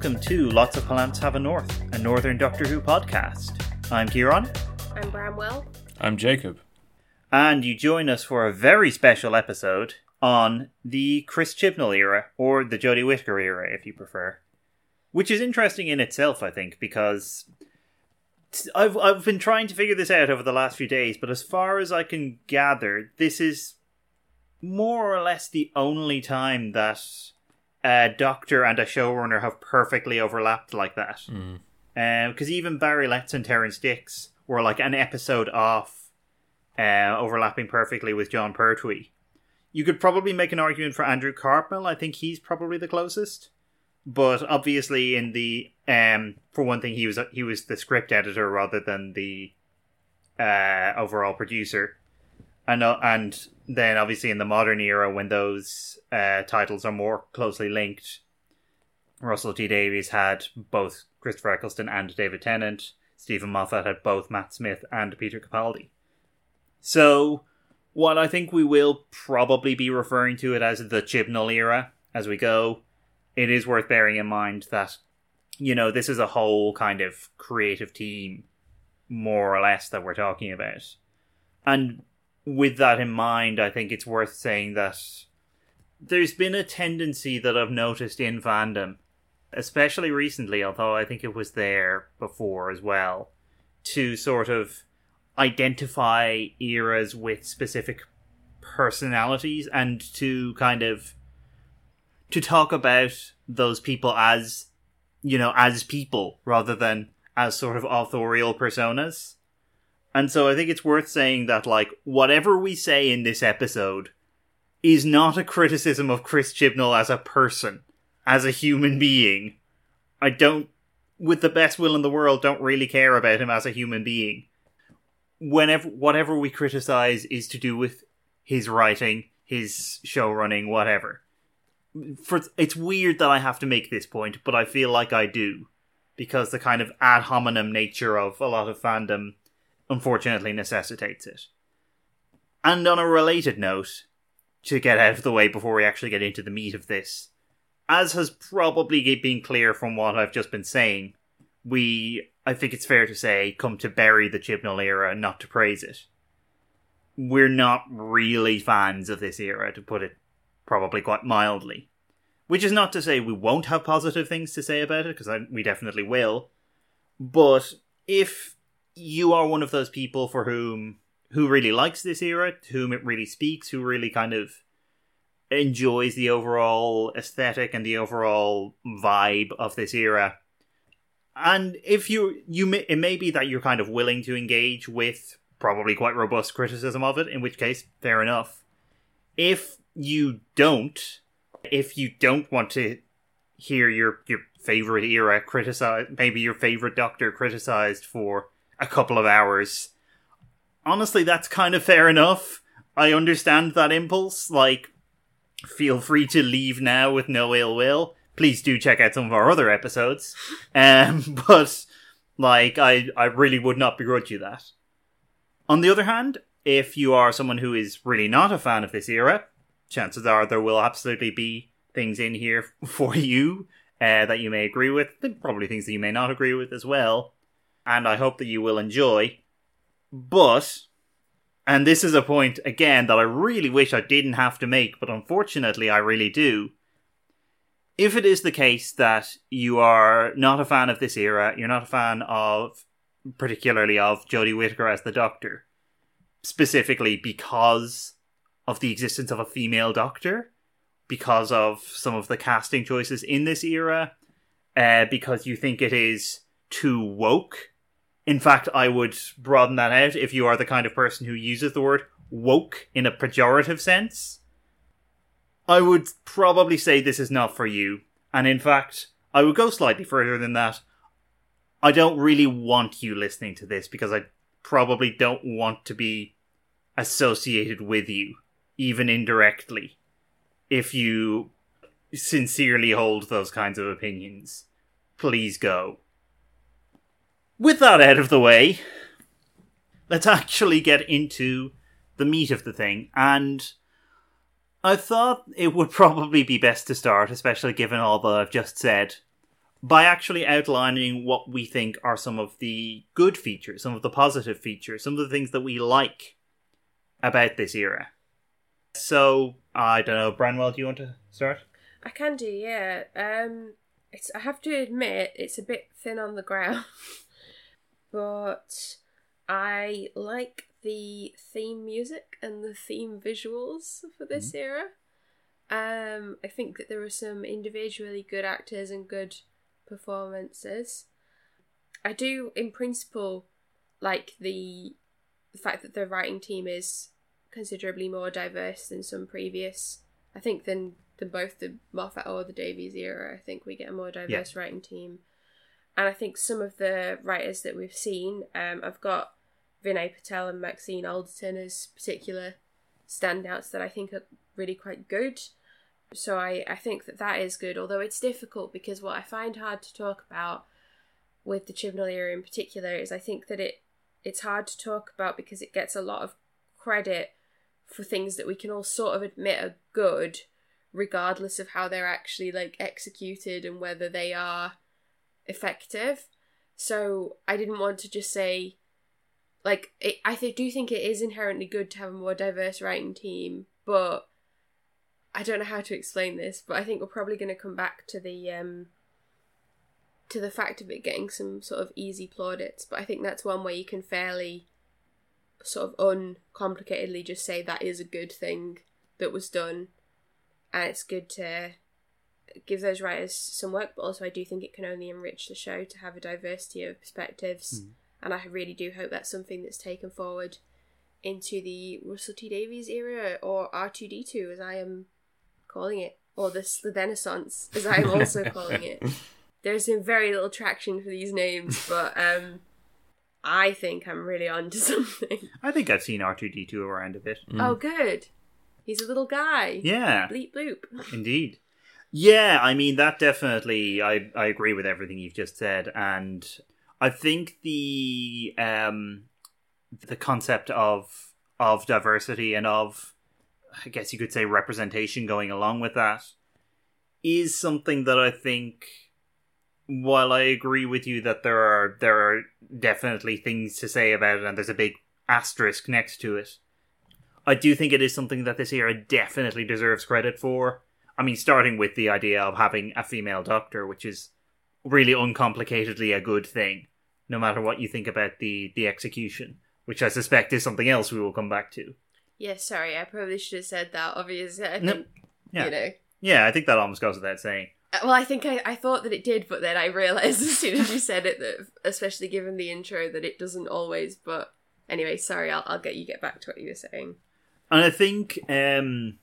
Hello, and welcome to Lots of Plants Have a North, a Northern Doctor Who podcast. I'm Kieran, I'm Bramwell. I'm Jacob. and you join us for a very special episode on the Chris Chibnall era, or the Jodie Whittaker era, if you prefer. Which is interesting in itself, I think, because I've I've been trying to figure this out over the last few days, but as far as I can gather, this is more or less the only time that a doctor and a showrunner have perfectly overlapped like that. Because even Barry Letts and Terrance Dicks were like an episode off, uh, overlapping perfectly with Jon Pertwee. You could probably make an argument for Andrew Cartmel. I think he's probably the closest. But obviously, in the um, for one thing, he was he was the script editor rather than the uh, overall producer, and uh, and then obviously in the modern era when those uh, titles are more closely linked, Russell T Davies had both Christopher Eccleston and David Tennant. Steven Moffat had both Matt Smith and Peter Capaldi. So, while I think we will probably be referring to it as the Chibnall era as we go. It is worth bearing in mind that, you know, this is a whole kind of creative team, more or less, that we're talking about. And with that in mind, I think it's worth saying that there's been a tendency that I've noticed in fandom, especially recently, although I think it was there before as well, to sort of identify eras with specific personalities and to kind of to talk about those people as you know as people rather than as sort of authorial personas and so i think it's worth saying that like whatever we say in this episode is not a criticism of chris chibnall as a person as a human being. I don't with the best will in the world don't really care about him as a human being. Whenever whatever we criticize is to do with his writing his show running whatever. For it's weird that I have to make this point, but I feel like I do because the kind of ad hominem nature of a lot of fandom unfortunately necessitates it. And on a related note, to get out of the way before we actually get into the meat of this, as has probably been clear from what I've just been saying, we, I think it's fair to say, come to bury the Chibnall era, not to praise it. We're not really fans of this era, to put it probably quite mildly. Which is not to say we won't have positive things to say about it, because we definitely will. But if you are one of those people for whom who really likes this era, to whom it really speaks, who really kind of enjoys the overall aesthetic and the overall vibe of this era, and if you you may, it may be that you're kind of willing to engage with probably quite robust criticism of it, in which case, fair enough. If you don't, if you don't want to hear your your favorite era criticized, maybe your favorite doctor criticized for a couple of hours, honestly, that's kind of fair enough. I understand that impulse. Like, feel free to leave now with no ill will. Please do check out some of our other episodes. Um, but like, I I really would not begrudge you that. On the other hand, if you are someone who is really not a fan of this era, chances are there will absolutely be things in here for you uh, that you may agree with, and probably things that you may not agree with as well, and I hope that you will enjoy. But, and this is a point again that I really wish I didn't have to make, but unfortunately I really do. If it is the case that you are not a fan of this era, you're not a fan of, particularly of Jodie Whittaker as the Doctor, specifically because of the existence of a female doctor because of some of the casting choices in this era, uh, because you think it is too woke. In fact, I would broaden that out if you are the kind of person who uses the word woke in a pejorative sense. I would probably say this is not for you. And in fact, I would go slightly further than that. I don't really want you listening to this because I probably don't want to be associated with you even indirectly, if you sincerely hold those kinds of opinions, please go. With that out of the way, let's actually get into the meat of the thing. And I thought it would probably be best to start, especially given all that I've just said, by actually outlining what we think are some of the good features, some of the positive features, some of the things that we like about this era. So, I don't know, Branwell, do you want to start? I can do, yeah. Um, it's I have to admit it's a bit thin on the ground, but I like the theme music and the theme visuals for this Mm-hmm. era. Um, I think that there were some individually good actors and good performances. I do, in principle, like the the fact that the writing team is considerably more diverse than some previous. I think than than both the Moffat or the Davies era. I think we get a more diverse writing team, and I think some of the writers that we've seen, um, I've got Vinay Patel and Maxine Alderton as particular standouts that I think are really quite good. So I, I think that that is good, although it's difficult because what I find hard to talk about with the Chibnall era in particular is I think that it it's hard to talk about because it gets a lot of credit for things that we can all sort of admit are good, regardless of how they're actually like executed and whether they are effective. So I didn't want to just say like it, I th- do think it is inherently good to have a more diverse writing team, but I don't know how to explain this, but I think we're probably going to come back to the um to the fact of it getting some sort of easy plaudits, but I think that's one way you can fairly sort of uncomplicatedly just say that is a good thing that was done and it's good to give those writers some work but also I do think it can only enrich the show to have a diversity of perspectives Mm. and I really do hope that's something that's taken forward into the Russell T Davies era or R2D2 as I am calling it or the Renaissance as I am also calling it there's been very little traction for these names, but um, I think I'm really on to something. I think I've seen R2D2 around a bit. Oh, good. He's a little guy. Yeah, Bleep bloop. indeed. Yeah, I mean that definitely. I I agree with everything you've just said, and I think the um the concept of of diversity and of I guess you could say representation going along with that is something that I think while I agree with you that there are there are definitely things to say about it and there's a big asterisk next to it. I do think it is something that this era definitely deserves credit for. I mean, starting with the idea of having a female doctor, which is really uncomplicatedly a good thing, no matter what you think about the the execution, which I suspect is something else we will come back to. Yeah, sorry, I probably should have said that. Obviously, I No, think, yeah. you know. Yeah, I think that almost goes without saying. Uh, Well, I think I, I thought that it did, but then I realised as soon as you said it that, especially given the intro, that it doesn't always. But anyway, sorry, I'll, I'll get you get back to what you were saying. And I think um,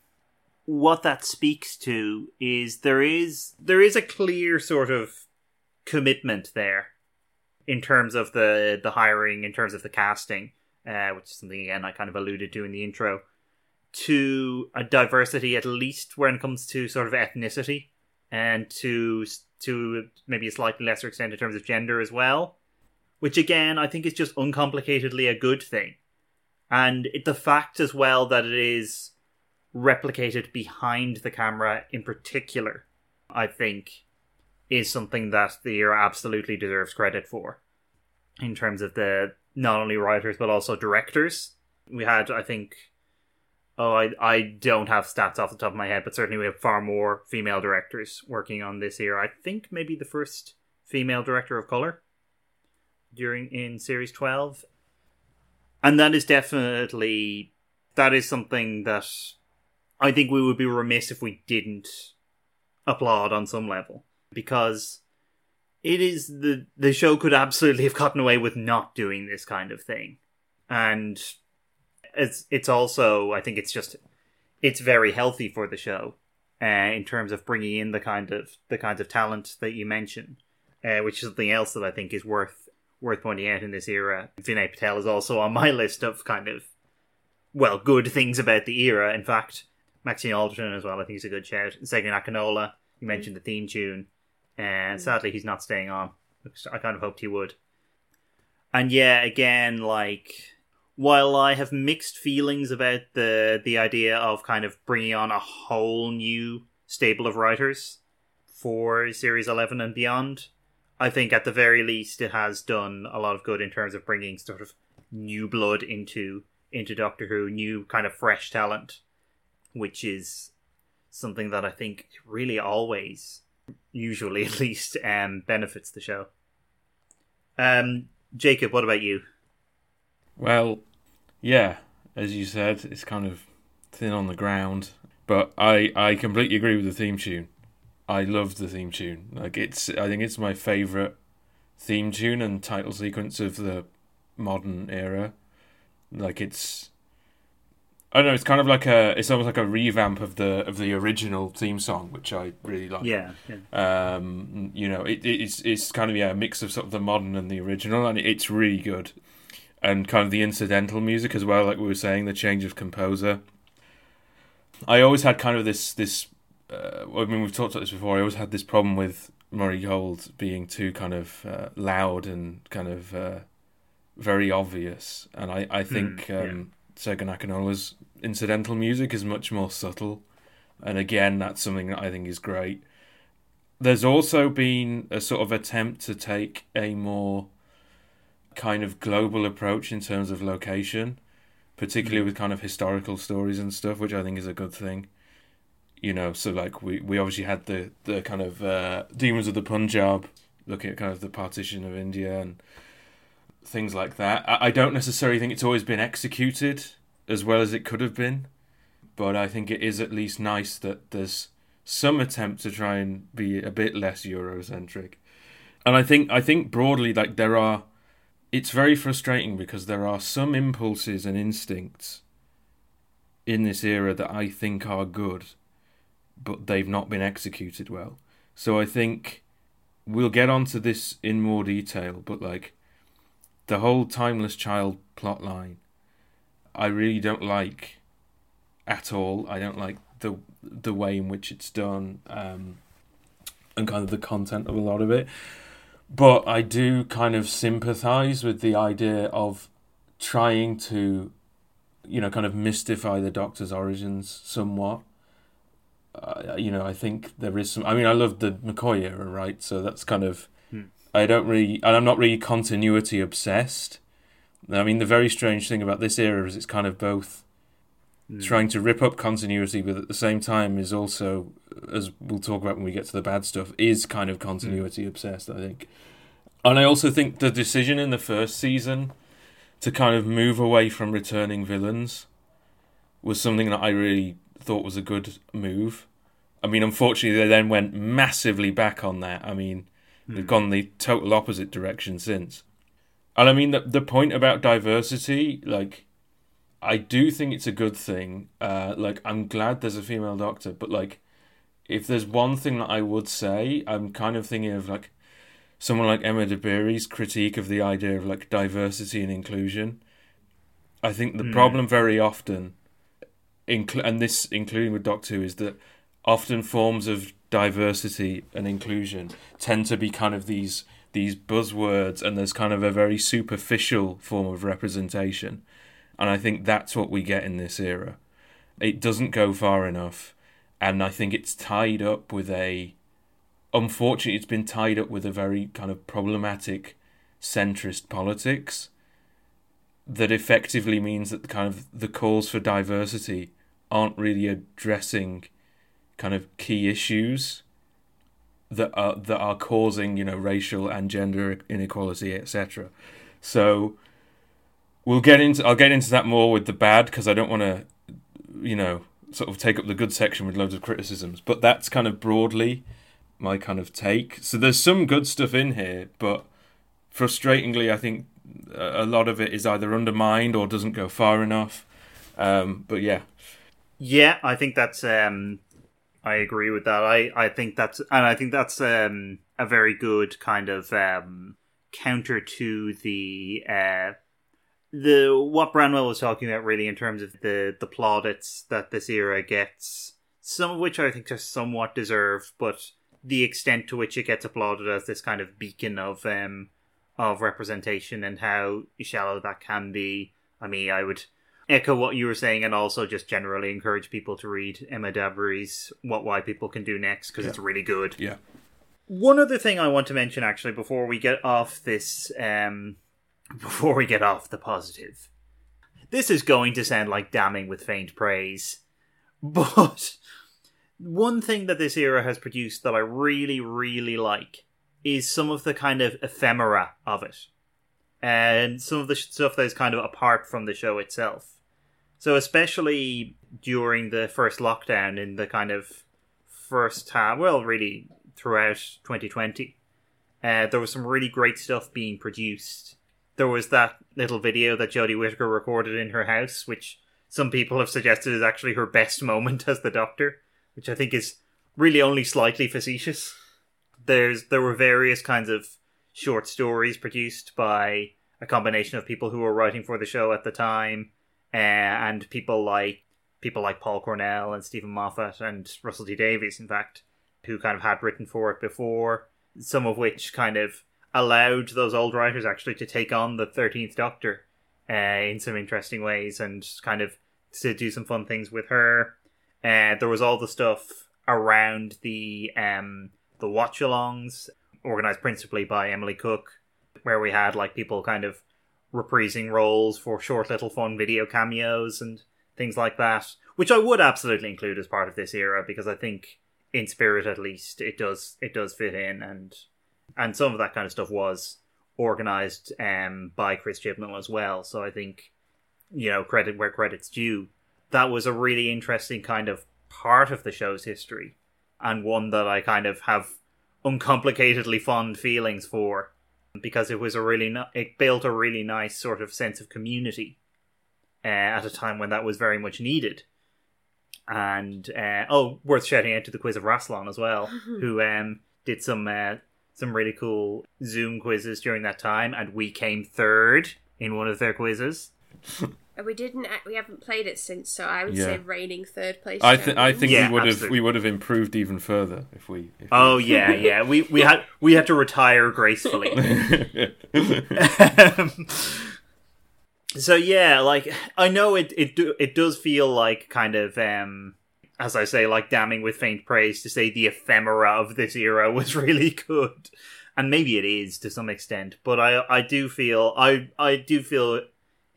what that speaks to is there is there is a clear sort of commitment there in terms of the the hiring, in terms of the casting, uh, which is something again I kind of alluded to in the intro, to a diversity at least when it comes to sort of ethnicity, and to to maybe a slightly lesser extent in terms of gender as well, which again I think is just uncomplicatedly a good thing. And it, the fact as well that it is replicated behind the camera in particular i think is something that the era absolutely deserves credit for. In terms of the not only writers but also directors. We had i think oh i i don't have stats off the top of my head but certainly we have far more female directors working on this era i think maybe the first female director of color during in series 12 and that is definitely that is something that I think we would be remiss if we didn't applaud on some level because it is the the show could absolutely have gotten away with not doing this kind of thing and it's it's also I think it's just it's very healthy for the show uh, in terms of bringing in the kind of the kinds of talent that you mentioned uh, which is something else that I think is worth worth pointing out in this era. Vinay Patel is also on my list of kind of well, good things about the era. In fact, Maxine Alderton as well, I think he's a good shout. Segun Akinola, you mm. mentioned the theme tune, and mm. sadly he's not staying on. I kind of hoped he would. And yeah, again, like while I have mixed feelings about the the idea of kind of bringing on a whole new stable of writers for series 11 and beyond, I think at the very least it has done a lot of good in terms of bringing sort of new blood into into Doctor Who, new kind of fresh talent, which is something that I think really always, usually at least, um, benefits the show. Um, Jacob, what about you? Well, yeah, as you said, it's kind of thin on the ground, but I I completely agree with the theme tune. I love the theme tune. Like it's I think it's my favorite theme tune and title sequence of the modern era. Like it's I don't know, it's kind of like a it's almost like a revamp of the of the original theme song, which I really like. Yeah. yeah. Um you know, it, it's it's kind of yeah, a mix of sort of the modern and the original and it's really good. And kind of the incidental music as well, like we were saying, the change of composer. I always had kind of this this uh, I mean, we've talked about this before. I always had this problem with Murray Gold being too kind of uh, loud and kind of uh, very obvious, and I I think mm, um, yeah. Segun incidental music is much more subtle, and again, that's something that I think is great. There's also been a sort of attempt to take a more kind of global approach in terms of location, particularly mm. with kind of historical stories and stuff, which I think is a good thing you know, so like we, we obviously had the, the kind of uh, demons of the Punjab, looking at kind of the partition of India and things like that. I, I don't necessarily think it's always been executed as well as it could have been, but I think it is at least nice that there's some attempt to try and be a bit less Eurocentric. And I think I think broadly like there are it's very frustrating because there are some impulses and instincts in this era that I think are good but they've not been executed well. So I think we'll get onto this in more detail, but like the whole timeless child plot line, I really don't like at all. I don't like the the way in which it's done, um, and kind of the content of a lot of it. But I do kind of sympathise with the idea of trying to, you know, kind of mystify the Doctor's origins somewhat uh, you know, I think there is some. I mean, I love the McCoy era, right? So that's kind of. I don't really, and I'm not really continuity obsessed. I mean, the very strange thing about this era is it's kind of both hmm. trying to rip up continuity, but at the same time is also, as we'll talk about when we get to the bad stuff, is kind of continuity hmm. obsessed. I think, and I also think the decision in the first season to kind of move away from returning villains was something that I really thought was a good move. I mean, unfortunately, they then went massively back on that. I mean, mm. they've hmm. gone the total opposite direction since. And I mean, the the point about diversity, like, I do think it's a good thing. Uh, like, I'm glad there's a female doctor, but like, if there's one thing that I would say, I'm kind of thinking of like someone like Emma Dabiri's critique of the idea of like diversity and inclusion. I think the mm. problem very often incl- and this including with Doctor Who, is that often forms of diversity and inclusion tend to be kind of these these buzzwords, and there's kind of a very superficial form of representation, and I think that's what we get in this era. It doesn't go far enough, and I think it's tied up with a. Unfortunately, it's been tied up with a very kind of problematic centrist politics that effectively means that the kind of the calls for diversity aren't really addressing kind of key issues that are that are causing you know racial and gender inequality etc so we'll get into i'll get into that more with the bad because i don't want to you know sort of take up the good section with loads of criticisms but that's kind of broadly my kind of take. So there's some good stuff in here but frustratingly i think a lot of it is either undermined or doesn't go far enough. Um, but yeah. Yeah, I think that's um I agree with that. I I think that's and I think that's um a very good kind of um counter to the uh the what Branwell was talking about really in terms of the the plaudits that this era gets, some of which I think are somewhat deserved, but the extent to which it gets applauded as this kind of beacon of um of representation and how shallow that can be, I mean, I would echo what you were saying and also just generally encourage people to read Emma Dabiri's What White People Can Do Next because it's really good. Yeah. One other thing I want to mention actually before we get off this, um, before we get off the positive, this is going to sound like damning with faint praise, but one thing that this era has produced that I really, really like is some of the kind of ephemera of it, and some of the stuff that is kind of apart from the show itself. So, especially during the first lockdown in the kind of first half, well, really throughout 2020, uh, there was some really great stuff being produced. There was that little video that Jodie Whittaker recorded in her house, which some people have suggested is actually her best moment as the Doctor, which I think is really only slightly facetious. There's there were various kinds of short stories produced by a combination of people who were writing for the show at the time, uh, and people like people like Paul Cornell and Steven Moffat and Russell T Davies, in fact, who kind of had written for it before. Some of which kind of allowed those old writers actually to take on the Thirteenth Doctor uh, in some interesting ways and kind of to do some fun things with her. Uh, there was all the stuff around the um, the watch-alongs, organized principally by Emily Cook, where we had like people kind of reprising roles for short little fun video cameos and things like that, which I would absolutely include as part of this era because I think in spirit at least it does it does fit in and and some of that kind of stuff was organized um, by Chris Chibnall as well. So I think you know credit where credit's due. That was a really interesting kind of part of the show's history and one that I kind of have uncomplicatedly fond feelings for because it was a really ni- it built a really nice sort of sense of community uh, at a time when that was very much needed. And uh, oh, worth shouting out to the quiz of Rassilon as well, who um, did some uh, some really cool Zoom quizzes during that time, and we came third in one of their quizzes. And we didn't. We haven't played it since, so I would Yeah. say reigning third place. I think I think Yeah, we would have we would have improved even further if we. If Oh yeah, yeah. We we had we had to retire gracefully. Um, so yeah, like I know it it do, it does feel like kind of um as I say like damning with faint praise to say the ephemera of this era was really good. And maybe it is to some extent, but I I do feel I I do feel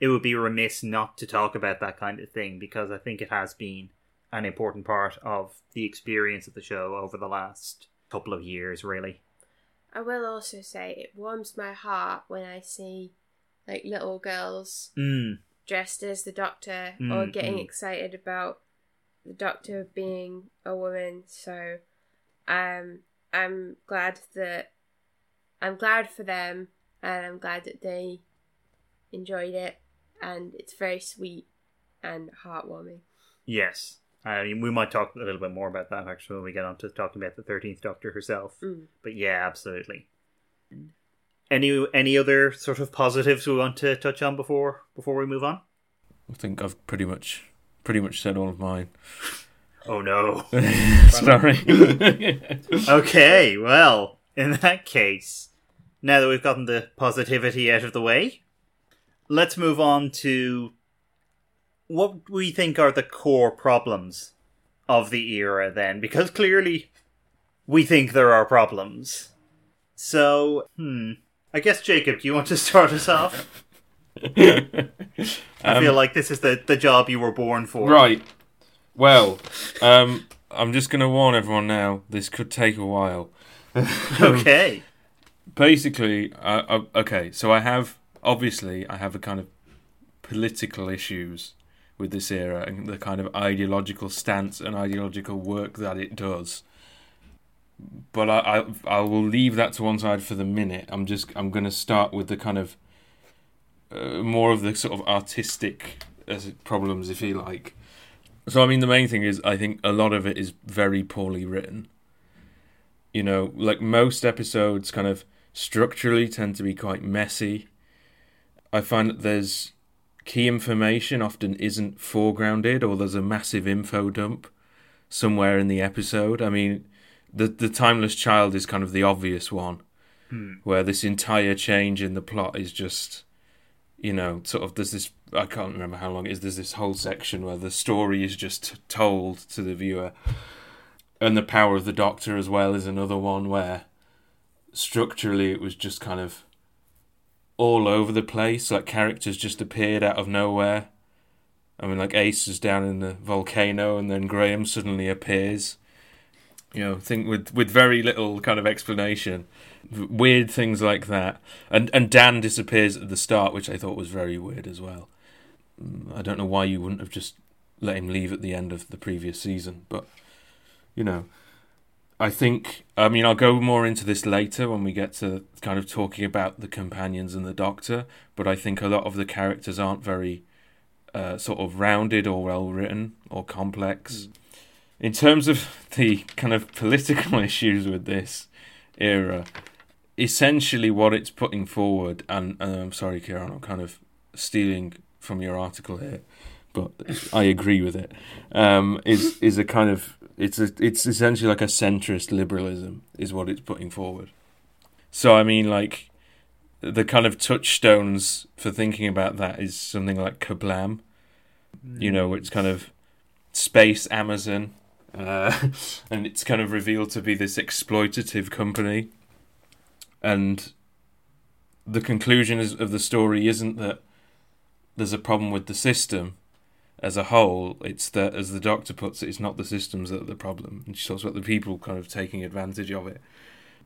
it would be remiss not to talk about that kind of thing because I think it has been an important part of the experience of the show over the last couple of years really. I will also say it warms my heart when I see like little girls Mm. dressed as the Doctor or Mm, getting mm. excited about the Doctor being a woman. So, um, I'm glad that I'm glad for them, and I'm glad that they enjoyed it, and it's very sweet and heartwarming. Yes. I mean, we might talk a little bit more about that actually when we get on to talking about the Thirteenth Doctor herself. Mm. But yeah, absolutely. Any any other sort of positives we want to touch on before before we move on? I think I've pretty much pretty much said all of mine. Oh no. Sorry. okay, well, in that case, now that we've gotten the positivity out of the way, let's move on to what we think are the core problems of the era then, because clearly we think there are problems. So, hmm. I guess, Jacob, do you want to start us off? I feel like this is the, the job you were born for. Um, Right. Well, um, I'm just going to warn everyone now. This could take a while. Okay. Basically, uh, uh, okay. So I have obviously I have a kind of political issues with this era and the kind of ideological stance and ideological work that it does. But I, I I will leave that to one side for the minute. I'm just I'm going to start with the kind of uh, more of the sort of artistic uh, problems, if you like. So I mean, the main thing is I think a lot of it is very poorly written. You know, like most episodes, kind of structurally tend to be quite messy. I find that there's key information often isn't foregrounded, or there's a massive info dump somewhere in the episode. I mean, the the timeless child is kind of the obvious one, Hmm. where this entire change in the plot is just you know, sort of there's this I can't remember how long it is. There's this whole section where the story is just told to the viewer, and the power of the Doctor as well is another one where structurally it was just kind of all over the place. Like characters just appeared out of nowhere. I mean, like Ace is down in the volcano, and then Graham suddenly appears. You know, think with with very little kind of explanation, weird things like that, and and Dan disappears at the start, which I thought was very weird as well. Mm, I don't know why you wouldn't have just let him leave at the end of the previous season, but you know, I think, I mean, I'll go more into this later when we get to kind of talking about the companions and the Doctor, but I think a lot of the characters aren't very uh, sort of rounded or well written or complex. Mm. In terms of the kind of political issues with this era, essentially what it's putting forward, and, and I'm sorry, Kieran, I'm kind of stealing from your article here, but I agree with it. Um, is is a kind of it's a, it's essentially like a centrist liberalism is what it's putting forward. So I mean, like the kind of touchstones for thinking about that is something like Kerblam. Mm. You know, it's kind of space Amazon, uh, and it's kind of revealed to be this exploitative company. And the conclusion is, of the story isn't that there's a problem with the system, as a whole, it's that, as the doctor puts it, it's not the systems that are the problem. And she talks about the people kind of taking advantage of it.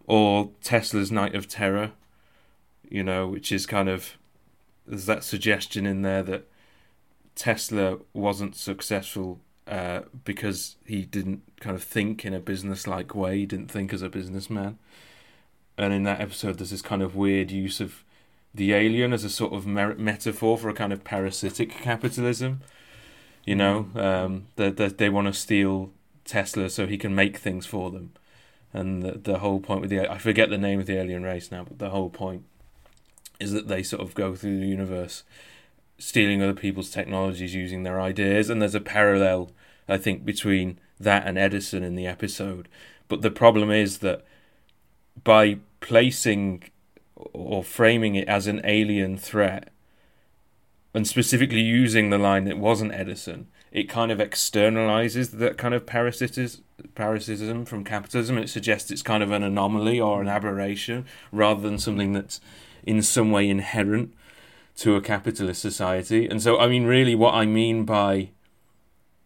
Or Tesla's Night of Terror, you know, which is kind of, there's that suggestion in there that Tesla wasn't successful uh, because he didn't kind of think in a business like way, he didn't think as a businessman. And in that episode, there's this kind of weird use of the alien as a sort of mer- metaphor for a kind of parasitic capitalism you know, um, that they, they want to steal Tesla so he can make things for them, and the, the whole point with the I forget the name of the alien race now, but the whole point is that they sort of go through the universe, stealing other people's technologies using their ideas, and there's a parallel I think between that and Edison in the episode. But the problem is that by placing or framing it as an alien threat, and specifically using the line that wasn't Edison, it kind of externalizes that kind of parasitism from capitalism. It suggests it's kind of an anomaly or an aberration rather than something that's in some way inherent to a capitalist society. And so, I mean, really, what I mean by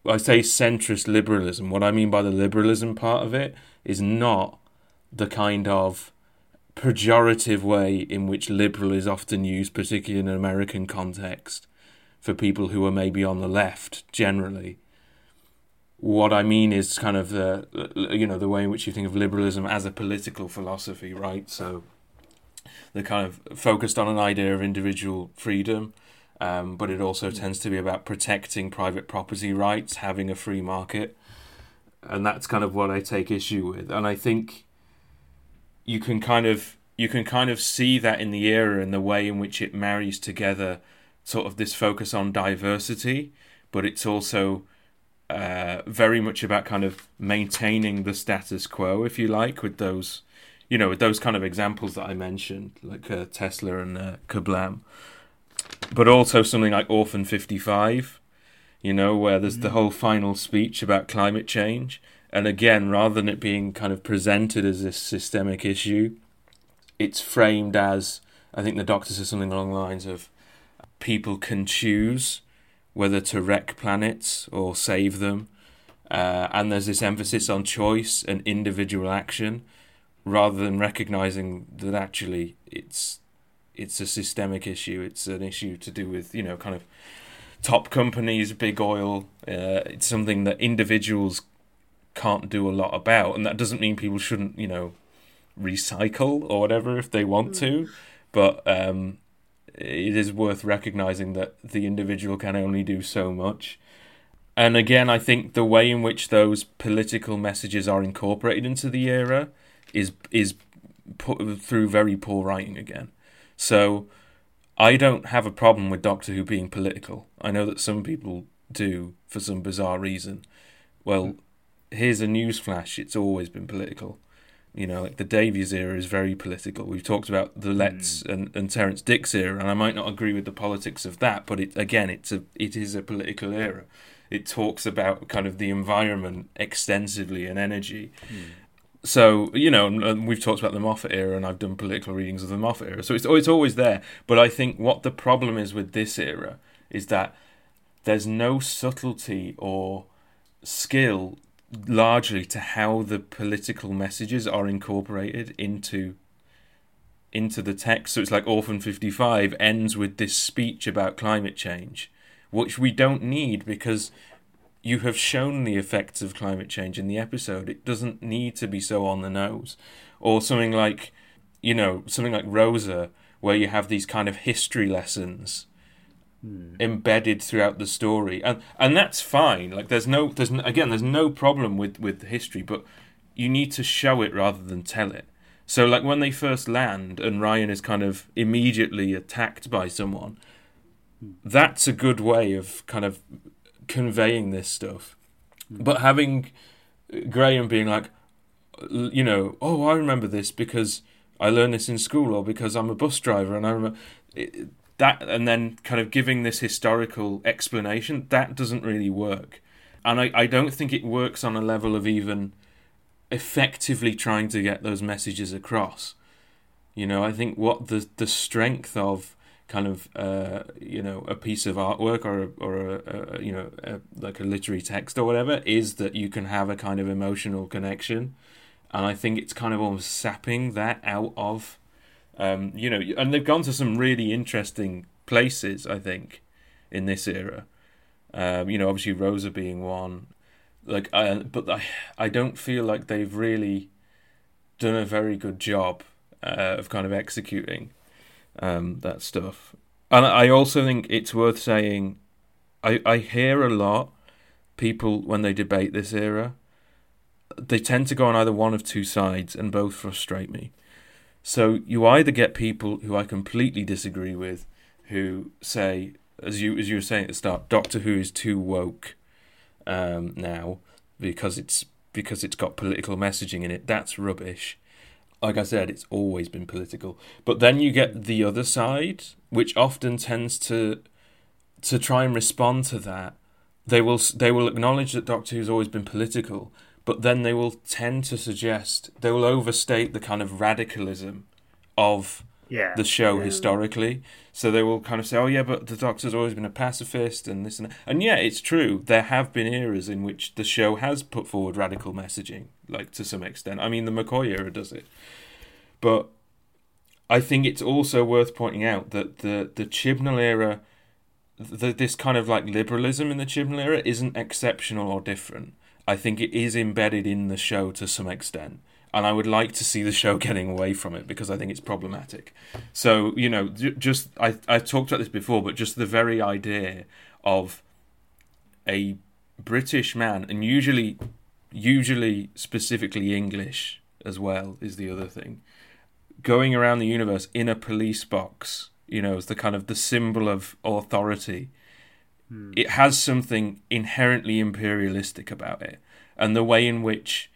I say centrist liberalism, what I mean by the liberalism part of it is not the kind of pejorative way in which liberal is often used, particularly in an American context, for people who are maybe on the left generally. What I mean is kind of the you know the way in which you think of liberalism as a political philosophy, right? So they're kind of focused on an idea of individual freedom, um, but it also tends to be about protecting private property rights, having a free market, and that's kind of what I take issue with. And I think you can kind of you can kind of see that in the era and the way in which it marries together sort of this focus on diversity, but it's also uh, very much about kind of maintaining the status quo, if you like, with those, you know, with those kind of examples that I mentioned, like uh, Tesla and uh, Kerblam, but also something like Orphan 55, you know, where there's the mm. whole final speech about climate change and again, rather than it being kind of presented as this systemic issue, it's framed as I think the doctor says something along the lines of people can choose whether to wreck planets or save them. Uh, and there's this emphasis on choice and individual action rather than recognizing that actually it's it's a systemic issue. It's an issue to do with, you know, kind of top companies, big oil. Uh, it's something that individuals can't do a lot about, and that doesn't mean people shouldn't, you know, recycle or whatever if they want mm. to, but um, it is worth recognizing that the individual can only do so much. And again, I think the way in which those political messages are incorporated into the era is is put through very poor writing again. So I don't have a problem with Doctor Who being political. I know that some people do for some bizarre reason. Well, here's a news flash it's always been political You know, like the Davies era is very political. We've talked about the mm. Letts and, and Terrance Dicks' era, and I might not agree with the politics of that, but it again, it's a it is a political era. It talks about kind of the environment extensively and energy. Mm. So you know, we've talked about the Moffat era, and I've done political readings of the Moffat era, so it's it's always there. But I think what the problem is with this era is that there's no subtlety or skill largely to how the political messages are incorporated into into the text. So it's like orphan 55 ends with this speech about climate change which we don't need because you have shown the effects of climate change in the episode. It doesn't need to be so on the nose. Or something like you know something like rosa where you have these kind of history lessons Hmm. embedded throughout the story and and that's fine. Like there's no there's n- again there's no problem with with the history but you need to show it rather than tell it. So like when they first land and Ryan is kind of immediately attacked by someone hmm. that's a good way of kind of conveying this stuff. Hmm. But having Graham being like you know oh I remember this because I learned this in school or because I'm a bus driver and I remember it, that and then kind of giving this historical explanation that doesn't really work. And I, I don't think it works on a level of even effectively trying to get those messages across. You know i think what the the strength of kind of uh, you know a piece of artwork or a, or a, a you know a, like a literary text or whatever is that you can have a kind of emotional connection. And i think it's kind of almost sapping that out of um, you know, and they've gone to some really interesting places. I think in this era, um, you know, obviously Rosa being one, like, I, but I, I don't feel like they've really done a very good job uh, of kind of executing um, that stuff. And I also think it's worth saying, I, I hear a lot people when they debate this era, they tend to go on either one of two sides, and both frustrate me. So you either get people who I completely disagree with, who say, as you as you were saying at the start, Doctor Who is too woke um, now because it's because it's got political messaging in it. That's rubbish. Like I said, it's always been political. But then you get the other side, which often tends to to try and respond to that. They will they will acknowledge that Doctor Who's always been political, but then they will tend to suggest they will overstate the kind of radicalism of Yeah. the show Yeah. historically. So they will kind of say, "Oh yeah, but the Doctor's always been a pacifist and this and that." And yeah, it's true. There have been eras in which the show has put forward radical messaging, like to some extent. I mean, the McCoy era does it, but I think it's also worth pointing out that the the Chibnall era, the, this kind of like liberalism in the Chibnall era, isn't exceptional or different. I think it is embedded in the show to some extent. And I would like to see the show getting away from it because I think it's problematic. So you know, just I I've talked about this before, but just the very idea of a British man, and usually, usually specifically English as well, is the other thing, going around the universe in a police box. You know, as the kind of the symbol of authority. Hmm. It has something inherently imperialistic about it, and the way in which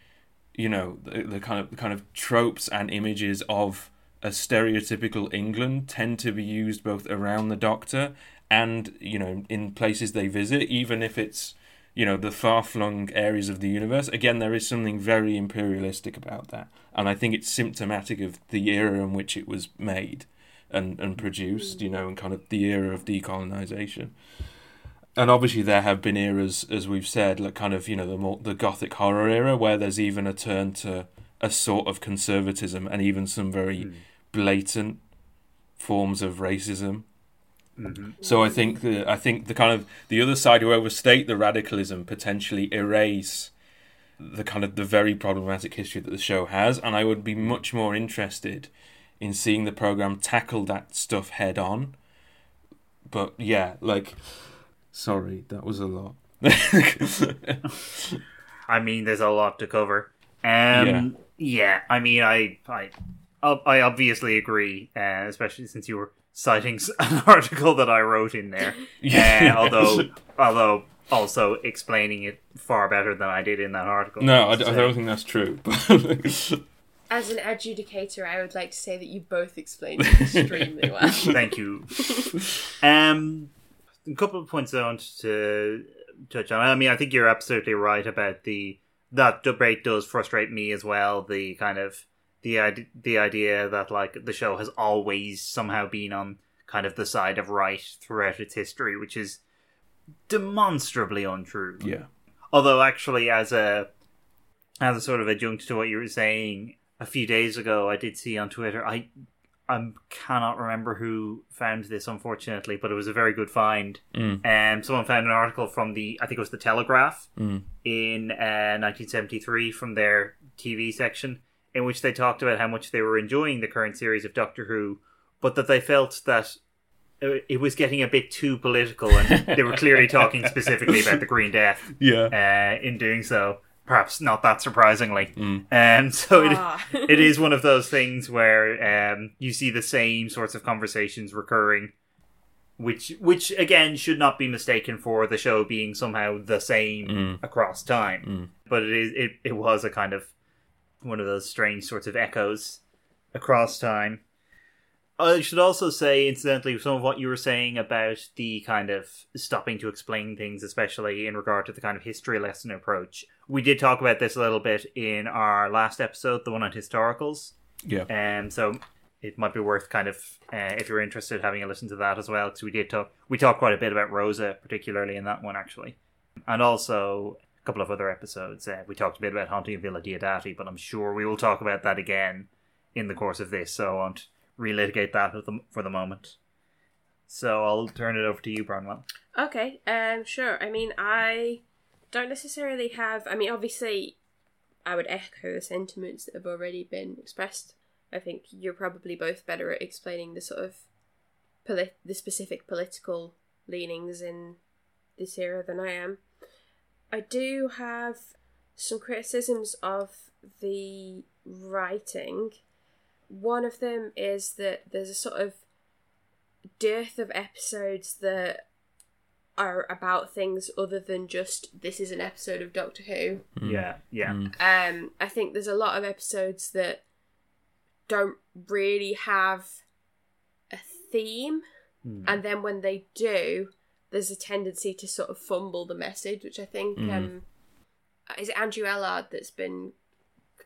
you know the, the kind of the kind of tropes and images of a stereotypical England tend to be used both around the Doctor and you know in places they visit, even if it's you know the far-flung areas of the universe. Again, there is something very imperialistic about that, and I think it's symptomatic of the era in which it was made and and produced. Hmm. You know, and kind of the era of decolonization and obviously there have been eras, as we've said, like kind of you know the more the gothic horror era, where there's even a turn to a sort of conservatism and even some very hmm. blatant forms of racism. Mm-hmm. So I think the I think the kind of the other side who overstate the radicalism potentially erase the kind of the very problematic history that the show has, and I would be much more interested in seeing the program tackle that stuff head on. But yeah, like Sorry, that was a lot. I mean, there's a lot to cover. Um, yeah. I mean, I, I, I obviously agree, uh, especially since you were citing an article that I wrote in there. Yeah. Uh, although, although also explaining it far better than I did in that article. no, I, I don't think that's true. As an adjudicator, I would like to say that you both explained it extremely well. Thank you. Um, a couple of points I want to touch on. I mean, I think you're absolutely right about the that debate does frustrate me as well. The kind of the idea, the idea that like the show has always somehow been on kind of the side of right throughout its history, which is demonstrably untrue. Yeah. Although, actually, as a as a sort of adjunct to what you were saying a few days ago, I did see on Twitter. I I cannot remember who found this, unfortunately, but it was a very good find. Mm. Um, someone found an article from the I think it was the Telegraph Mm. in uh, 1973 from their TV section, in which they talked about how much they were enjoying the current series of Doctor Who, but that they felt that it it was getting a bit too political, and they were clearly talking specifically about the Green Death Yeah. uh, in doing so. Perhaps not that surprisingly. Mm. Um, so it, Ah. it is one of those things where um, you see the same sorts of conversations recurring, which which again should not be mistaken for the show being somehow the same Mm. across time. Mm. But it is it, it was a kind of one of those strange sorts of echoes across time. I should also say, incidentally, some of what you were saying about the kind of stopping to explain things, especially in regard to the kind of history lesson approach. We did talk about this a little bit in our last episode, the one on historicals. Yeah. Um, so it might be worth kind of, uh, if you're interested, having a listen to that as well, because we did talk, we talked quite a bit about Rosa, particularly in that one, actually. And also a couple of other episodes. Uh, we talked a bit about Haunting of Villa Diodati, but I'm sure we will talk about that again in the course of this, so I won't relitigate that at the- for the moment. So I'll turn it over to you, Bronwell. Okay, um, sure. I mean, I don't necessarily have. I mean, obviously, I would echo the sentiments that have already been expressed. I think you're probably both better at explaining the sort of polit- the specific political leanings in this era than I am. I do have some criticisms of the writing. One of them is that there's a sort of dearth of episodes that are about things other than just this is an episode of Doctor Who. Mm. Yeah, yeah. Mm. Um, I think there's a lot of episodes that don't really have a theme, Hmm. and then when they do, there's a tendency to sort of fumble the message, which I think Mm. um, is it Andrew Ellard that's been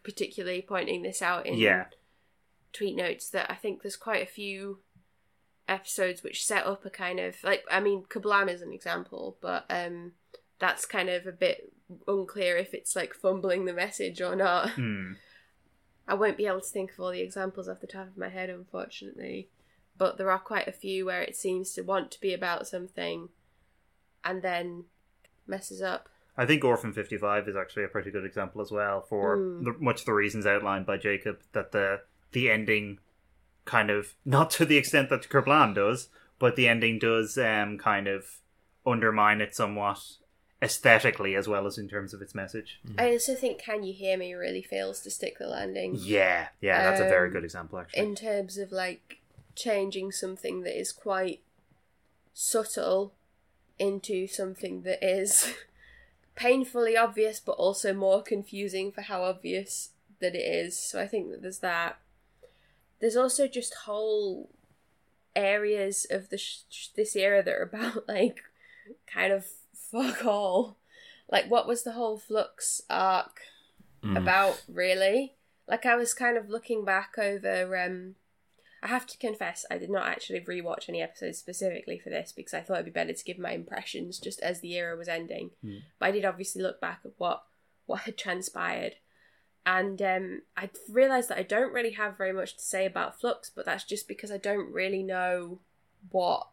particularly pointing this out in Yeah. Tweet notes that I think there's quite a few episodes which set up a kind of like I mean Kerblam is an example, but um that's kind of a bit unclear if it's like fumbling the message or not. Hmm. I won't be able to think of all the examples off the top of my head unfortunately, but there are quite a few where it seems to want to be about something and then messes up. I think Orphan 55 is actually a pretty good example as well for Hmm. the, much of the reasons outlined by Jacob that the the ending kind of not to the extent that Kerblam does, but the ending does um kind of undermine it somewhat aesthetically as well as in terms of its message. I also think Can You Hear Me really fails to stick the landing. Yeah, yeah, that's a very Um, good example actually. in terms of like changing something that is quite subtle into something that is painfully obvious but also more confusing for how obvious that it is so i think that there's that there's also just whole areas of the sh- this era that are about like kind of fuck all like what was the whole flux arc Mm. about really like i was kind of looking back over um i have to confess i did not actually rewatch any episodes specifically for this because i thought it'd be better to give my impressions just as the era was ending Hmm. but i did obviously look back at what what had transpired and um i realized that i don't really have very much to say about flux but that's just because i don't really know what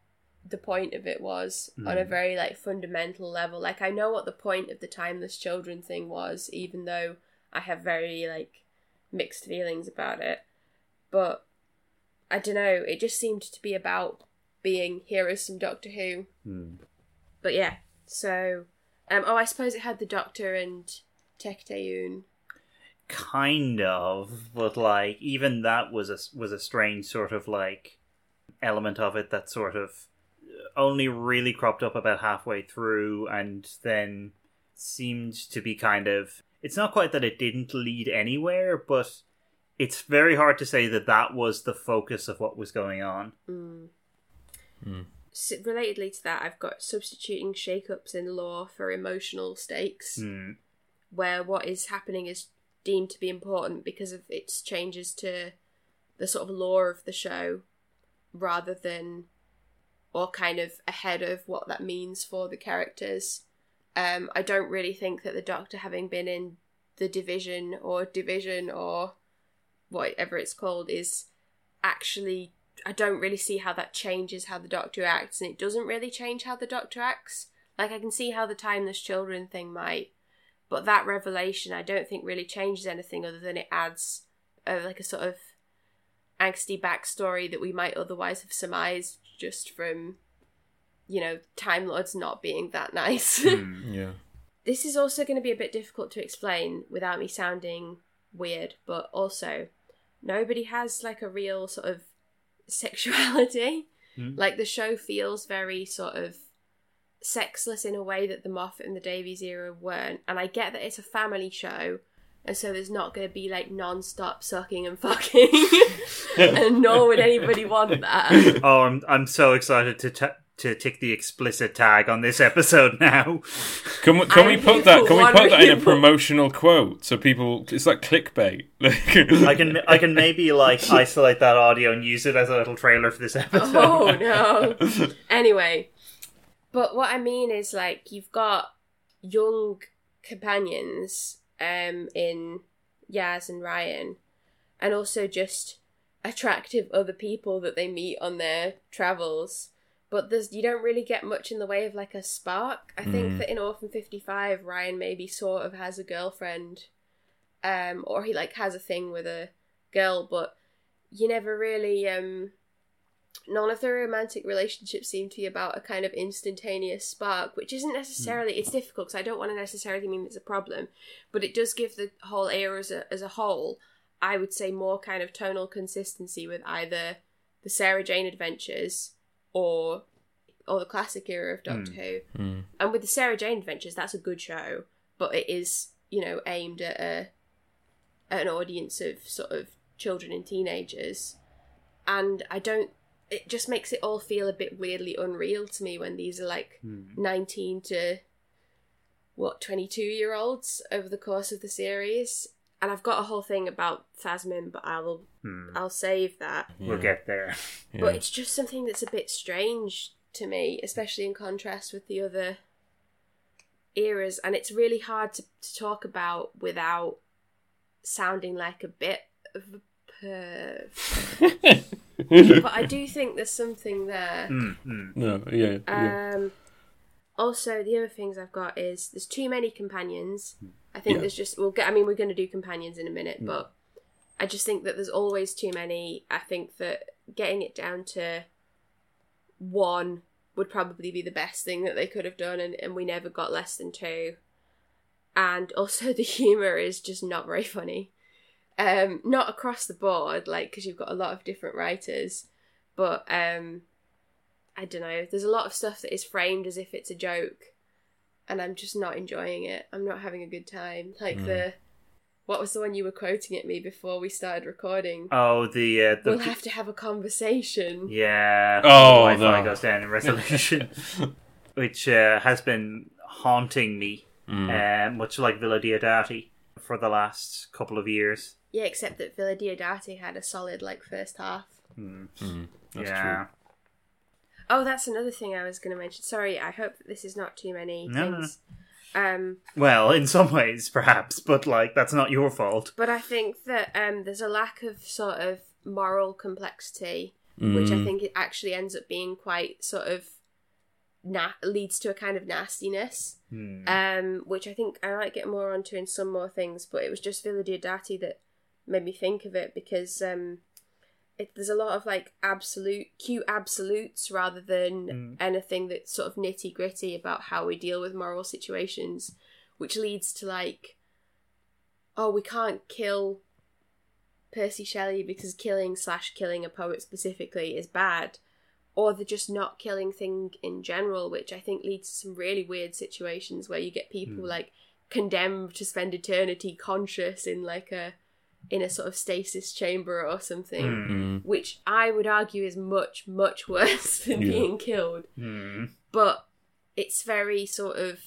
the point of it was on a Hmm. very like fundamental level like i know what the point of the timeless children thing was even though i have very like mixed feelings about it but i don't know it just seemed to be about being here is some doctor who Hmm. but yeah so um oh i suppose it had the doctor and Tecteun. Kind of but like even that was a was a strange sort of like element of it that sort of only really cropped up about halfway through and then seemed to be kind of it's not quite that it didn't lead anywhere but it's very hard to say that that was the focus of what was going on. Mm. Mm. S- relatedly to that, I've got substituting shake-ups in lore for emotional stakes, Hmm. where what is happening is deemed to be important because of its changes to the sort of lore of the show, rather than or kind of ahead of what that means for the characters. Um, I don't really think that the Doctor, having been in the division or division or whatever it's called, is actually. I don't really see how that changes how the Doctor acts, and it doesn't really change how the Doctor acts. Like I can see how the timeless children thing might, but that revelation I don't think really changes anything other than it adds uh, like a sort of angsty backstory that we might otherwise have surmised just from you know Time Lords not being that nice. Hmm. Yeah. this is also going to be a bit difficult to explain without me sounding weird, but also nobody has like a real sort of sexuality. Hmm. Like the show feels very sort of sexless in a way that the Moffat and the Davies era weren't. And I get that it's a family show, and so there's not going to be like non-stop sucking and fucking, and nor would anybody want that. Oh, I'm I'm so excited to t- to tick the explicit tag on this episode now. Can we, can we put that? Can we put that in a promotional quote so people? It's like clickbait. I can I can maybe like isolate that audio and use it as a little trailer for this oh, episode. Oh no. Anyway, but what I mean is like you've got young companions um in Yaz and Ryan and also just attractive other people that they meet on their travels. But there's you don't really get much in the way of like a spark. I think Mm. that in Orphan 55 Ryan maybe sort of has a girlfriend um or he like has a thing with a girl but you never really um none of the romantic relationships seem to be about a kind of instantaneous spark, which isn't necessarily it's difficult because I don't want to necessarily mean it's a problem, but it does give the whole era as a as a whole, I would say more kind of tonal consistency with either the Sarah Jane Adventures or or the classic era of Doctor Who. Mm. And with the Sarah Jane Adventures, that's a good show, but it is, you know, aimed at a at an audience of sort of children and teenagers. And I don't it just makes it all feel a bit weirdly unreal to me when these are like Hmm. 19 to what 22 year olds over the course of the series and I've got a whole thing about Thasmin but I'll Hmm. I'll save that We'll get there. Yeah. but it's just something that's a bit strange to me, especially in contrast with the other eras, and it's really hard to, to talk about without sounding like a bit of a perv. but I do think there's something there. Hmm, hmm. no, yeah, yeah. Um, also, the other things I've got is there's too many companions. I think Yeah. there's just we'll get. I mean, we're going to do companions in a minute, but I just think that there's always too many. I think that getting it down to one would probably be the best thing that they could have done, and, and we never got less than two. And also, the humor is just not very funny. Um, not across the board, like because you've got a lot of different writers, but um, I don't know. There's a lot of stuff that is framed as if it's a joke, and I'm just not enjoying it. I'm not having a good time. Like Mm. the what was the one you were quoting at me before we started recording? Oh, the uh, the we'll have to have a conversation. yeah. Oh, the Wi-Fi no. goes down in resolution, which uh, has been haunting me, Mm. uh, much like Villa Diodati, for the last couple of years. Yeah, except that Villa Diodati had a solid like first half. Mm. That's yeah. Oh, that's another thing I was going to mention. Sorry, I hope that this is not too many No, no, things. Um, Well, in some ways, perhaps, but like that's not your fault. but I think that um, there's a lack of sort of moral complexity, which I Mm. think it actually ends up being quite sort of na- leads to a kind of nastiness. Hmm. um, which I think I might get more onto in some more things, but it was just Villa Diodati that made me think of it because um, it, there's a lot of like absolute cute absolutes rather than Mm. anything that's sort of nitty gritty about how we deal with moral situations, which leads to like, oh, we can't kill Percy Shelley because killing slash killing a poet specifically is bad or the just not killing thing in general, which I think leads to some really weird situations where you get people Hmm. like condemned to spend eternity conscious in like a in a sort of stasis chamber or something, Mm. Mm. which I would argue is much, much worse than Yeah. being killed. Hmm. But it's very sort of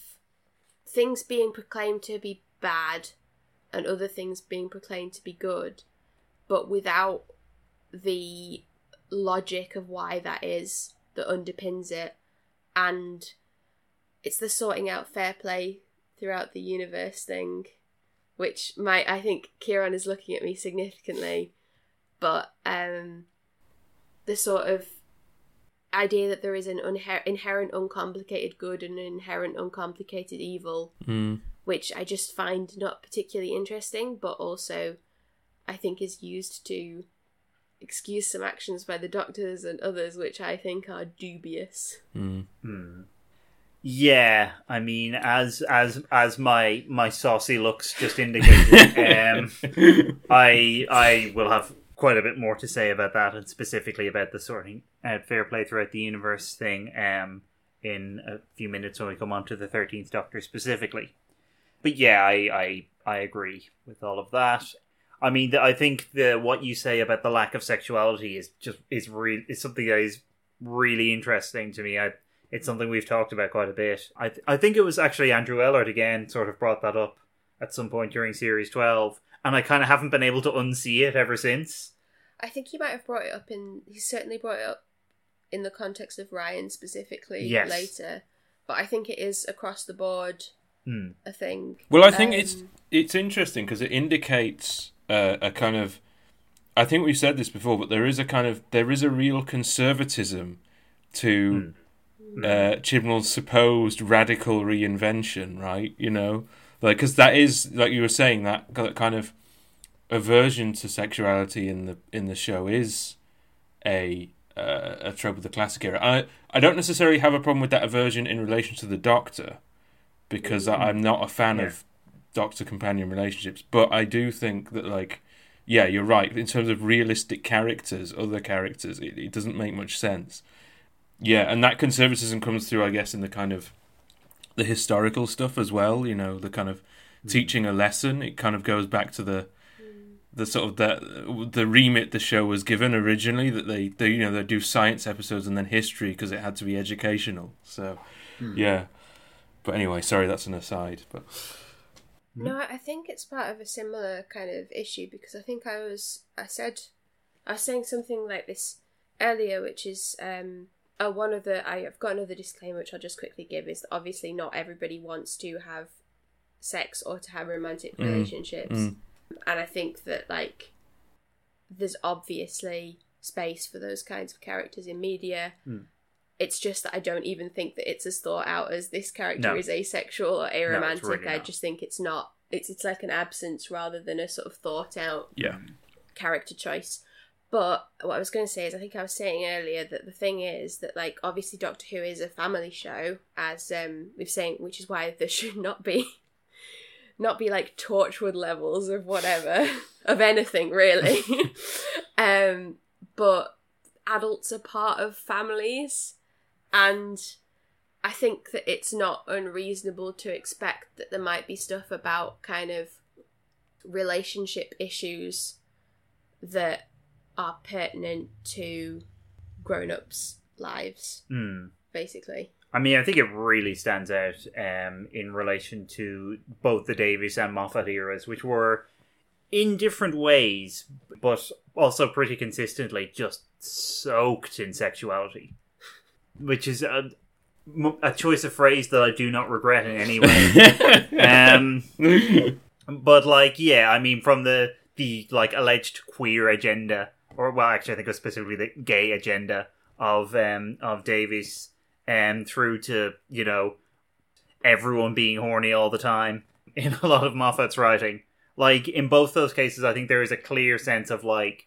things being proclaimed to be bad and other things being proclaimed to be good, but without the logic of why that is that underpins it. And it's the sorting out fair play throughout the universe thing, which might, I think Kieran is looking at me significantly, but um, the sort of idea that there is an unher- inherent uncomplicated good and an inherent uncomplicated evil Mm. which I just find not particularly interesting, but also I think is used to excuse some actions by the doctors and others which I think are dubious. Mm. Hmm. Yeah, I mean, as as as my my saucy looks just indicated, um, I I will have quite a bit more to say about that, and specifically about the sorting out fair play throughout the universe thing. Um, in a few minutes when we come on to the Thirteenth Doctor specifically. But yeah, I I I agree with all of that. I mean, I think the what you say about the lack of sexuality is just is real is something that is really interesting to me. I it's something we've talked about quite a bit. I th- I think it was actually Andrew Ellard again sort of brought that up at some point during series twelve, and I kind of haven't been able to unsee it ever since. I think he might have brought it up in he certainly brought it up in the context of Ryan specifically Yes. later. But I think it is across the board Hmm. a thing. Well, I think it's Um, it's interesting because it indicates uh, a kind of. I think we've said this before, but there is a kind of there is a real conservatism to uh, Chibnall's supposed radical reinvention, right? You know, like because that is like you were saying that that kind of aversion to sexuality in the in the show is a uh, a trope of the classic era. I I don't necessarily have a problem with that aversion in relation to the Doctor because I, I'm not a fan Yeah. of Doctor companion relationships, but I do think that like yeah, you're right. In terms of realistic characters, other characters, it, it doesn't make much sense. Yeah, and that conservatism comes through, I guess, in the kind of the historical stuff as well. You know, the kind of teaching a lesson. It kind of goes back to the the sort of the the remit the show was given originally that they, they you know they do science episodes and then history because it had to be educational. So yeah, but anyway, sorry, that's an aside. But No, I think it's part of a similar kind of issue because I think I was I said I was saying something like this earlier, which is um oh one of the I've got another disclaimer which I'll just quickly give is that obviously not everybody wants to have sex or to have romantic Mm, relationships. mm. And I think that like there's obviously space for those kinds of characters in media. Mm. It's just that I don't even think that it's as thought out as this character No. is asexual or aromantic. really I just think it's not. It's it's like an absence rather than a sort of thought out yeah, character choice. But what I was going to say is, I think I was saying earlier that the thing is that, like, obviously Doctor Who is a family show, as um, we've saying, which is why there should not be, not be like Torchwood levels of whatever of anything really. um, but adults are part of families, and I think that it's not unreasonable to expect that there might be stuff about kind of relationship issues that are pertinent to grown ups' lives, Hmm. basically. I mean, I think it really stands out um, in relation to both the Davies and Moffat eras, which were in different ways, but also pretty consistently just soaked in sexuality, which is a, a choice of phrase that I do not regret in any way. um, but like, yeah, I mean, from the the like alleged queer agenda, or well, actually, I think it was specifically the gay agenda of um of Davies, um, through to you know everyone being horny all the time in a lot of Moffat's writing. Like in both those cases, I think there is a clear sense of like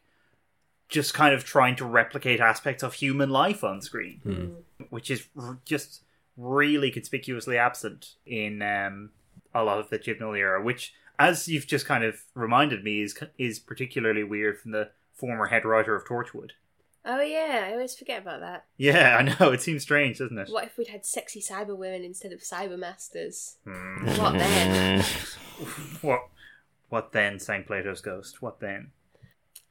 just kind of trying to replicate aspects of human life on screen Hmm. which is r- just really conspicuously absent in um, a lot of the Chibnall era. Which, as you've just kind of reminded me, is is particularly weird from the former head writer of Torchwood. Oh, yeah, I always forget about that. Yeah, I know it seems strange, doesn't it? What if we'd had sexy cyber women instead of cyber masters? Hmm. What then? What? What then sang Plato's Ghost? What then?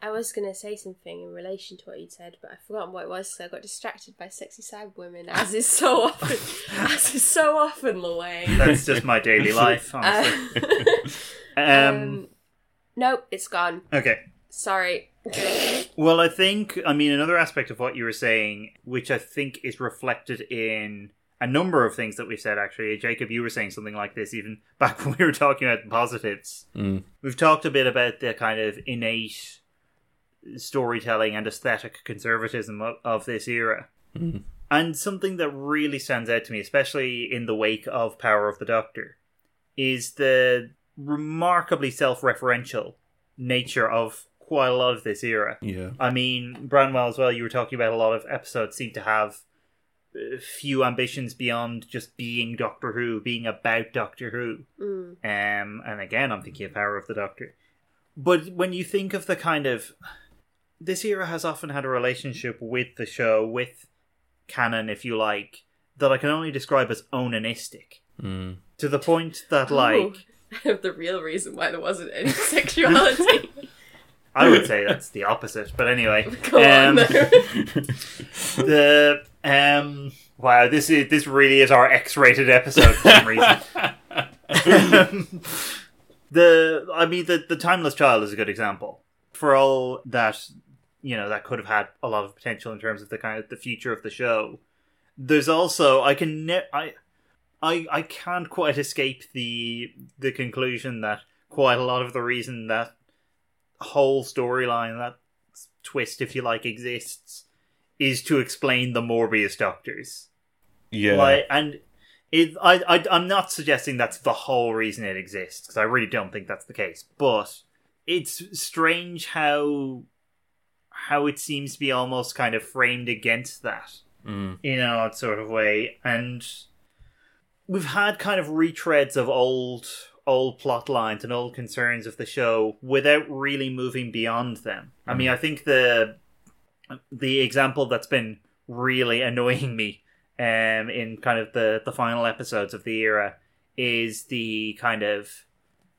I was going to say something in relation to what you'd said, but I've forgotten what it was, so I got distracted by sexy cyber women, as is so often, as is so often the way. That's just my daily life, honestly. Uh, um, um, nope, it's gone. okay. Sorry. Well, I think, I mean, another aspect of what you were saying, which I think is reflected in a number of things that we've said, actually. Jacob, you were saying something like this even back when we were talking about the positives. Mm. We've talked a bit about the kind of innate storytelling and aesthetic conservatism of, of this era. Mm. And something that really stands out to me, especially in the wake of Power of the Doctor, is the remarkably self referential nature of quite a lot of this era. Yeah. I mean, Branwell as well, you were talking about a lot of episodes seem to have uh, few ambitions beyond just being Doctor Who, being about Doctor Who. Mm. Um, and again, I'm thinking of Power of the Doctor. But when you think of the kind of. This era has often had a relationship with the show, with canon, if you like, that I can only describe as onanistic. Mm. To the point that, like, Oh, the real reason why there wasn't any sexuality. I would say that's the opposite. But anyway, Go um, though. the um, wow, this is this really is our X-rated episode for some reason. the I mean the the timeless child is a good example for all that you know that could have had a lot of potential in terms of the kind of the future of the show. There's also I can ne- I I I can't quite escape the the conclusion that quite a lot of the reason that whole storyline that twist if you like exists is to explain the Morbius doctors. yeah. Like, and it, I, I, I'm not suggesting that's the whole reason it exists because I really don't think that's the case. But it's strange how how it seems to be almost kind of framed against that Mm. in an odd sort of way, and we've had kind of retreads of old old plot lines and old concerns of the show without really moving beyond them. I mean, I think the the example that's been really annoying me um in kind of the the final episodes of the era is the kind of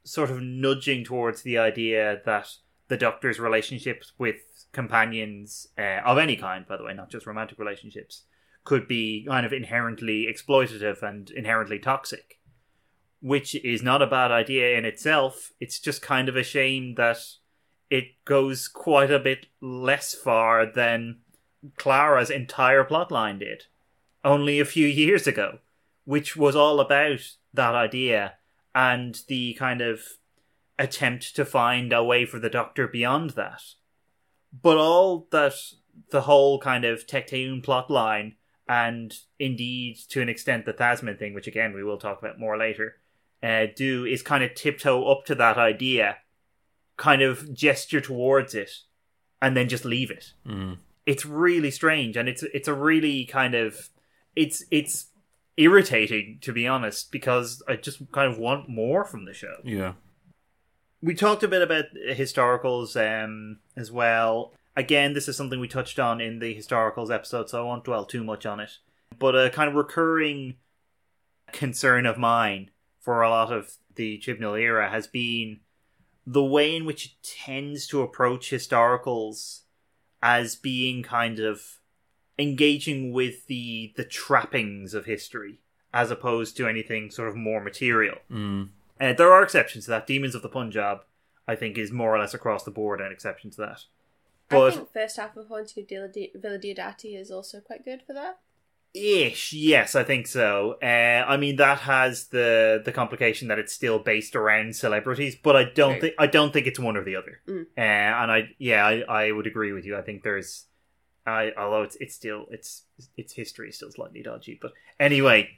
sort of nudging towards the idea that the doctor's relationships with companions uh, of any kind by the way not just romantic relationships could be kind of inherently exploitative and inherently toxic which is not a bad idea in itself it's just kind of a shame that it goes quite a bit less far than Clara's entire plotline did only a few years ago, which was all about that idea and the kind of attempt to find a way for the Doctor beyond that. But all that the whole kind of Tecteun plotline and indeed to an extent the Thasmin thing, which again we will talk about more later, uh, do is kind of tiptoe up to that idea, kind of gesture towards it, and then just leave it Mm. it's really strange and it's it's a really kind of it's it's irritating to be honest because I just kind of want more from the show. Yeah. We talked a bit about historicals um as well. Again, this is something we touched on in the historicals episode, so I won't dwell too much on it. But a kind of recurring concern of mine for a lot of the Chibnall era has been the way in which it tends to approach historicals as being kind of engaging with the the trappings of history as opposed to anything sort of more material. Mm. Uh, there are exceptions to that. Demons of the Punjab, I think, is more or less across the board an exception to that. I But think first half of Haunting of Dila- Villa Diodati is also quite good for that. Ish, yes, I think so. Uh, I mean, that has the the complication that it's still based around celebrities, but I don't Right. think I don't think it's one or the other. Mm. Uh, and I yeah, I, I would agree with you. I think there's, I although it's it's still it's its history is still slightly dodgy, but anyway,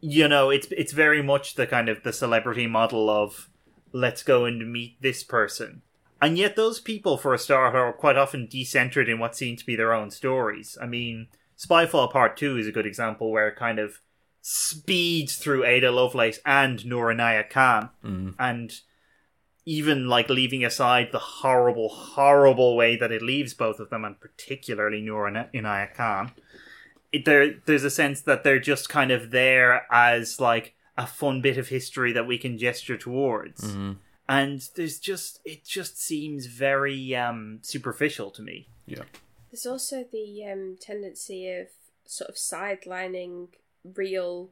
you know, it's it's very much the kind of the celebrity model of let's go and meet this person. And yet, those people, for a start, are quite often decentered in what seem to be their own stories. I mean, Spyfall Part 2 is a good example where it kind of speeds through Ada Lovelace and Noor Inayat Khan, Mm. and even like leaving aside the horrible, horrible way that it leaves both of them, and particularly Noor Inayat Khan, it, there, there's a sense that they're just kind of there as like a fun bit of history that we can gesture towards Mm. and there's just it just seems very um superficial to me. There's also the um, tendency of sort of sidelining real,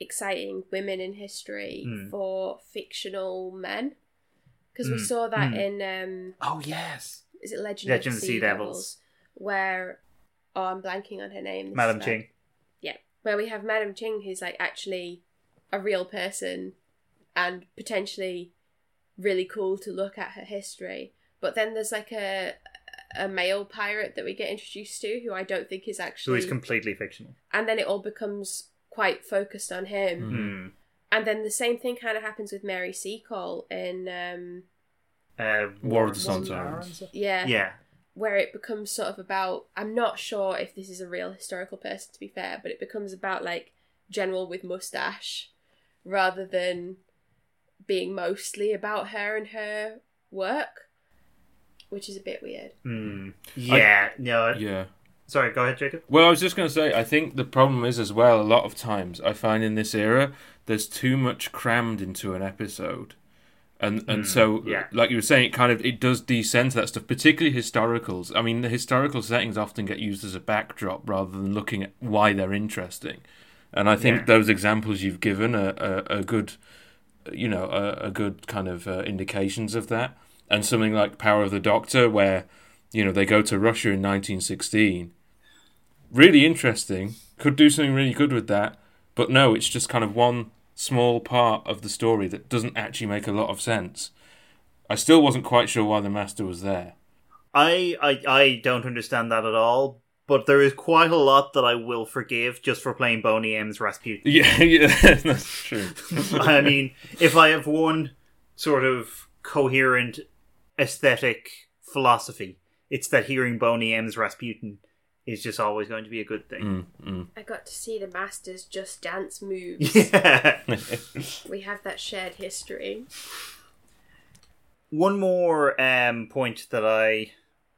exciting women in history Hmm. for fictional men. Because we Hmm, saw that hmm. in, um, Oh yes, is it Legend, Legend of the Sea Devils? Where, oh, I'm blanking on her name. Madam. Ching. Yeah, where we have Madam Ching, who's like actually a real person and potentially really cool to look at her history. But then there's like a a male pirate that we get introduced to who I don't think is Who actually is completely fictional. and then it all becomes quite focused on him. Mm. And then the same thing kind of happens with Mary Seacole in um Uh, War of the Sun Sontarans. yeah, Yeah. where it becomes sort of about I'm not sure if this is a real historical person to be fair, but it becomes about like general with mustache rather than being mostly about her and her work, which is a bit weird. Hmm. Yeah. no. Yeah. Sorry. Go ahead, Jacob. Well, I was just going to say, I think the problem is as well, a lot of times I find in this era, there's too much crammed into an episode. And and Mm, so, yeah. like you were saying, it kind of it does descend to that stuff, particularly historicals. I mean, the historical settings often get used as a backdrop rather than looking at why they're interesting. And I think Yeah. those examples you've given are, are, are good, you know, are, are good kind of uh, indications of that. And something like Power of the Doctor, where you know they go to Russia in 1916 really interesting. Could do something really good with that, but no, it's just kind of one small part of the story that doesn't actually make a lot of sense. I still wasn't quite sure why the master was there. I, I I don't understand that at all. But there is quite a lot that I will forgive just for playing Boney M's Rasputin. Yeah, yeah, that's true. I mean, if I have one sort of coherent aesthetic philosophy, it's that hearing Boney M's Rasputin is just always going to be a good thing. Mm, mm. I got to see the Masters just dance moves. Yeah. We have that shared history. One more um, point that I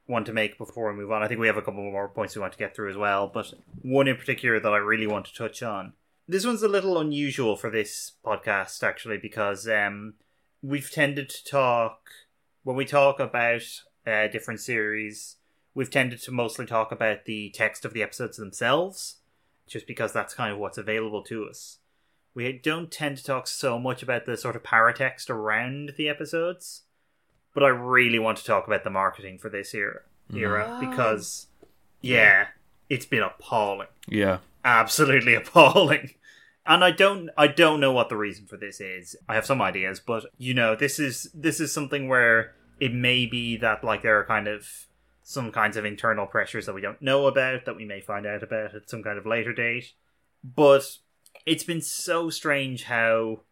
want to make before we move on. I think we have a couple more points we want to get through as well, but one in particular that I really want to touch on. This one's a little unusual for this podcast, actually, because um, we've tended to talk, when we talk about uh, different series, we've tended to mostly talk about the text of the episodes themselves, just because that's kind of what's available to us. We don't tend to talk so much about the sort of paratext around the episodes but I really want to talk about the marketing for this era, era Oh. because, yeah, it's been appalling, Yeah. absolutely appalling. And I don't, I don't know what the reason for this is. I have some ideas, but you know, this is this is something where it may be that like there are kind of some kinds of internal pressures that we don't know about that we may find out about at some kind of later date. But it's been so strange how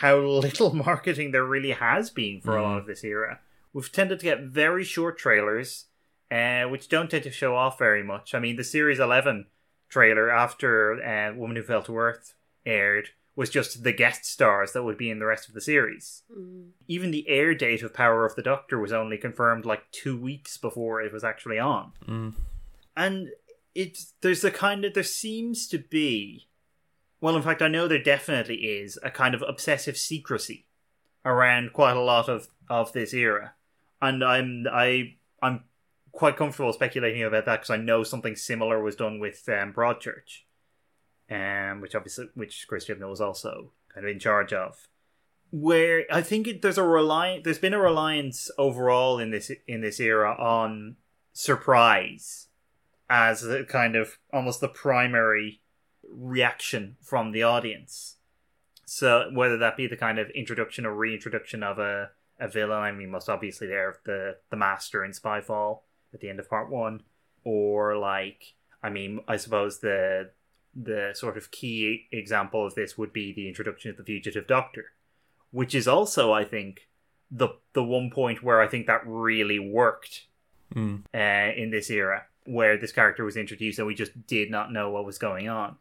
how little marketing there really has been for a lot Mhm. of this era. We've tended to get very short trailers, uh, which don't tend to show off very much. I mean, the Series 11 trailer after uh, Woman Who Fell to Earth aired was just the guest stars that would be in the rest of the series. Mm. Even the air date of Power of the Doctor was only confirmed like two weeks before it was actually on Mm. and it's there's a kind of there seems to be well in fact i know there definitely is a kind of obsessive secrecy around quite a lot of of this era and i'm i i'm quite comfortable speculating about that because i know something similar was done with um, broadchurch um which obviously which chris Chibnall was also kind of in charge of where i think it, there's a reliance there's been a reliance overall in this in this era on surprise as a kind of almost the primary reaction from the audience. So whether that be the kind of introduction or reintroduction of a, a villain, I mean most obviously there the the master in Spyfall at the end of part one, or like I mean I suppose the the sort of key example of this would be the introduction of the fugitive doctor, which is also I think the the one point where I think that really worked Mm. uh, in this era where this character was introduced and we just did not know what was going on.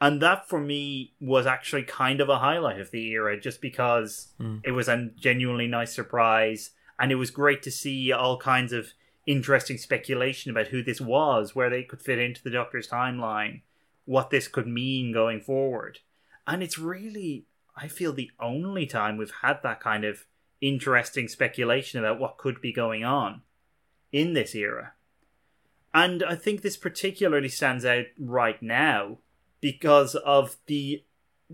And that for me was actually kind of a highlight of the era just because Mm. it was a genuinely nice surprise and it was great to see all kinds of interesting speculation about who this was, where they could fit into the Doctor's timeline, what this could mean going forward. And it's really, I feel, the only time we've had that kind of interesting speculation about what could be going on in this era. And I think this particularly stands out right now because of the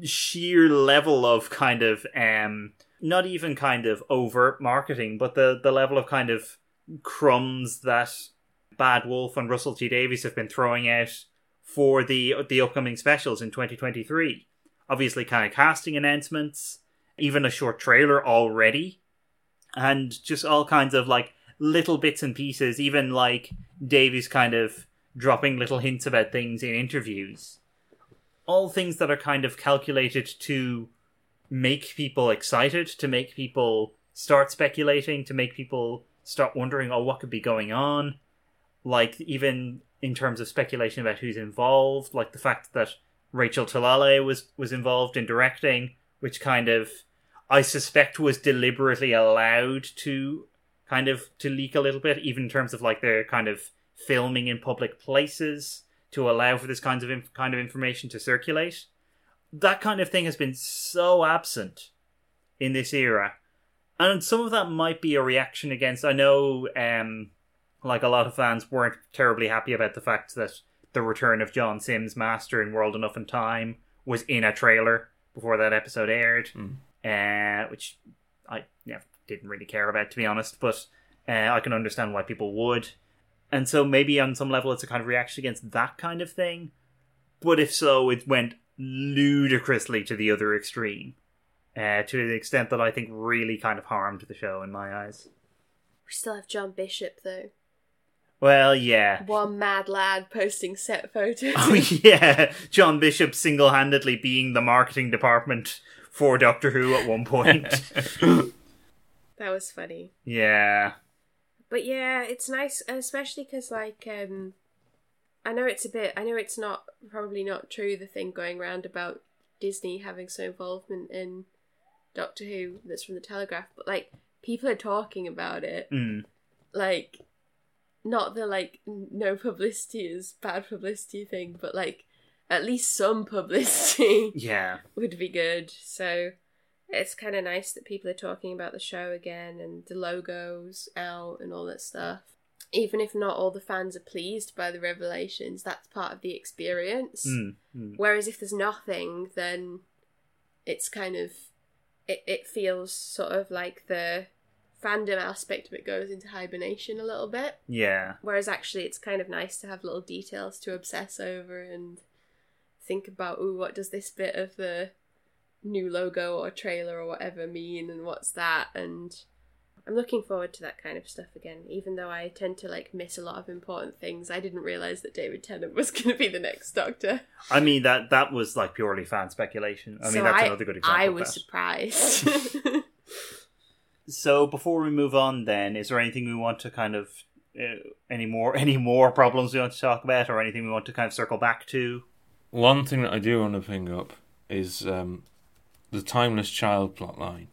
sheer level of kind of um not even kind of overt marketing, but the the level of kind of crumbs that Bad Wolf and Russell T Davies have been throwing out for the the upcoming specials in 2023. Obviously, kind of casting announcements, even a short trailer already, and just all kinds of like little bits and pieces. Even like Davies kind of dropping little hints about things in interviews. All things that are kind of calculated to make people excited, to make people start speculating, to make people start wondering, oh, what could be going on? Like, even in terms of speculation about who's involved, like the fact that Rachel Talalay was, was involved in directing, which kind of, I suspect, was deliberately allowed to kind of to leak a little bit, even in terms of like their kind of filming in public places to allow for this kinds of inf- kind of information to circulate that kind of thing has been so absent in this era. And some of that might be a reaction against. I know, um, like a lot of fans weren't terribly happy about the fact that the return of John Simm's, Master in World Enough and Time, was in a trailer before that episode aired, Mm. uh, which I yeah, didn't really care about, to be honest. But uh, I can understand why people would. And so maybe on some level it's a kind of reaction against that kind of thing. But if so, it went ludicrously to the other extreme. Uh, to the extent that I think really kind of harmed the show in my eyes. We still have John Bishop though. Well, yeah. One mad lad posting set photos. Oh, yeah. John Bishop single handedly being the marketing department for Doctor Who at one point. that was funny. yeah. But yeah, it's nice, especially because like um, I know it's a bit. I know it's not probably not true the thing going around about Disney having some involvement in Doctor Who that's from the Telegraph, but like people are talking about it. Mm. Like, not the like no publicity is bad publicity thing, but like at least some publicity Yeah. would be good. So it's kind of nice that people are talking about the show again and the logos out and all that stuff. Even if not all the fans are pleased by the revelations, that's part of the experience. Mm. Mm. Whereas if there's nothing, then it's kind of it, it feels sort of like the fandom aspect of it goes into hibernation a little bit. Yeah. Whereas actually, it's kind of nice to have little details to obsess over and think about. Ooh, what does this bit of the new logo or trailer or whatever mean, and what's that? And I'm looking forward to that kind of stuff again. Even though I tend to like miss a lot of important things, I didn't realize that David Tennant was going to be the next Doctor. I mean that that was like purely fan speculation. I mean that's I, another good example. I of was that. surprised. So before we move on, then, is there anything we want to kind of uh, any more any more problems we want to talk about, or anything we want to kind of circle back to? One thing that I do want to bring up is um, the timeless child plotline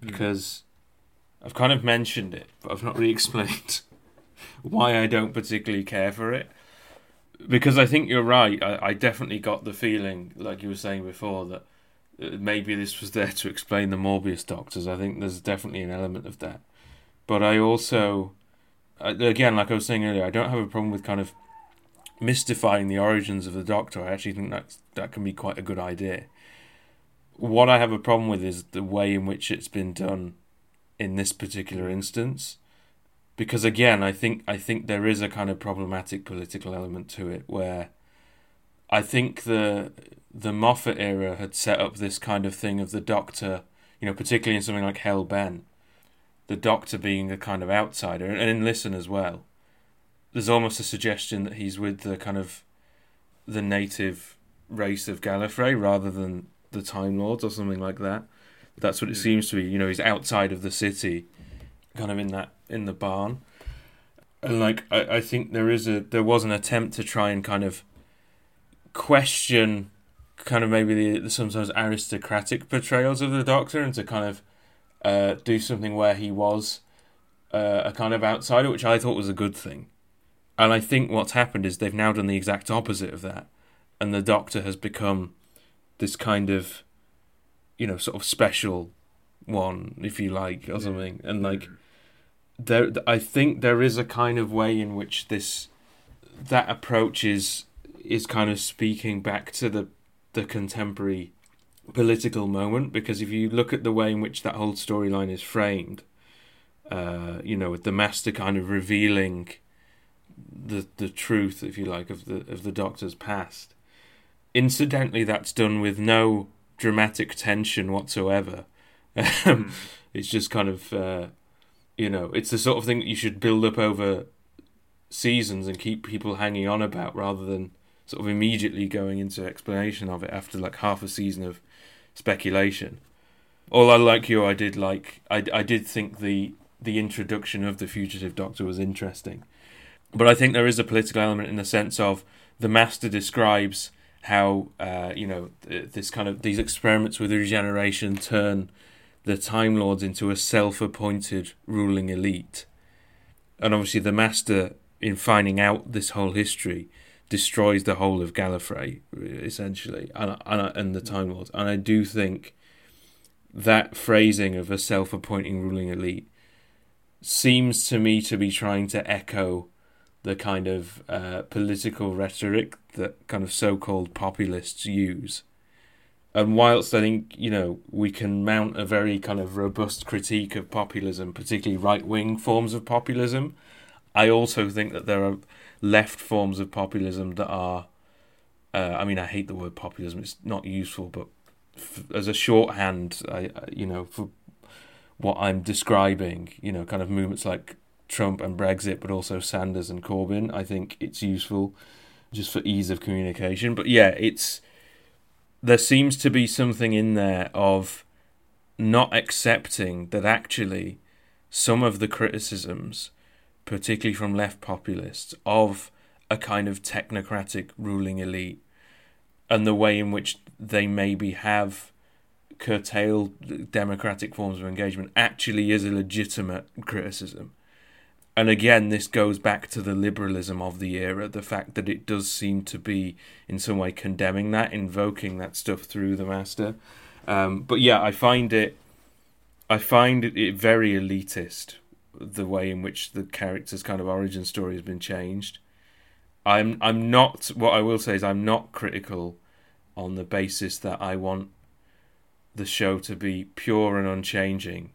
because I've kind of mentioned it, but I've not really explained why I don't particularly care for it. Because I think you're right. I, I definitely got the feeling, like you were saying before, that uh, maybe this was there to explain the Morbius doctors. I think there's definitely an element of that. But I also, uh, again, like I was saying earlier, I don't have a problem with kind of mystifying the origins of the Doctor. I actually think that that can be quite a good idea. What I have a problem with is the way in which it's been done in this particular instance, because again, I think I think there is a kind of problematic political element to it where I think the the Moffat era had set up this kind of thing of the Doctor, you know, particularly in something like Hell Bent, the Doctor being a kind of outsider, and in Listen as well there's almost a suggestion that he's with the kind of the native race of Gallifrey rather than the Time Lords or something like that. That's what it seems to be. You know, he's outside of the city, kind of in that in the barn. And like I, I think there is a there was an attempt to try and kind of question kind of maybe the, the sometimes aristocratic portrayals of the Doctor and to kind of uh, do something where he was uh, a kind of outsider, which I thought was a good thing. And I think what's happened is they've now done the exact opposite of that. And the Doctor has become this kind of, you know, sort of special one, if you like, or something. And like, there, I think there is a kind of way in which this that approach is is kind of speaking back to the the contemporary political moment because if you look at the way in which that whole storyline is framed, uh, you know, with the master kind of revealing the the truth, if you like, of the of the Doctor's past. Incidentally, that's done with no dramatic tension whatsoever. mm. It's just kind of, uh, you know, it's the sort of thing that you should build up over seasons and keep people hanging on about rather than sort of immediately going into explanation of it after like half a season of speculation. Although, like you, I did like I, I did think the the introduction of the fugitive doctor was interesting, but I think there is a political element in the sense of the master describes how uh, you know this kind of these experiments with regeneration turn the Time Lords into a self-appointed ruling elite, and obviously the master in finding out this whole history destroys the whole of Gallifrey essentially, and and, and the Time Lords. And I do think that phrasing of a self-appointing ruling elite seems to me to be trying to echo the kind of uh, political rhetoric that kind of so-called populists use. And whilst I think you know we can mount a very kind of robust critique of populism, particularly right-wing forms of populism, I also think that there are left forms of populism that are. Uh, I mean, I hate the word populism; it's not useful, but f- as a shorthand, I, you know, for what I'm describing, you know, kind of movements like Trump and Brexit, but also Sanders and Corbyn, I think it's useful just for ease of communication. But yeah, it's there seems to be something in there of not accepting that actually some of the criticisms particularly from left populists, of a kind of technocratic ruling elite and the way in which they maybe have curtailed democratic forms of engagement actually is a legitimate criticism. And again, this goes back to the liberalism of the era, the fact that it does seem to be in some way condemning that, invoking that stuff through the master. Um, but yeah, I find it, I find it very elitist the way in which the character's kind of origin story has been changed. I'm I'm not what I will say is I'm not critical on the basis that I want the show to be pure and unchanging,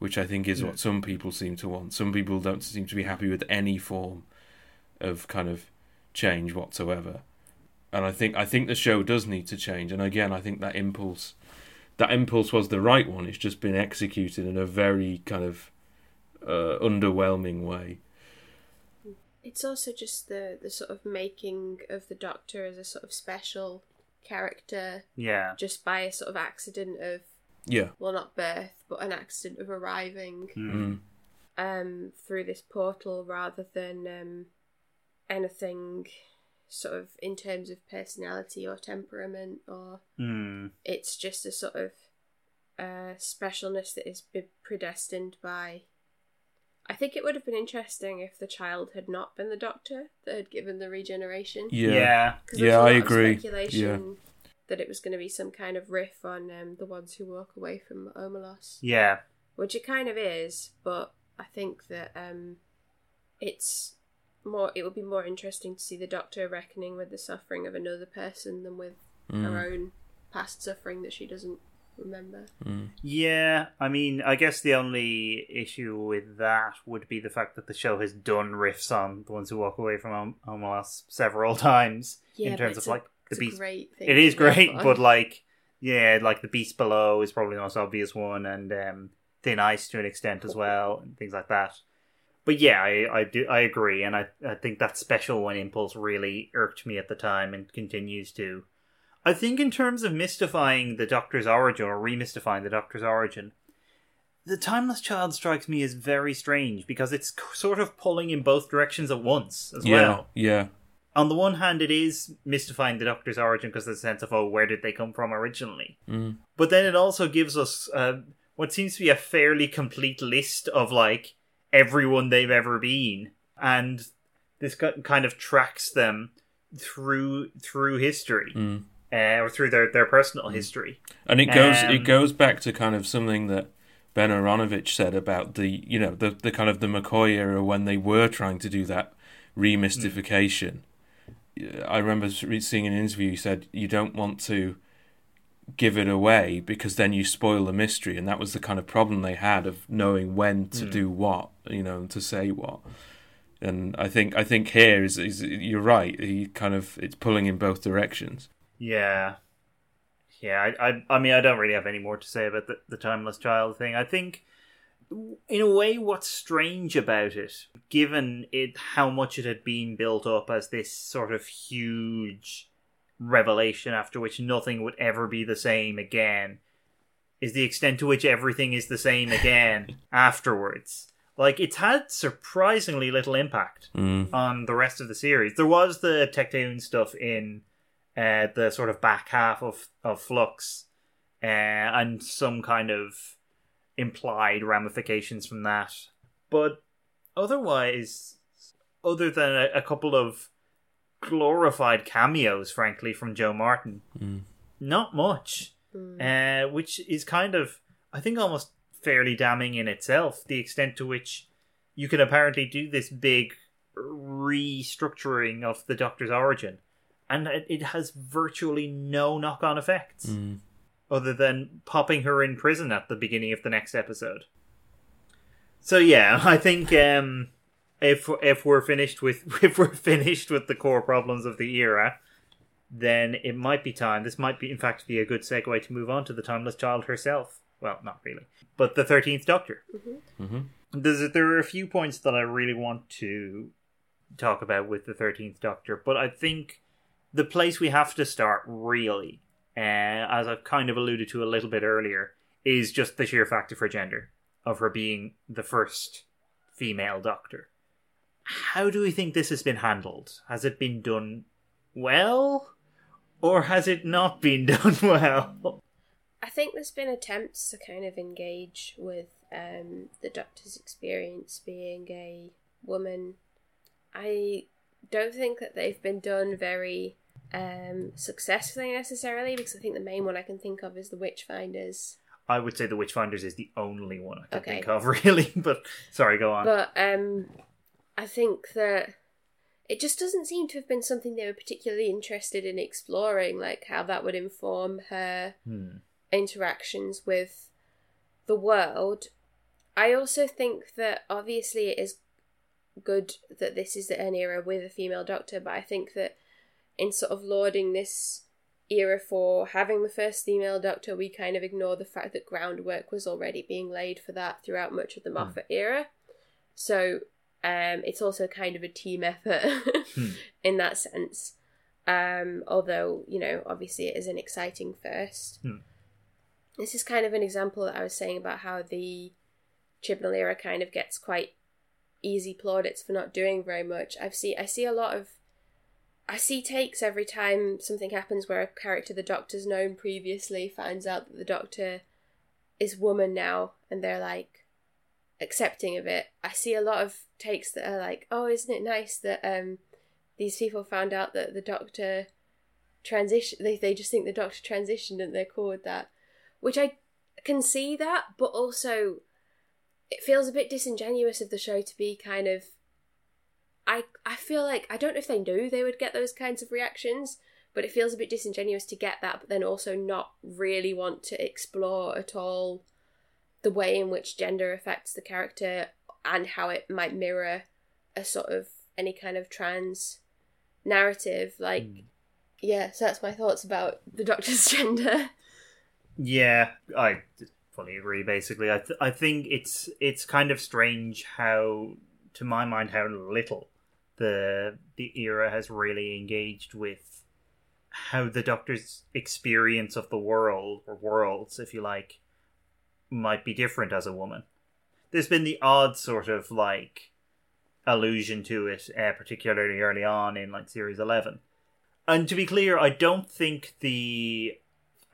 which I think is yeah. what some people seem to want. Some people don't seem to be happy with any form of kind of change whatsoever. And I think I think the show does need to change. And again, I think that impulse that impulse was the right one. It's just been executed in a very kind of uh, underwhelming way. It's also just the the sort of making of the Doctor as a sort of special character. Yeah. Just by a sort of accident of yeah. Well, not birth, but an accident of arriving mm. um through this portal rather than um anything sort of in terms of personality or temperament or mm. it's just a sort of uh, specialness that is predestined by I think it would have been interesting if the child had not been the doctor that had given the regeneration. Yeah, yeah, yeah I agree. yeah. That it was going to be some kind of riff on um, the ones who walk away from Omelas. Yeah, which it kind of is, but I think that um, it's more. It would be more interesting to see the doctor reckoning with the suffering of another person than with mm. her own past suffering that she doesn't remember. Mm. Yeah, I mean, I guess the only issue with that would be the fact that the show has done riffs on the ones who walk away from Omelas several times yeah, in terms of a, like the beast. Great it is great, but like, yeah, like the beast below is probably the most obvious one, and um, thin ice to an extent as well, and things like that. But yeah, I, I do I agree, and I, I think that special one impulse really irked me at the time and continues to. I think in terms of mystifying the Doctor's origin or remystifying the Doctor's origin, the Timeless Child strikes me as very strange because it's sort of pulling in both directions at once as yeah, well. Yeah. On the one hand, it is mystifying the Doctor's origin because there's a sense of, oh, where did they come from originally? Mm. But then it also gives us uh, what seems to be a fairly complete list of, like, everyone they've ever been. And this kind of tracks them through through history. Mm uh, or through their, their personal mm. history. And it goes um, it goes back to kind of something that Ben Aaronovitch said about the you know the the kind of the McCoy era when they were trying to do that remystification. I remember seeing an interview. He said you don't want to give it away because then you spoil the mystery, and that was the kind of problem they had of knowing when to Mm. do what, you know, and to say what. And I think I think here is, is you're right. He kind of it's pulling in both directions. Yeah. Yeah, I, I, I mean, I don't really have any more to say about the, the Timeless Child thing. I think, in a way, what's strange about it, given it how much it had been built up as this sort of huge revelation after which nothing would ever be the same again, is the extent to which everything is the same again afterwards. Like, it's had surprisingly little impact Mm. on the rest of the series. There was the Tecteun stuff in uh, the sort of back half of of Flux, uh, and some kind of implied ramifications from that. But otherwise, other than a, a couple of glorified cameos, frankly, from Jo Martin, Mm. not much. Uh, which is kind of, I think, almost fairly damning in itself. The extent to which you can apparently do this big restructuring of the Doctor's origin, and it it has virtually no knock-on effects Mm. Other than popping her in prison at the beginning of the next episode. So yeah, I think um, if if we're finished with if we're finished with the core problems of the era, then it might be time. This might be, in fact, be a good segue to move on to the timeless child herself. Well, not really, but the thirteenth Doctor. hmm There's, there are a few points that I really want to talk about with the 13th Doctor, but I think the place we have to start, really, uh, as I've kind of alluded to a little bit earlier, is just the sheer fact of her gender, of her being the first female Doctor. How do we think this has been handled? Has it been done well? Or has it not been done well? I think there's been attempts to kind of engage with um, the Doctor's experience being a woman. I don't think that they've been done very um, successfully necessarily because I think the main one I can think of is the Witchfinders. I would say the Witchfinders is the only one I can Okay. think of, really. But sorry, go on. But um, I think that it just doesn't seem to have been something they were particularly interested in exploring, like how that would inform her Hmm. interactions with the world. I also think that obviously it is good that this is an era with a female doctor, but I think that in sort of lauding this era for having the first female doctor, we kind of ignore the fact that groundwork was already being laid for that throughout much of the Moffat era. So um, it's also kind of a team effort Hmm. in that sense. Um, although, you know, obviously it is an exciting first. Hmm. This is kind of an example that I was saying about how the Chibnall era kind of gets quite easy plaudits for not doing very much. I've see I see a lot of I see takes every time something happens where a character the doctor's known previously finds out that the doctor is woman now and they're like accepting of it. I see a lot of takes that are like, "Oh, isn't it nice that um these people found out that the doctor transition they they just think the doctor transitioned and they're with that." Which I can see that, but also it feels a bit disingenuous of the show to be kind of I I feel like I don't know if they knew they would get those kinds of reactions, but it feels a bit disingenuous to get that, but then also not really want to explore at all the way in which gender affects the character and how it might mirror a sort of any kind of trans narrative. Like, Mm. yeah, so that's my thoughts about the Doctor's gender. Yeah, I fully agree. Basically, I th- I think it's it's kind of strange how, to my mind, how little the the era has really engaged with how the Doctor's experience of the world or worlds, if you like, might be different as a woman. There's been the odd sort of like allusion to it, uh, particularly early on in like series eleven. And to be clear, I don't think the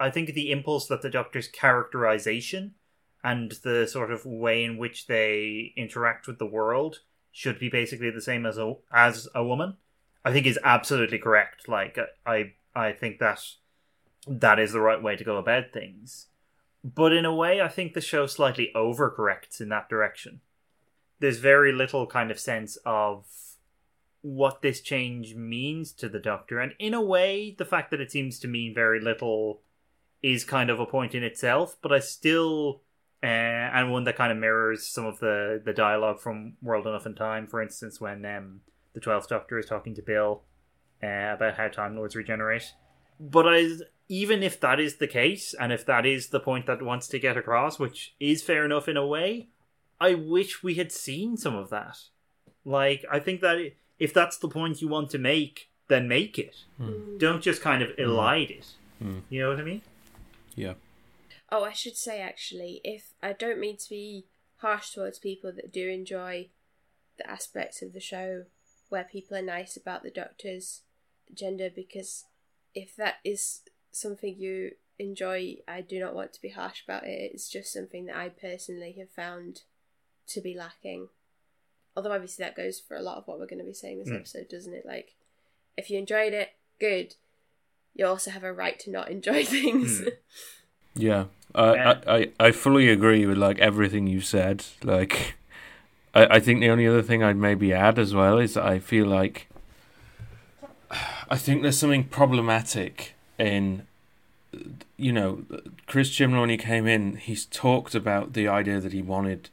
I think the impulse that the Doctor's characterization and the sort of way in which they interact with the world should be basically the same as a as a woman. I think is absolutely correct. Like I I think that that is the right way to go about things. But in a way, I think the show slightly overcorrects in that direction. There's very little kind of sense of what this change means to the Doctor, and in a way, the fact that it seems to mean very little is kind of a point in itself. But I still, uh, and one that kind of mirrors some of the the dialogue from World Enough and Time, for instance, when um, the Twelfth Doctor is talking to Bill uh, about how Time Lords regenerate. But I, even if that is the case, and if that is the point that wants to get across, which is fair enough in a way, I wish we had seen some of that. Like, I think that if that's the point you want to make, then make it. Hmm. Don't just kind of elide it. Hmm. You know what I mean? Yeah. Oh, I should say actually, if I don't mean to be harsh towards people that do enjoy the aspects of the show where people are nice about the doctor's gender, because if that is something you enjoy, I do not want to be harsh about it. It's just something that I personally have found to be lacking. Although obviously that goes for a lot of what we're going to be saying this Mm. episode, doesn't it? Like, if you enjoyed it, good. You also have a right to not enjoy things. Uh, Yeah. I, I I fully agree with like everything you said. Like, I I think the only other thing I'd maybe add as well is I feel like I think there's something problematic in you know Chris Chibnall when he came in, he's talked about the idea that he wanted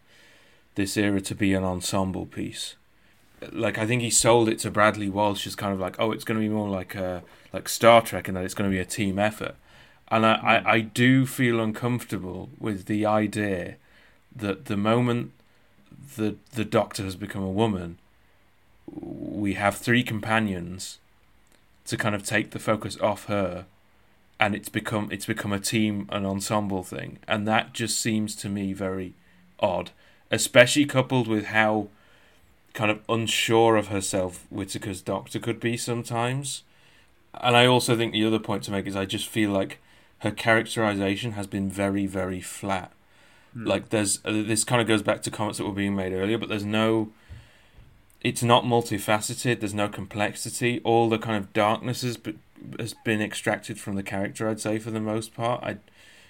this era to be an ensemble piece. Like I think he sold it to Bradley Walsh as kind of like, oh, it's going to be more like a like Star Trek, and that it's going to be a team effort. And I, hmm. I, I do feel uncomfortable with the idea that the moment the the Doctor has become a woman, we have three companions to kind of take the focus off her, and it's become it's become a team an ensemble thing, and that just seems to me very odd, especially coupled with how kind of unsure of herself Whittaker's Doctor could be sometimes. And I also think the other point to make is I just feel like her characterization has been very, very flat. Hmm. Like there's uh, this kind of goes back to comments that were being made earlier, but there's no. It's not multifaceted. There's no complexity. All the kind of darkness has, be, has been extracted from the character. I'd say for the most part. I,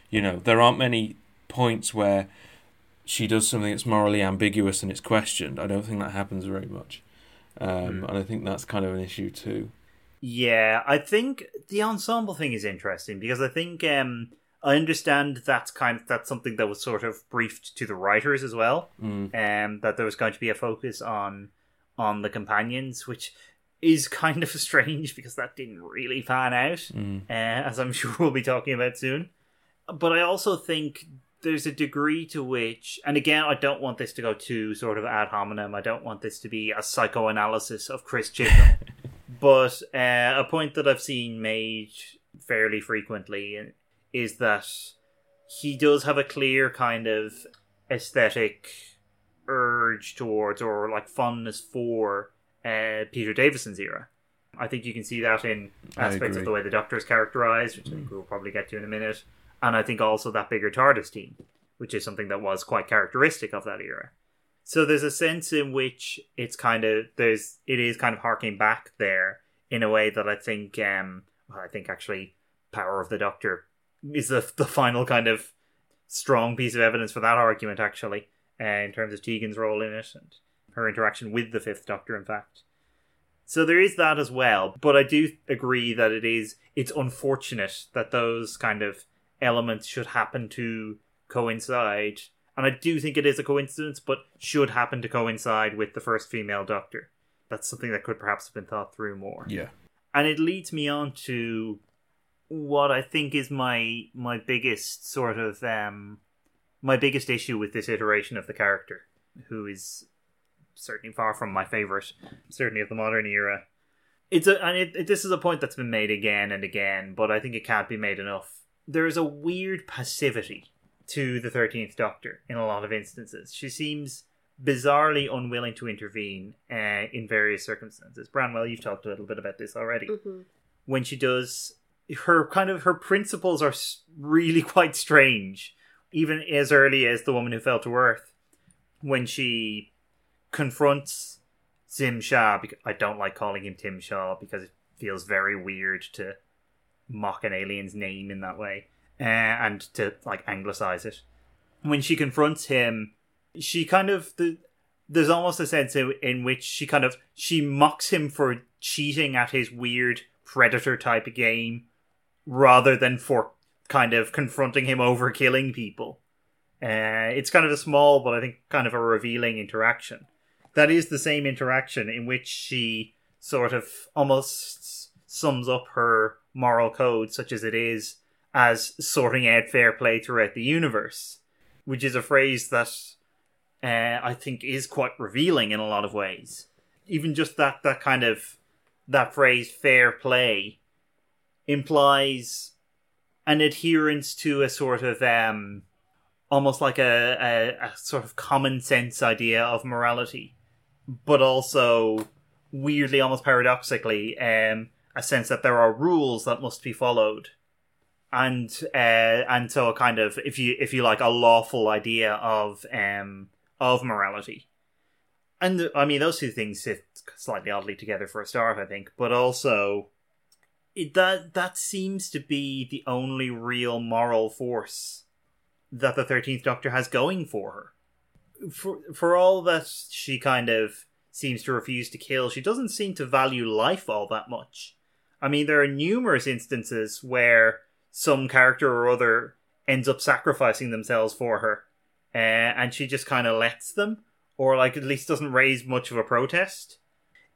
you know, there aren't many points where she does something that's morally ambiguous and it's questioned. I don't think that happens very much, um, Hmm. and I think that's kind of an issue too. Yeah, I think the ensemble thing is interesting because I think um, I understand that's kind of that's something that was sort of briefed to the writers as well. Mm. Um, that there was going to be a focus on on the companions, which is kind of strange because that didn't really pan out, Mm. uh, as I'm sure we'll be talking about soon. But I also think there's a degree to which, and again, I don't want this to go too sort of ad hominem. I don't want this to be a psychoanalysis of Chris Chibnall. but uh, a point that I've seen made fairly frequently is that he does have a clear kind of aesthetic urge towards or like fondness for uh, Peter Davison's era. I think you can see that in aspects of the way the Doctor is characterized, which I think we'll probably get to in a minute, and I think also that bigger TARDIS team, which is something that was quite characteristic of that era. So there's a sense in which it's kind of there's it is kind of harking back there in a way that I think um I think actually Power of the Doctor is the the final kind of strong piece of evidence for that argument actually uh, in terms of Tegan's role in it and her interaction with the Fifth Doctor in fact. So there is that as well, but I do agree that it is it's unfortunate that those kind of elements should happen to coincide. And I do think it is a coincidence, but should happen to coincide with the first female doctor. That's something that could perhaps have been thought through more. Yeah. And it leads me on to what I think is my my biggest sort of um my biggest issue with this iteration of the character, who is certainly far from my favorite, certainly of the modern era. It's a and it, it, this is a point that's been made again and again, but I think it can't be made enough. There is a weird passivity to the Thirteenth Doctor in a lot of instances. She seems bizarrely unwilling to intervene uh, in various circumstances. Branwell, you've talked a little bit about this already. hmm When she does, her kind of her principles are really quite strange. Even as early as the woman who fell to earth, when she confronts Tim Shaw, because I don't like calling him Tim Shaw because it feels very weird to mock an alien's name in that way. Uh, and to like anglicize it. When she confronts him, she kind of the, there's almost a sense in, which she kind of she mocks him for cheating at his weird predator type game rather than for kind of confronting him over killing people. Uh, it's kind of a small, but I think kind of a revealing interaction. That is the same interaction in which she sort of almost sums up her moral code, such as it is, as sorting out fair play throughout the universe, which is a phrase that uh, I think is quite revealing in a lot of ways. Even just that that kind of that phrase "fair play" implies an adherence to a sort of um, almost like a, a, a sort of common sense idea of morality, but also weirdly, almost paradoxically, um, a sense that there are rules that must be followed, and uh, and so a kind of if you if you like a lawful idea of um of morality. And I mean, those two things sit slightly oddly together for a start, I think, but also it, that that seems to be the only real moral force that the Thirteenth Doctor has going for her. For for all that she kind of seems to refuse to kill, she doesn't seem to value life all that much. I mean, there are numerous instances where some character or other ends up sacrificing themselves for her, uh, and she just kind of lets them, or like at least doesn't raise much of a protest,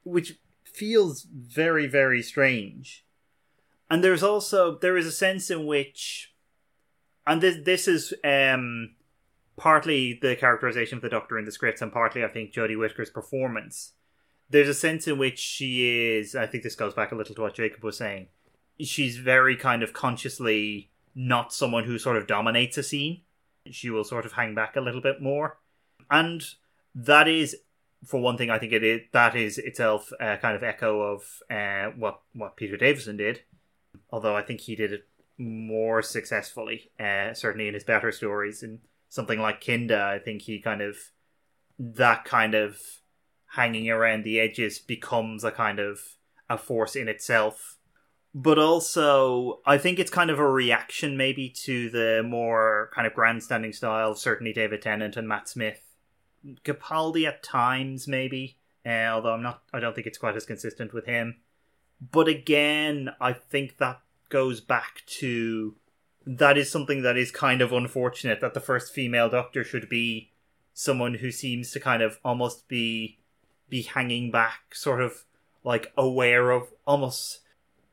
which feels very very strange. And there's also there is a sense in which, and this this is um partly the characterization of the Doctor in the scripts, and partly I think Jodie Whittaker's performance. There's a sense in which she is. I think this goes back a little to what Jacob was saying. She's very kind of consciously not someone who sort of dominates a scene. She will sort of hang back a little bit more, and that is, for one thing, I think it is that is itself a kind of echo of uh, what what Peter Davison did. Although I think he did it more successfully, uh, certainly in his better stories. And something like Kinda, I think he kind of that kind of hanging around the edges becomes a kind of a force in itself. But also, I think it's kind of a reaction maybe to the more kind of grandstanding style certainly David Tennant and Matt Smith. Capaldi at times, maybe, uh, although I'm not, I don't think it's quite as consistent with him. But again, I think that goes back to that is something that is kind of unfortunate that the first female doctor should be someone who seems to kind of almost be be hanging back sort of like aware of almost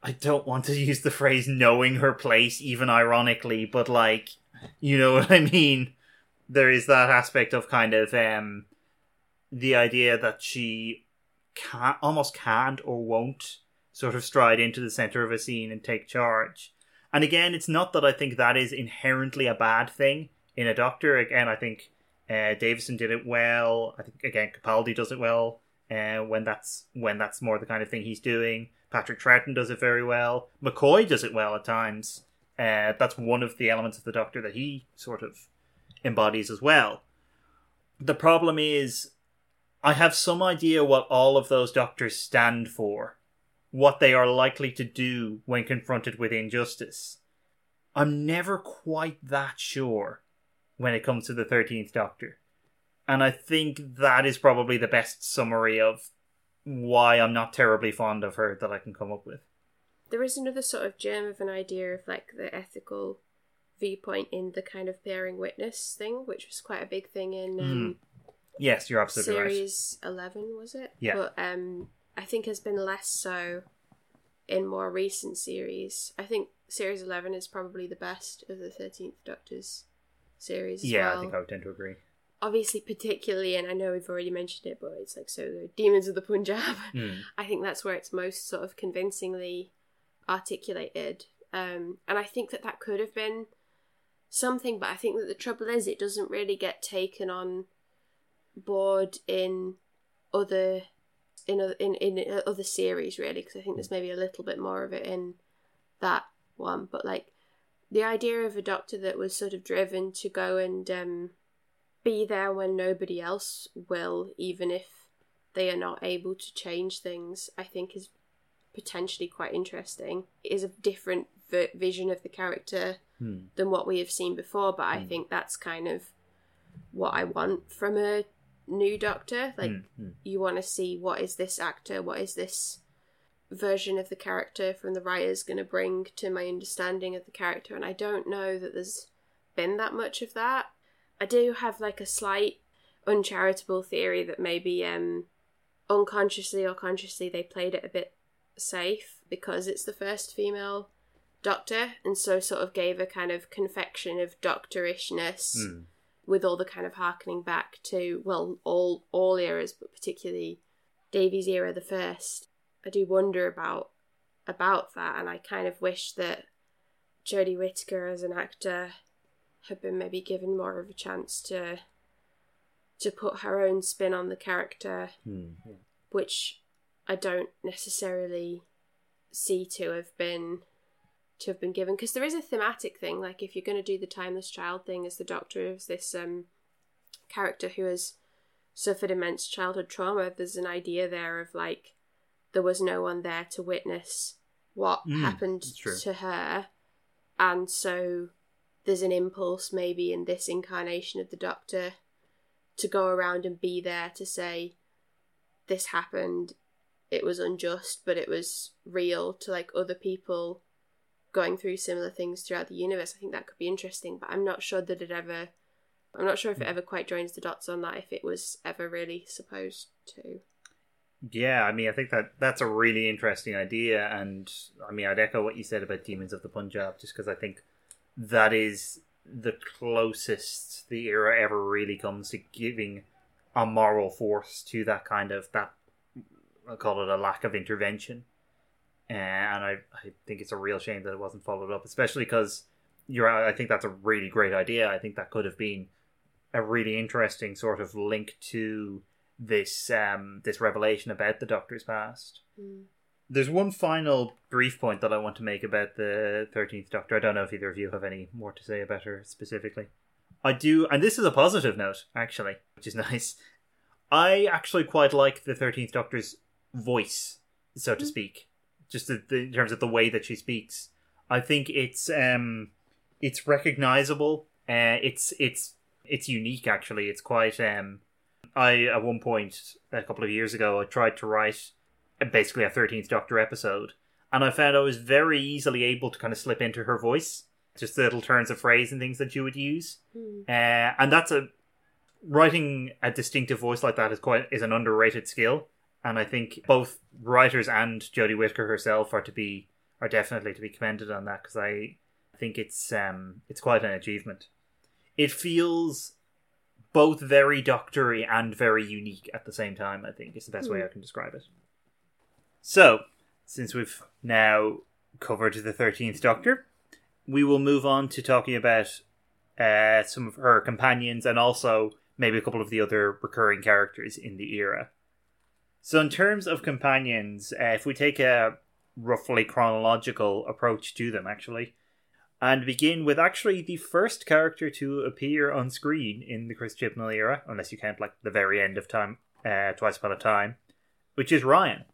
I don't want to use the phrase knowing her place even ironically but like you know what I mean there is that aspect of kind of um the idea that she can't, almost can't or won't sort of stride into the center of a scene and take charge and again, it's not that I think that is inherently a bad thing in a Doctor. Again, I think uh, Davison did it well. I think again Capaldi does it well uh, when that's when that's more the kind of thing he's doing. Patrick Troughton does it very well. McCoy does it well at times. Uh, that's one of the elements of the Doctor that he sort of embodies as well. The problem is, I have some idea what all of those Doctors stand for what they are likely to do when confronted with injustice. I'm never quite that sure when it comes to the 13th Doctor. And I think that is probably the best summary of why I'm not terribly fond of her that I can come up with. There is another sort of germ of an idea of like the ethical viewpoint in the kind of bearing witness thing, which was quite a big thing in um, Yes, you're absolutely right. series eleven, was it? Yeah. But um, I think has been less so in more recent series. I think series eleven is probably the best of the Thirteenth Doctor's series. Yeah, well. I think I would tend to agree. Obviously particularly, and I know we've already mentioned it, but it's like so good. Demons of the Punjab. Hmm. I think that's where it's most sort of convincingly articulated. Um, and I think that that could have been something, but I think that the trouble is it doesn't really get taken on board in other in other, in in other series really because I think there's maybe a little bit more of it in that one. But like the idea of a doctor that was sort of driven to go and um, be there when nobody else will, even if they are not able to change things, I think is potentially quite interesting. It is a different v- vision of the character Hmm. than what we have seen before. But I Hmm. think that's kind of what I want from a new Doctor. Like, Hmm, hmm. you want to see what is this actor, what is this version of the character from the writers going to bring to my understanding of the character. And I don't know that there's been that much of that. I do have like a slight uncharitable theory that maybe um unconsciously or consciously they played it a bit safe because it's the first female doctor and so sort of gave a kind of confection of doctorishness Hmm. with all the kind of harkening back to well all all eras but particularly Davy's era the first I do wonder about about that and I kind of wish that Jodie Whittaker as an actor had been maybe given more of a chance to to put her own spin on the character Hmm. Yeah. which I don't necessarily see to have been to have been given because there is a thematic thing like if you're going to do the timeless child thing as the doctor is this um character who has suffered immense childhood trauma there's an idea there of like there was no one there to witness what Mm, happened to her and so there's an impulse maybe in this incarnation of the doctor to go around and be there to say this happened. It was unjust but it was real to like other people going through similar things throughout the universe. I think that could be interesting but i'm not sure that it ever i'm not sure if it hmm. ever quite joins the dots on that if it was ever really supposed to. Yeah, I mean, I think that that's a really interesting idea, and I mean, I'd echo what you said about Demons of the Punjab, just because I think that is the closest the era ever really comes to giving a moral force to that kind of that. I call it a lack of intervention, and I I think it's a real shame that it wasn't followed up, especially because you're. I think that's a really great idea. I think that could have been a really interesting sort of link to this um this revelation about the Doctor's past. Mm. There's one final brief point that I want to make about the Thirteenth Doctor. I don't know if either of you have any more to say about her specifically. I do, and this is a positive note actually, which is nice. I actually quite like the Thirteenth Doctor's voice, so to Mm. speak, just the, the, in terms of the way that she speaks. I think it's um it's recognizable. Uh, it's it's it's unique actually. It's quite um I at one point a couple of years ago I tried to write basically a Thirteenth Doctor episode, and I found I was very easily able to kind of slip into her voice, just the little turns of phrase and things that you would use, Mm. uh, and that's a writing a distinctive voice like that is quite is an underrated skill, and I think both writers and Jodie Whittaker herself are to be are definitely to be commended on that because I think it's um it's quite an achievement. It feels both very doctory and very unique at the same time. I think is the best way Hmm. I can describe it. So, since we've now covered the thirteenth Doctor, we will move on to talking about uh, some of her companions and also maybe a couple of the other recurring characters in the era. So, in terms of companions, uh, if we take a roughly chronological approach to them, actually, and begin with actually the first character to appear on screen in the Chris Chibnall era, unless you count like the very end of time, uh, Twice Upon a Time, which is Ryan.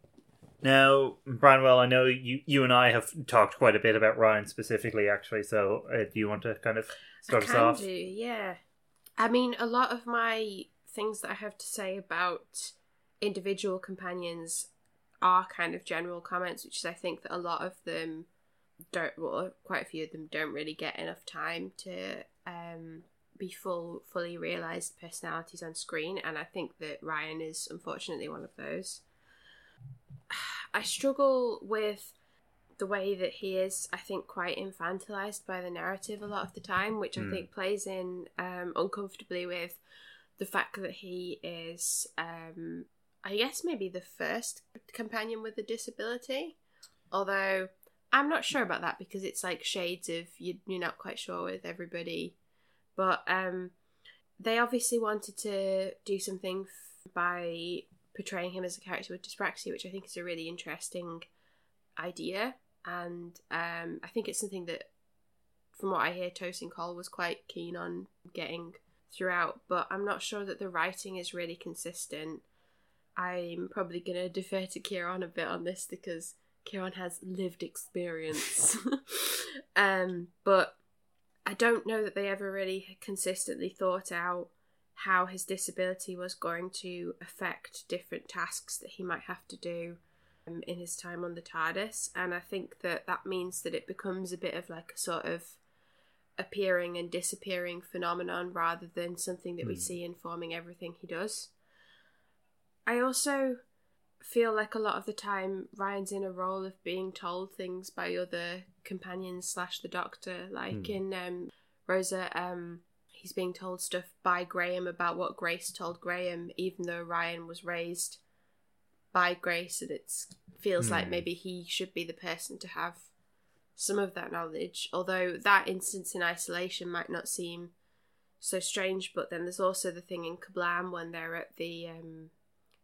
Now, Branwell, I know you you and I have talked quite a bit about Ryan specifically, actually. So, uh, do you want to kind of start I us can off? do, yeah. I mean, a lot of my things that I have to say about individual companions are kind of general comments, which is I think that a lot of them don't. Well, quite a few of them don't really get enough time to um, be full, fully realized personalities on screen, and I think that Ryan is unfortunately one of those. I struggle with the way that he is, I think, quite infantilized by the narrative a lot of the time, which Hmm. I think plays in um, uncomfortably with the fact that he is, um, I guess, maybe the first companion with a disability. Although I'm not sure about that because it's like shades of you, you're not quite sure with everybody. But um, they obviously wanted to do something f- by portraying him as a character with dyspraxia, which I think is a really interesting idea. And um, I think it's something that, from what I hear, Tosin Cole was quite keen on getting throughout. But I'm not sure that the writing is really consistent. I'm probably going to defer to Kieran a bit on this because Kieran has lived experience. um, but I don't know that they ever really consistently thought out how his disability was going to affect different tasks that he might have to do um, in his time on the TARDIS. And I think that that means that it becomes a bit of like a sort of appearing and disappearing phenomenon rather than something that we Hmm. see informing everything he does. I also feel like a lot of the time Ryan's in a role of being told things by other companions slash the doctor. Like Hmm. in um, Rosa, um, he's being told stuff by Graham about what Grace told Graham, even though Ryan was raised by Grace, and it feels like Hmm. maybe he should be the person to have some of that knowledge. Although that instance in isolation might not seem so strange, but then there's also the thing in Kerblam when they're at the um,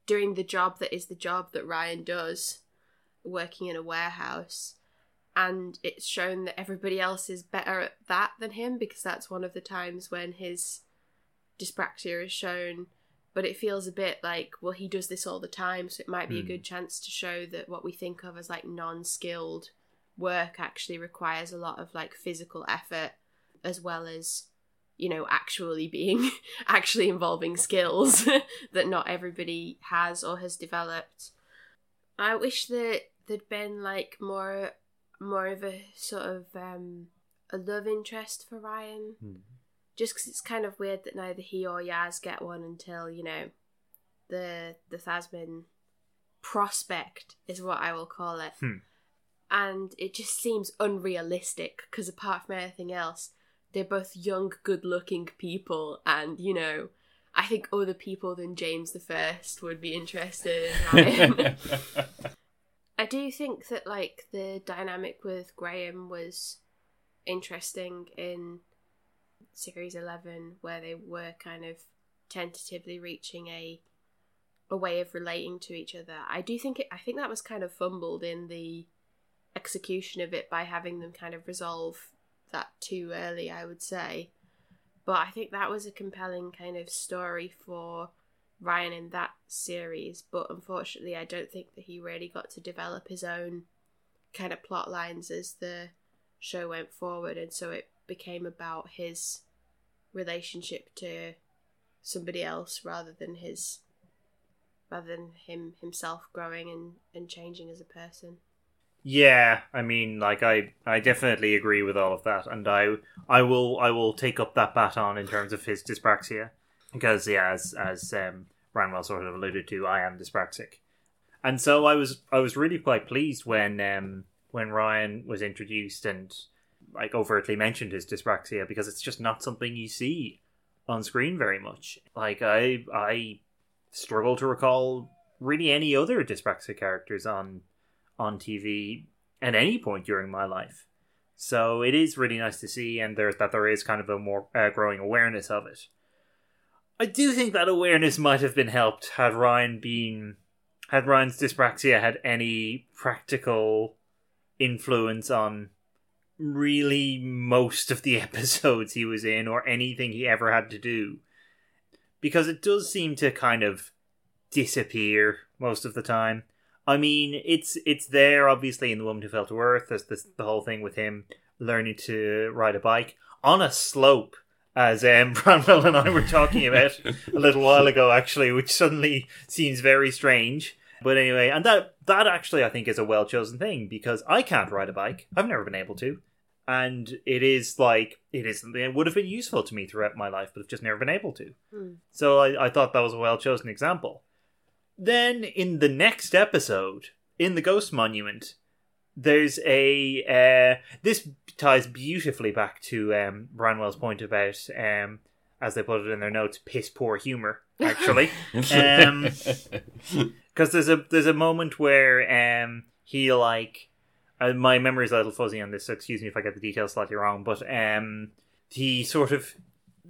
doing the job that is the job that Ryan does, working in a warehouse. And it's shown that everybody else is better at that than him because that's one of the times when his dyspraxia is shown. But it feels a bit like, well, he does this all the time, so it might be Hmm. a good chance to show that what we think of as like non skilled work actually requires a lot of like physical effort as well as you know actually being actually involving skills that not everybody has or has developed i wish that there'd been like more more of a sort of um a love interest for ryan Hmm. just because it's kind of weird that neither he or yaz get one until you know the the thasmin prospect is what i will call it Hmm. and it just seems unrealistic because apart from anything else they're both young good looking people and you know i think other people than james the first would be interested in ryan i do think that like the dynamic with graham was interesting in series 11 where they were kind of tentatively reaching a a way of relating to each other i do think it i think that was kind of fumbled in the execution of it by having them kind of resolve that too early, I would say. But I think that was a compelling kind of story for Ryan in that series. But unfortunately, I don't think that he really got to develop his own kind of plot lines as the show went forward. And so it became about his relationship to somebody else rather than his rather than him himself growing and, and changing as a person. Yeah, I mean, like I, I definitely agree with all of that, and I, I will, I will take up that baton in terms of his dyspraxia, because yeah, as as um, Branwell sort of alluded to, I am dyspraxic, and so I was, I was really quite pleased when, um, when Ryan was introduced and like overtly mentioned his dyspraxia because it's just not something you see on screen very much. Like I, I struggle to recall really any other dyspraxic characters on on TV at any point during my life. So it is really nice to see, and there's that there is kind of a more uh, growing awareness of it. I do think that awareness might have been helped had Ryan been had Ryan's dyspraxia had any practical influence on really most of the episodes he was in or anything he ever had to do. Because it does seem to kind of disappear most of the time. I mean, it's it's there obviously in the woman who fell to earth. There's this the whole thing with him learning to ride a bike on a slope, as um, Branwell and I were talking about a little while ago, actually, which suddenly seems very strange. But anyway, and that that actually I think is a well chosen thing because I can't ride a bike. I've never been able to, and it is like it is something that would have been useful to me throughout my life, but I've just never been able to. Hmm. So I, I thought that was a well chosen example. Then in the next episode, in the Ghost Monument, there's a uh, this ties beautifully back to um, Branwell's point about um, as they put it in their notes, piss poor humor. Actually, Um, because there's a there's a moment where um he like uh, my memory's a little fuzzy on this, so excuse me if I get the details slightly wrong, but um he sort of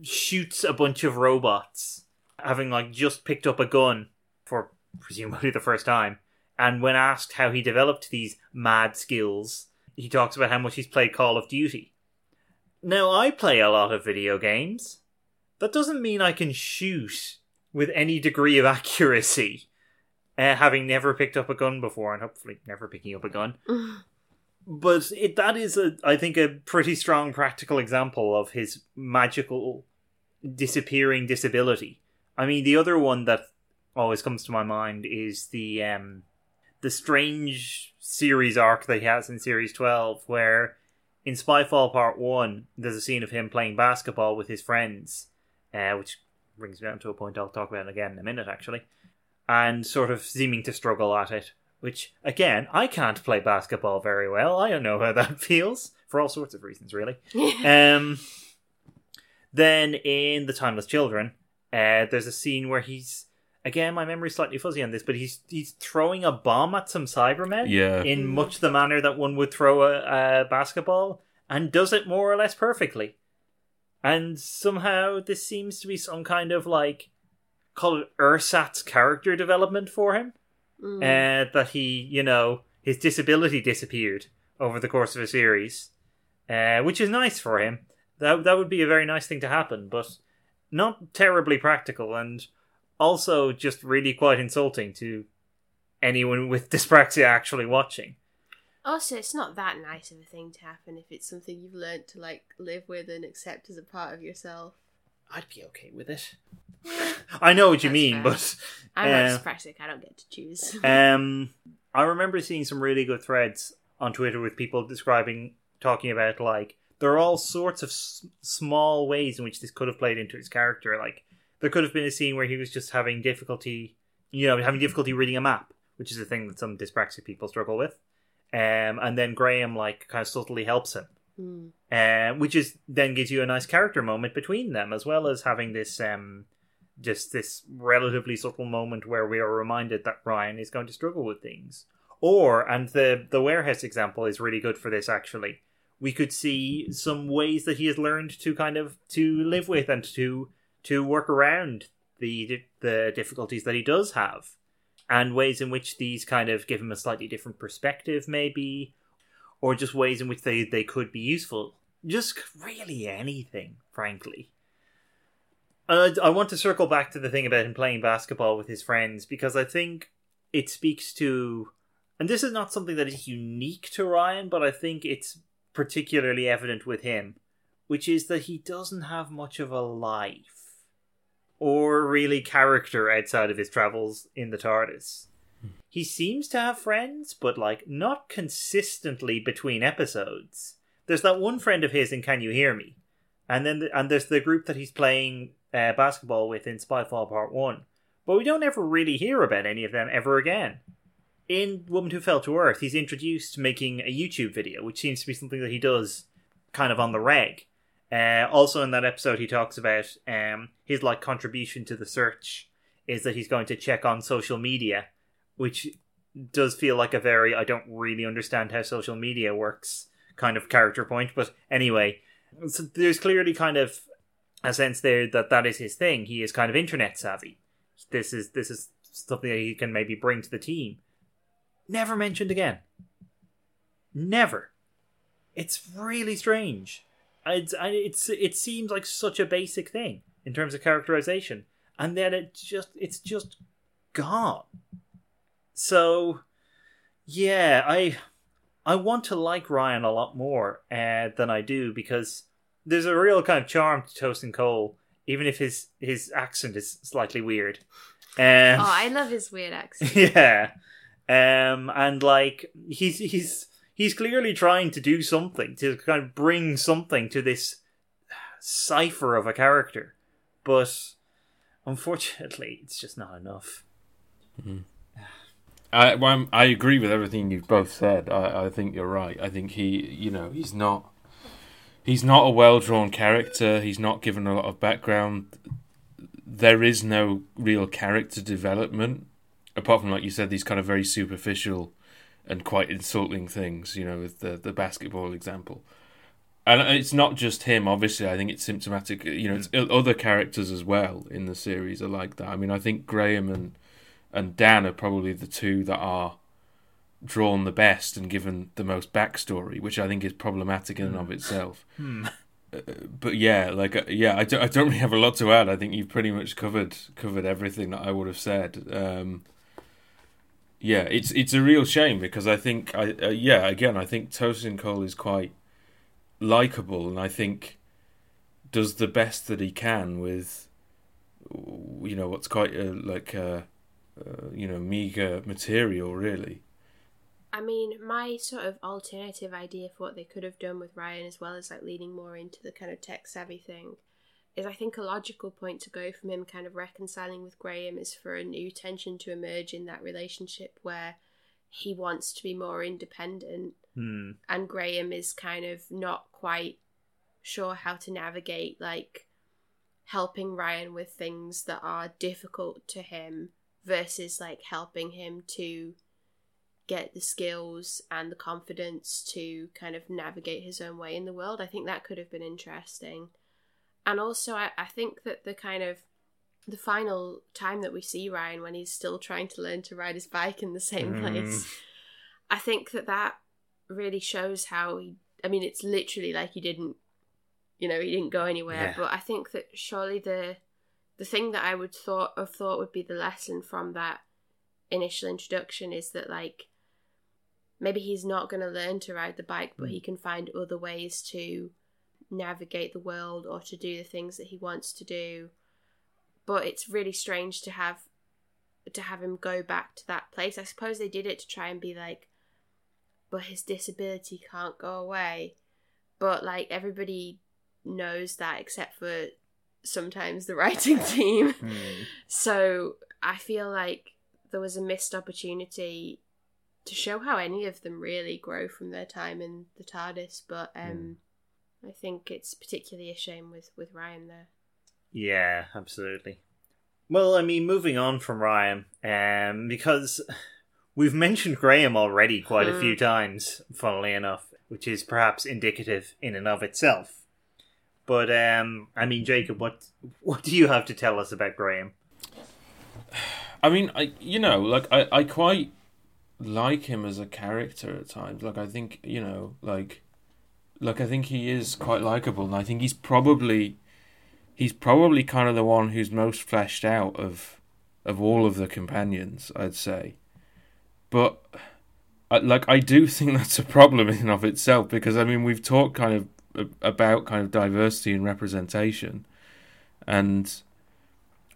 shoots a bunch of robots, having like just picked up a gun for presumably the first time. And when asked how he developed these mad skills, he talks about how much he's played Call of Duty. Now, I play a lot of video games. That doesn't mean I can shoot with any degree of accuracy, uh, having never picked up a gun before and hopefully never picking up a gun. but it that is a I think a pretty strong practical example of his magical disappearing disability. I mean, the other one that always comes to my mind is the um the strange series arc that he has in series 12 where in Spyfall Part 1 there's a scene of him playing basketball with his friends uh, which brings me down to a point I'll talk about again in a minute actually and sort of seeming to struggle at it which again I can't play basketball very well. I don't know how that feels for all sorts of reasons really. Um then in The Timeless Children uh, there's a scene where he's again my memory's slightly fuzzy on this but he's he's throwing a bomb at some cybermen Yeah. in much the manner that one would throw a, a basketball and does it more or less perfectly and somehow this seems to be some kind of like call it ersatz character development for him Mm. uh, that he you know his disability disappeared over the course of a series uh, which is nice for him that, that would be a very nice thing to happen but not terribly practical and also just really quite insulting to anyone with dyspraxia actually watching. Also, it's not that nice of a thing to happen if it's something you've learned to like live with and accept as a part of yourself. I'd be okay with it. I know what you That's mean, fair. but I'm Uh, not dyspraxic. I don't get to choose. um, I remember seeing some really good threads on Twitter with people describing, talking about like there are all sorts of s- small ways in which this could have played into his character. Like there could have been a scene where he was just having difficulty, you know, having difficulty reading a map, which is a thing that some dyspraxic people struggle with. Um, and then Graham like kind of subtly helps him uh, which is then gives you a nice character moment between them, as well as having this um, just this relatively subtle moment where we are reminded that Ryan is going to struggle with things. Or, and the the warehouse example is really good for this. Actually, we could see some ways that he has learned to kind of to live with and to to work around the the difficulties that he does have, and ways in which these kind of give him a slightly different perspective, maybe, or just ways in which they, they could be useful. Just really anything, frankly. I, I want to circle back to the thing about him playing basketball with his friends because I think it speaks to, and this is not something that is unique to Ryan, but I think it's particularly evident with him, which is that he doesn't have much of a life or really character outside of his travels in the TARDIS. He seems to have friends, but like not consistently between episodes. There's that one friend of his in Can You Hear Me, and then the, and there's the group that he's playing uh, basketball with in Spyfall Part One, but we don't ever really hear about any of them ever again. In Woman Who Fell to Earth, he's introduced making a YouTube video, which seems to be something that he does kind of on the reg. Uh, also, in that episode, he talks about um, his like contribution to the search is that he's going to check on social media, which does feel like a very I don't really understand how social media works kind of character point. But anyway, so there's clearly kind of a sense there that that is his thing. He is kind of internet savvy. This is this is something that he can maybe bring to the team. Never mentioned again. Never. It's really strange. It's it's it seems like such a basic thing in terms of characterization, and then it just it's just gone. So, yeah, I I want to like Ryan a lot more uh, than I do because there's a real kind of charm to Tosin Cole, even if his his accent is slightly weird. Um, oh, I love his weird accent. yeah, um, and like he's he's he's clearly trying to do something to kind of bring something to this cipher of a character, but unfortunately, it's just not enough. Hmm. I well, I agree with everything you've both said. I, I think you're right. I think he, you know, he's not he's not a well drawn character. He's not given a lot of background. There is no real character development apart from, like you said, these kind of very superficial and quite insulting things. You know, with the the basketball example. And it's not just him. Obviously, I think it's symptomatic. You know, it's other characters as well in the series are like that. I mean, I think Graham and and Dan are probably the two that are drawn the best and given the most backstory, which I think is problematic in and of itself. Uh, but yeah, like uh, yeah, I don't, I don't really have a lot to add. I think you've pretty much covered covered everything that I would have said. Um, yeah, it's it's a real shame because I think I uh, yeah again I think Tosin Cole is quite likable and I think does the best that he can with you know what's quite a, like a, uh, you know meager material really. I mean, my sort of alternative idea for what they could have done with Ryan, as well as like leaning more into the kind of tech savvy thing, is I think a logical point to go from him kind of reconciling with Graham is for a new tension to emerge in that relationship where he wants to be more independent Hmm. and Graham is kind of not quite sure how to navigate like helping Ryan with things that are difficult to him versus like helping him to get the skills and the confidence to kind of navigate his own way in the world. I think that could have been interesting. And also I, I think that the kind of the final time that we see Ryan when he's still trying to learn to ride his bike in the same Mm. place, I think that that really shows how he. I mean, it's literally like he didn't, you know, he didn't go anywhere. Yeah. But I think that surely the the thing that I would thought have thought would be the lesson from that initial introduction is that like maybe he's not going to learn to ride the bike, but he can find other ways to navigate the world or to do the things that he wants to do. But it's really strange to have to have him go back to that place. I suppose they did it to try and be like, but his disability can't go away. But like everybody knows that except for sometimes the writing team. Hmm. So I feel like there was a missed opportunity to show how any of them really grow from their time in the TARDIS. But um, I think it's particularly a shame with with Ryan there. Yeah, absolutely. Well, I mean, moving on from Ryan, um, because we've mentioned Graham already quite a few times, funnily enough, which is perhaps indicative in and of itself. But um, I mean, Jacob, what what do you have to tell us about Graham? I mean, I you know, like I, I quite like him as a character at times. Like I think you know, like like I think he is quite likable, and I think he's probably he's probably kind of the one who's most fleshed out of of all of the companions. I'd say, but I, like I do think that's a problem in of itself because I mean we've talked kind of uh, about kind of diversity and representation, and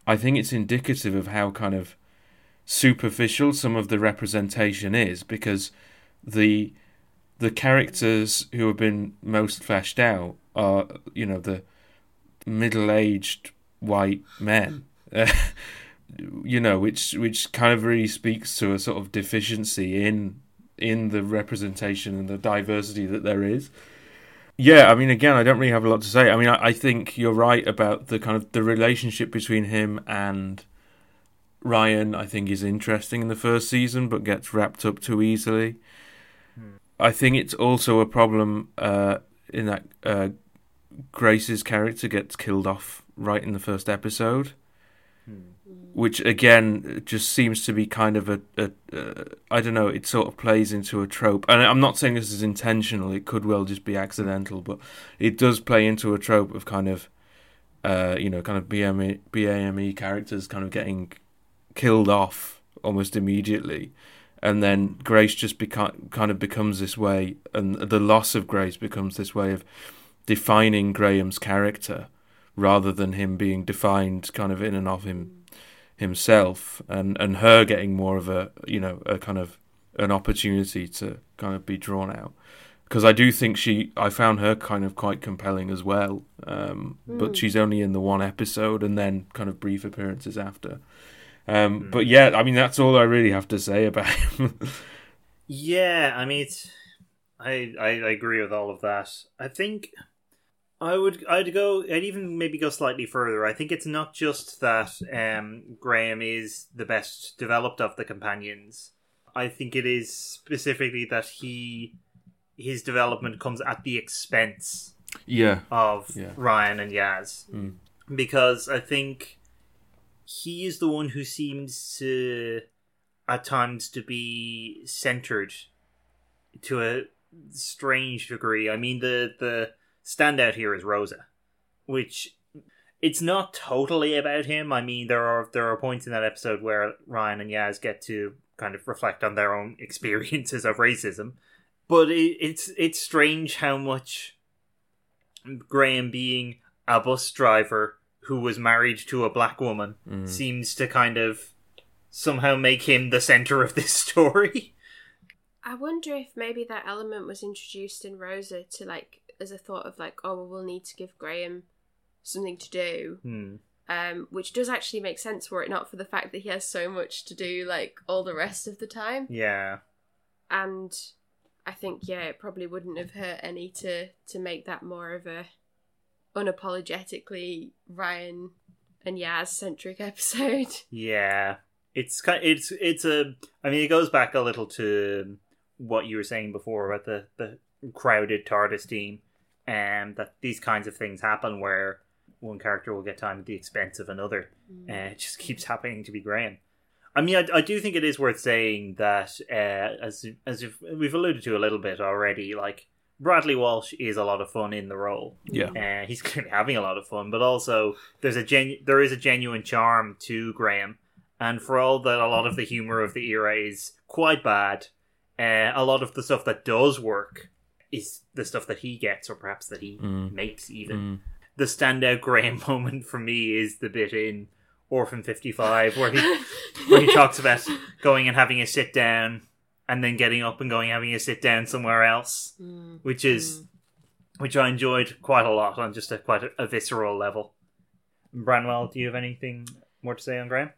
I think it's indicative of how kind of superficial some of the representation is because the the characters who have been most fleshed out are you know the middle-aged white men you know which which kind of really speaks to a sort of deficiency in in the representation and the diversity that there is yeah, I mean, again, I don't really have a lot to say. I mean, I, I think you're right about the kind of the relationship between him and Ryan. I think is interesting in the first season, but gets wrapped up too easily. Hmm. I think it's also a problem uh, in that uh, Grace's character gets killed off right in the first episode, which again just seems to be kind of a, a uh, I don't know. It sort of plays into a trope, and I'm not saying this is intentional. It could well just be accidental, but it does play into a trope of kind of, uh, you know, kind of BME, BAME characters kind of getting killed off almost immediately, and then Grace just beca- kind of becomes this way, and the loss of Grace becomes this way of defining Graham's character rather than him being defined kind of in and of him himself and and her getting more of a you know a kind of an opportunity to kind of be drawn out. Because I do think she I found her kind of quite compelling as well um, but she's only in the one episode and then kind of brief appearances after um, but yeah I mean that's all I really have to say about him Yeah, I mean, it's, I, I I agree with all of that. I think I would I'd go I'd even maybe go slightly further. I think it's not just that um, Graham is the best developed of the companions. I think it is specifically that he his development comes at the expense yeah of Yeah. Ryan and Yaz Mm. because I think he is the one who seems to at times to be centered to a strange degree. I mean the the standout here is Rosa, which it's not totally about him. I mean there are there are points in that episode where Ryan and Yaz get to kind of reflect on their own experiences of racism. But it, it's it's strange how much Graham being a bus driver who was married to a black woman Mm. seems to kind of somehow make him the center of this story. I wonder if maybe that element was introduced in Rosa to like as a thought of like, oh, well, we'll need to give Graham something to do, Hmm. um, which does actually make sense were it not for the fact that he has so much to do like all the rest of the time. Yeah. And I think yeah, it probably wouldn't have hurt any to to make that more of a unapologetically Ryan and Yaz centric episode. Yeah, it's kind. Of, It's it's a. I mean, it goes back a little to what you were saying before about the the crowded TARDIS team, and that these kinds of things happen where one character will get time at the expense of another. and it just keeps happening to be Graham. I mean, I, I do think it is worth saying that, uh, as as if we've alluded to a little bit already, like Bradley Walsh is a lot of fun in the role. Yeah. Uh, he's clearly having a lot of fun, but also there's a genu- there is a genuine charm to Graham, and for all that a lot of the humor of the era is quite bad, uh, a lot of the stuff that does work is the stuff that he gets, or perhaps that he Mm. makes even. Mm. The standout Graham moment for me is the bit in Orphan Fifty Five where he where he talks about going and having a sit down and then getting up and going having a sit down somewhere else, Mm. which is which I enjoyed quite a lot on just a quite a, a visceral level. Branwell, do you have anything more to say on Graham?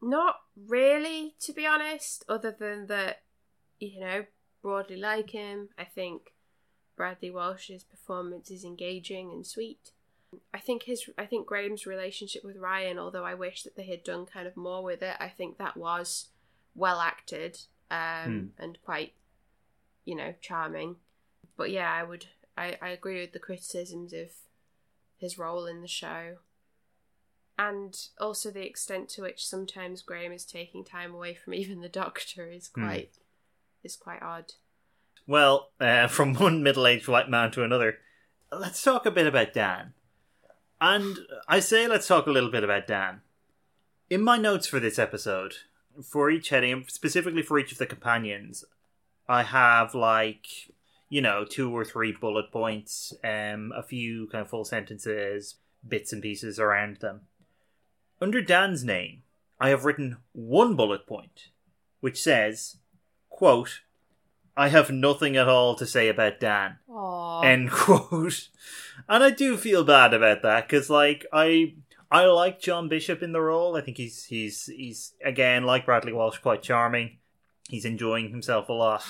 Not really, to be honest, other than that, you know, broadly like him. I think Bradley Walsh's performance is engaging and sweet. I think his I think Graham's relationship with Ryan, although I wish that they had done kind of more with it, I think that was well acted um, and quite, you know, charming. But yeah, I would I, I agree with the criticisms of his role in the show and also the extent to which sometimes Graham is taking time away from even the doctor is Hmm. quite is quite odd. Well, uh, from one middle-aged white man to another, let's talk a bit about Dan. And I say let's talk a little bit about Dan. In my notes for this episode, for each heading, specifically for each of the companions, I have like you know two or three bullet points, um, a few kind of full sentences, bits and pieces around them. Under Dan's name, I have written one bullet point, which says, "quote I have nothing at all to say about Dan." Aww. End quote. And I do feel bad about that because, like, I I like John Bishop in the role. I think he's he's he's again like Bradley Walsh, quite charming. He's enjoying himself a lot.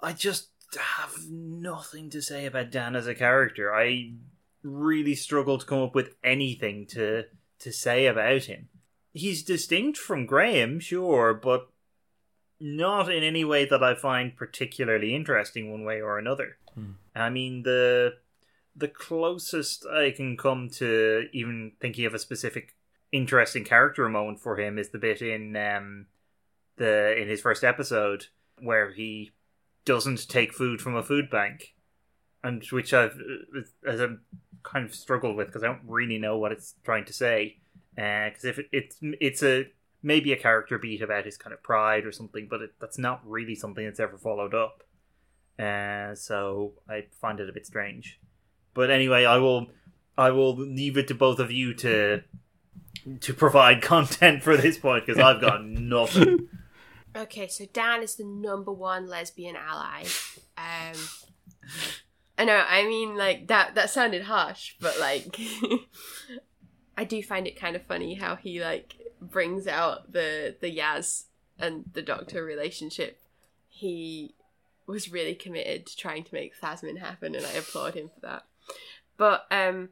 I just have nothing to say about Dan as a character. I really struggle to come up with anything to to say about him. He's distinct from Graham, sure, but not in any way that I find particularly interesting one way or another. Hmm. I mean the the closest I can come to even thinking of a specific interesting character moment for him is the bit in um the in his first episode where he doesn't take food from a food bank and which I've uh, as a kind of struggled with because I don't really know what it's trying to say because if it, it's it's a maybe a character beat about his kind of pride or something but it, that's not really something that's ever followed up. Uh, so I find it a bit strange but anyway I will I will leave it to both of you to to provide content for this point because I've got nothing Okay, so Dan is the number one lesbian ally. Um I know, I mean like that that sounded harsh, but like I do find it kind of funny how he like brings out the the Yaz and the Doctor relationship. He was really committed to trying to make Thasmin happen and I applaud him for that. But um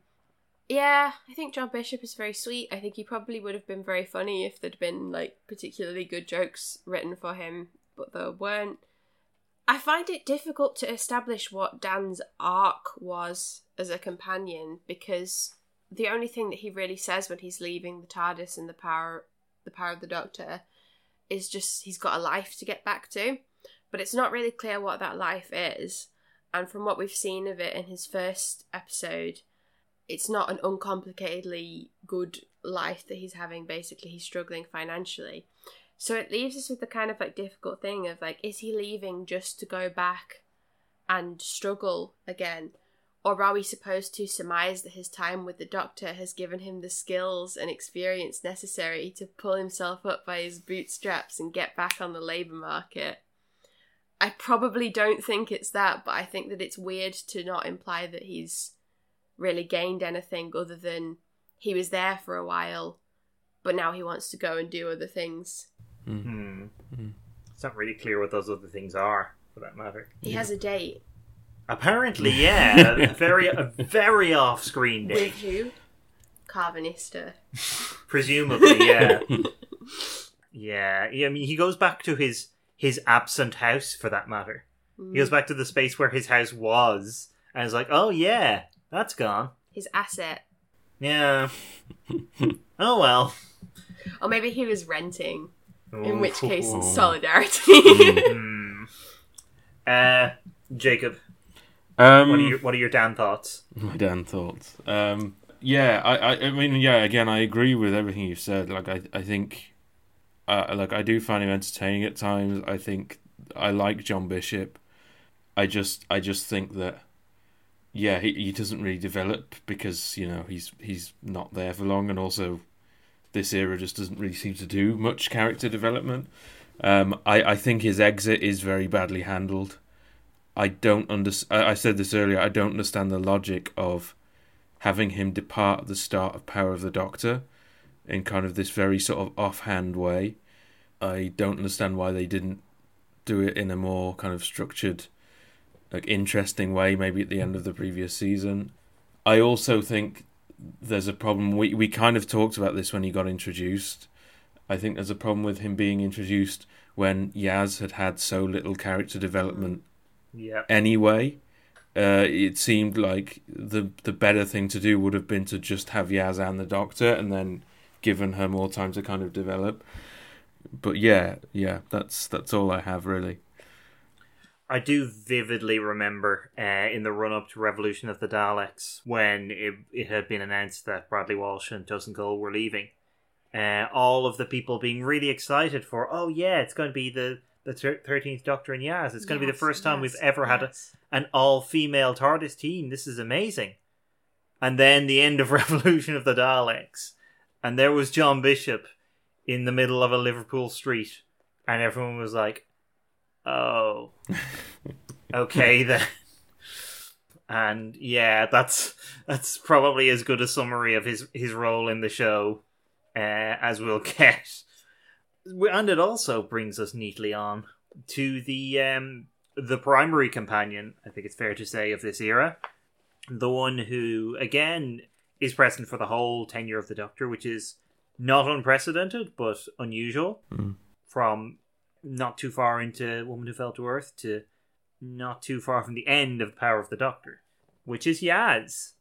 yeah, I think John Bishop is very sweet. I think he probably would have been very funny if there'd been like particularly good jokes written for him, but there weren't. I find it difficult to establish what Dan's arc was as a companion because the only thing that he really says when he's leaving the TARDIS and the power the power of the Doctor is just he's got a life to get back to. But it's not really clear what that life is. And from what we've seen of it in his first episode, it's not an uncomplicatedly good life that he's having. Basically, he's struggling financially. So it leaves us with the kind of like difficult thing of like, is he leaving just to go back and struggle again? Or are we supposed to surmise that his time with the doctor has given him the skills and experience necessary to pull himself up by his bootstraps and get back on the labour market? I probably don't think it's that, but I think that it's weird to not imply that he's really gained anything other than he was there for a while, but now he wants to go and do other things. Hmm. Mm. It's not really clear what those other things are, for that matter. He has a date Apparently, yeah, a very, a very off-screen date. with who? Karvanista. Presumably, yeah, yeah. I mean, he goes back to his his absent house, for that matter. He goes back to the space where his house was, and is like, "Oh yeah, that's gone." His asset. Yeah. oh well. Or maybe he was renting, in which case Ooh. it's solidarity. Hmm. Uh, Jacob, Um, what are your what are your damn thoughts? My damn thoughts. Um, yeah, I, I, I mean, yeah. Again, I agree with everything you've said. Like, I, I think, uh, like, I do find him entertaining at times. I think I like John Bishop. I just, I just think that, yeah, he, he doesn't really develop because you know he's he's not there for long, and also, this era just doesn't really seem to do much character development. Um, I, I think his exit is very badly handled. I don't under. I I said this earlier. I don't understand the logic of having him depart at the start of Power of the Doctor in kind of this very sort of offhand way. I don't understand why they didn't do it in a more kind of structured, like interesting way. Maybe at the end of the previous season. I also think there's a problem. We we kind of talked about this when he got introduced. I think there's a problem with him being introduced when Yaz had had so little character development Yeah. anyway. Uh, it seemed like the the better thing to do would have been to just have Yaz and the Doctor, and then given her more time to kind of develop. But yeah, yeah, that's that's all I have really. I do vividly remember uh, in the run up to Revolution of the Daleks when it, it had been announced that Bradley Walsh and Tosin Cole were leaving. Uh, all of the people being really excited for, oh yeah, it's going to be the the thirteenth Doctor and Yaz. It's going to be the first time yes, we've ever had a, an all female TARDIS team. This is amazing. And then the end of Revolution of the Daleks, and there was John Bishop in the middle of a Liverpool street, and everyone was like, "Oh, okay then." And yeah, that's that's probably as good a summary of his his role in the show uh, as we'll get. And it also brings us neatly on to the um, the primary companion. I think it's fair to say of this era, the one who again is present for the whole tenure of the Doctor, which is not unprecedented but unusual. Mm. From not too far into Woman Who Fell to Earth to not too far from the end of Power of the Doctor, which is Yaz.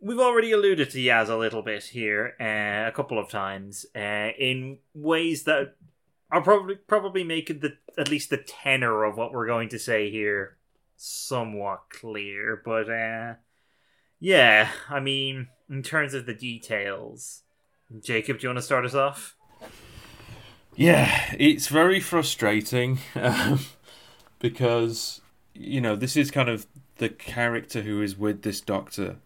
We've already alluded to Yaz a little bit here, uh, a couple of times, uh, in ways that are probably probably making the at least the tenor of what we're going to say here somewhat clear. But uh, yeah, I mean, in terms of the details, Jacob, do you want to start us off? Yeah, it's very frustrating um, because you know this is kind of the character who is with this doctor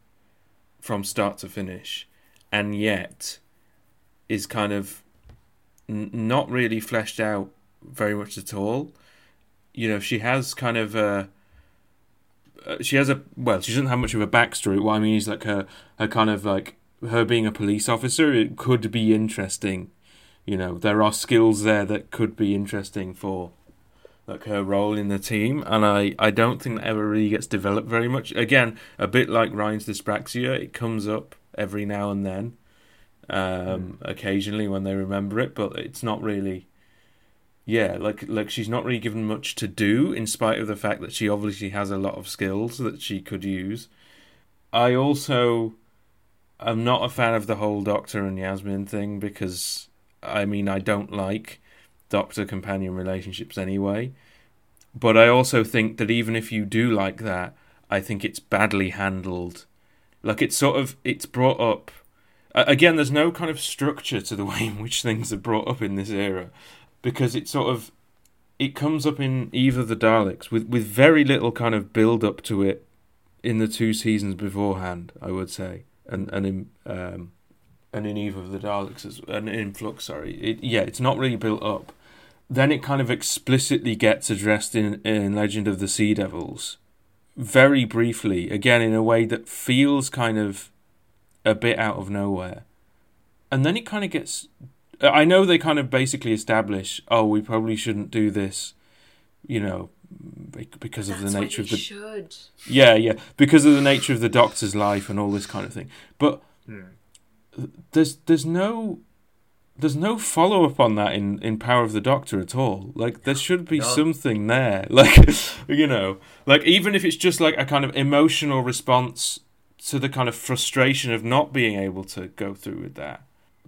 from start to finish, and yet is kind of n- not really fleshed out very much at all. You know, she has kind of a. Uh, she has a well. She doesn't have much of a backstory. What I mean is like her, her kind of like her being a police officer. It could be interesting you know there are skills there that could be interesting for like her role in the team and i i don't think that ever really gets developed very much again a bit like ryan's dyspraxia it comes up every now and then um occasionally when they remember it but it's not really yeah like like she's not really given much to do in spite of the fact that she obviously has a lot of skills that she could use i also am not a fan of the whole doctor and yasmin thing because I mean, I don't like doctor companion relationships anyway. But I also think that even if you do like that, I think it's badly handled. Like it's sort of it's brought up again. There's no kind of structure to the way in which things are brought up in this era. Because it sort of it comes up in Eve of the Daleks with with very little kind of build up to it in the two seasons beforehand. I would say, and and in um, and in Eve of the Daleks as and in Flux. Sorry, it, yeah, it's not really built up. Then it kind of explicitly gets addressed in in Legend of the Sea Devils, very briefly, again in a way that feels kind of a bit out of nowhere, and then it kind of gets. I know they kind of basically establish, oh, we probably shouldn't do this, you know, because of That's the nature you of the should. yeah, yeah, because of the nature of the Doctor's life and all this kind of thing. But hmm. there's there's no there's no follow up on that in, in Power of the Doctor at all. Like there should be None. something there. Like you know, like even if it's just like a kind of emotional response to the kind of frustration of not being able to go through with that.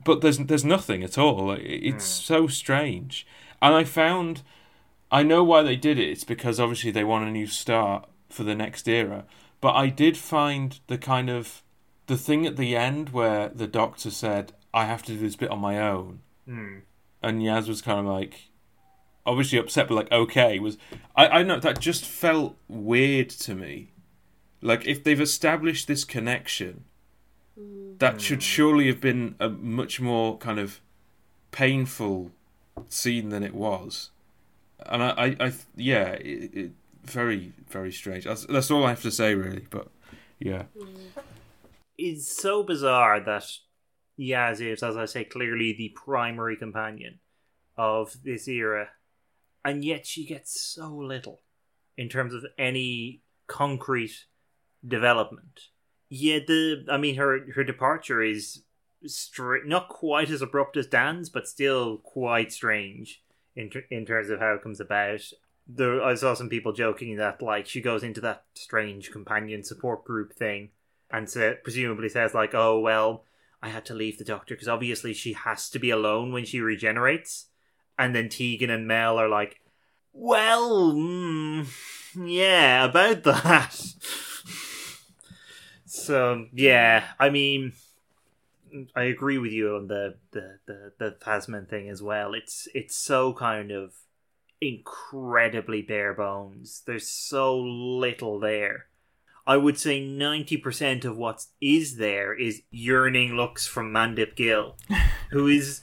But there's there's nothing at all. It's so strange. And I found I know why they did it. It's because obviously they want a new start for the next era. But I did find the kind of the thing at the end where the doctor said, "I have to do this bit on my own," Hmm. and Yaz was kind of like, obviously upset, but like, okay. Was I? I know that just felt weird to me. Like if they've established this connection, that should hmm. surely have been a much more kind of painful scene than it was. And I, I, I yeah, it, it, very, very strange. That's, that's all I have to say, really. But yeah, hmm. It's so bizarre that Yaz is, as I say, clearly the primary companion of this era, and yet she gets so little in terms of any concrete development. Yeah, the I mean her her departure is stra- not quite as abrupt as Dan's, but still quite strange in in terms of how it comes about. There, I saw some people joking that like she goes into that strange companion support group thing, and sa presumably says like, "Oh well, I had to leave the doctor because obviously she has to be alone when she regenerates." And then Tegan and Mel are like, "Well, mm, yeah, about that." So yeah, I mean, I agree with you on the the the, the Thasmin thing as well. It's it's so kind of incredibly bare bones. There's so little there. I would say ninety percent of what is there is yearning looks from Mandip Gill, who is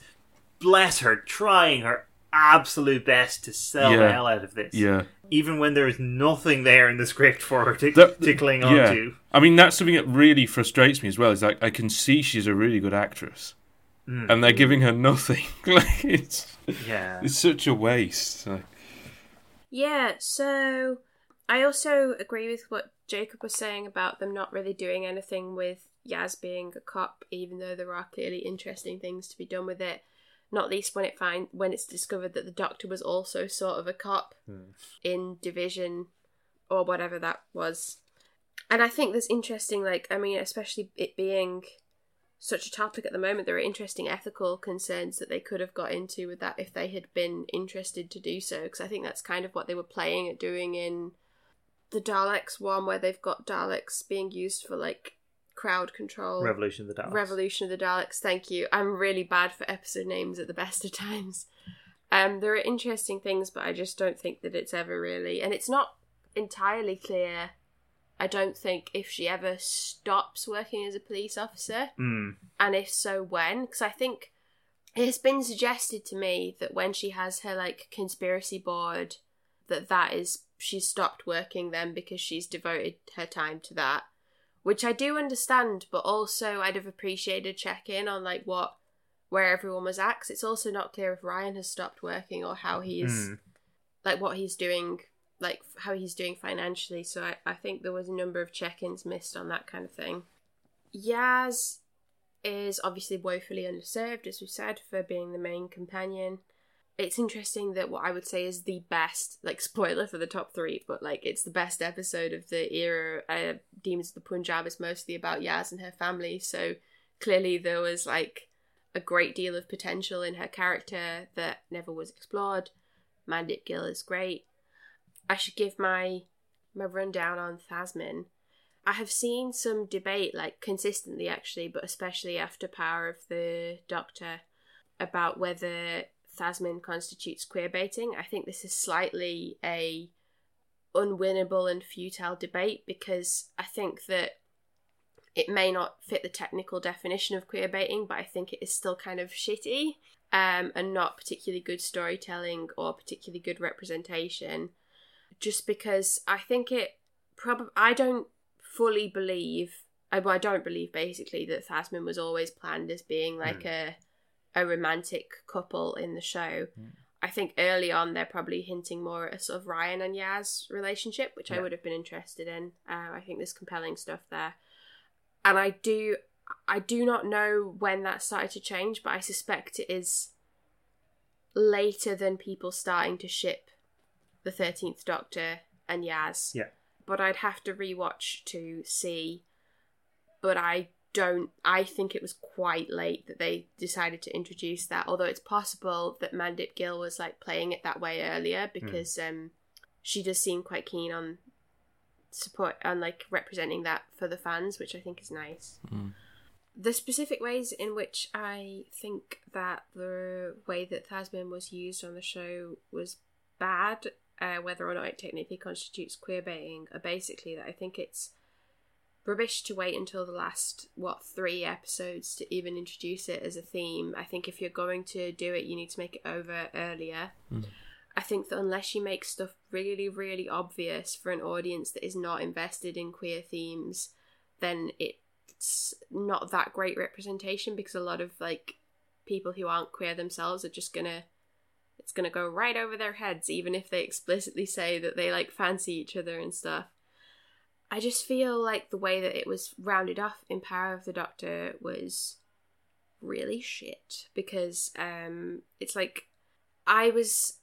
bless her trying her absolute best to sell the hell out of this. yeah. Even when there is nothing there in the script for her to, The- to cling yeah. onto. I mean, that's something that really frustrates me as well. Is like I can see she's a really good actress, Mm. and they're giving her nothing. like it's Yeah. it's such a waste. Like, Yeah, so I also agree with what Jacob was saying about them not really doing anything with Yaz being a cop, even though there are clearly interesting things to be done with it. Not least when it find when it's discovered that the Doctor was also sort of a cop hmm. in Division or whatever that was. And I think there's interesting, like I mean, especially it being such a topic at the moment, there are interesting ethical concerns that they could have got into with that if they had been interested to do so. Because I think that's kind of what they were playing at doing in the Daleks one, where they've got Daleks being used for like crowd control. Revolution of the Daleks. Revolution of the Daleks. Thank you. I'm really bad for episode names at the best of times. Um, there are interesting things, but I just don't think that it's ever really, and it's not entirely clear. I don't think if she ever stops working as a police officer, Mm. and if so, when? Because I think it has been suggested to me that when she has her like conspiracy board, that that is she's stopped working then because she's devoted her time to that, which I do understand. But also, I'd have appreciated check in on like what where everyone was at. 'cause it's also not clear if Ryan has stopped working or how he's Mm. like what he's doing like how he's doing financially so I, I think there was a number of check-ins missed on that kind of thing yaz is obviously woefully underserved as we said for being the main companion it's interesting that what i would say is the best like spoiler for the top three but like it's the best episode of the era uh, demons of the punjab is mostly about yaz and her family. So clearly there was like a great deal of potential in her character that never was explored. Mandip gill is great. I should give my my rundown on Thasmin. I have seen some debate, like consistently actually, but especially after Power of the Doctor, about whether Thasmin constitutes queer baiting. I think this is slightly a unwinnable and futile debate because I think that it may not fit the technical definition of queer baiting, but I think it is still kind of shitty um, and not particularly good storytelling or particularly good representation. Just because I think it probably I don't fully believe. I, well, I don't believe basically that Thasmin was always planned as being like a a romantic couple in the show. I think early on they're probably hinting more at a sort of Ryan and Yaz relationship, which I would have been interested in. Uh, I think there's compelling stuff there, and I do I do not know when that started to change, but I suspect it is later than people starting to ship the Thirteenth Doctor and Yaz. Yeah. but I'd have to rewatch to see. But I don't. I think it was quite late that they decided to introduce that. Although it's possible that Mandip Gill was like playing it that way earlier because um, she does seem quite keen on support on like representing that for the fans, which I think is nice. Mm. The specific ways in which I think that the way that Thasmin was used on the show was bad, uh, whether or not it technically constitutes queerbaiting, are basically that I think it's rubbish to wait until the last what three episodes to even introduce it as a theme. I think if you're going to do it, you need to make it over earlier. Mm. I think that unless you make stuff really, really obvious for an audience that is not invested in queer themes, then it's not that great representation because a lot of like people who aren't queer themselves are just gonna it's gonna go right over their heads even if they explicitly say that they like fancy each other and stuff. I just feel like the way that it was rounded off in Power of the Doctor was really shit because um it's like I was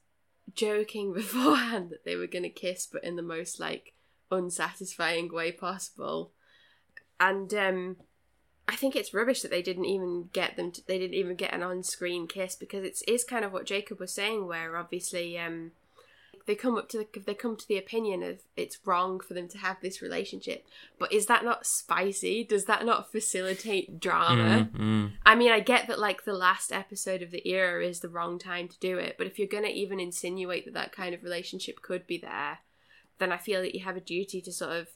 joking beforehand that they were going to kiss but in the most like unsatisfying way possible. And um I think it's rubbish that they didn't even get them to, they didn't even get an on-screen kiss because it's is kind of what Jacob was saying where obviously um they come up to the they come to the opinion of it's wrong for them to have this relationship but is that not spicy does that not facilitate drama Mm, mm. I mean, I get that like the last episode of the era is the wrong time to do it, but if you're going to even insinuate that that kind of relationship could be there, then I feel that you have a duty to sort of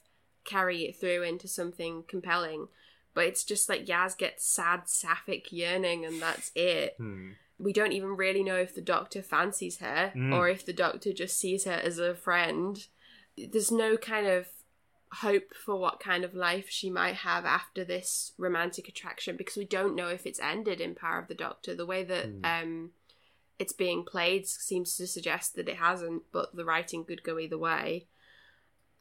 carry it through into something compelling. But it's just like Yaz gets sad, sapphic yearning, and that's it. Hmm. We don't even really know if the doctor fancies her Mm. or if the doctor just sees her as a friend. There's no kind of hope for what kind of life she might have after this romantic attraction because we don't know if it's ended in Power of the Doctor. The way that Hmm. um, it's being played seems to suggest that it hasn't, but the writing could go either way.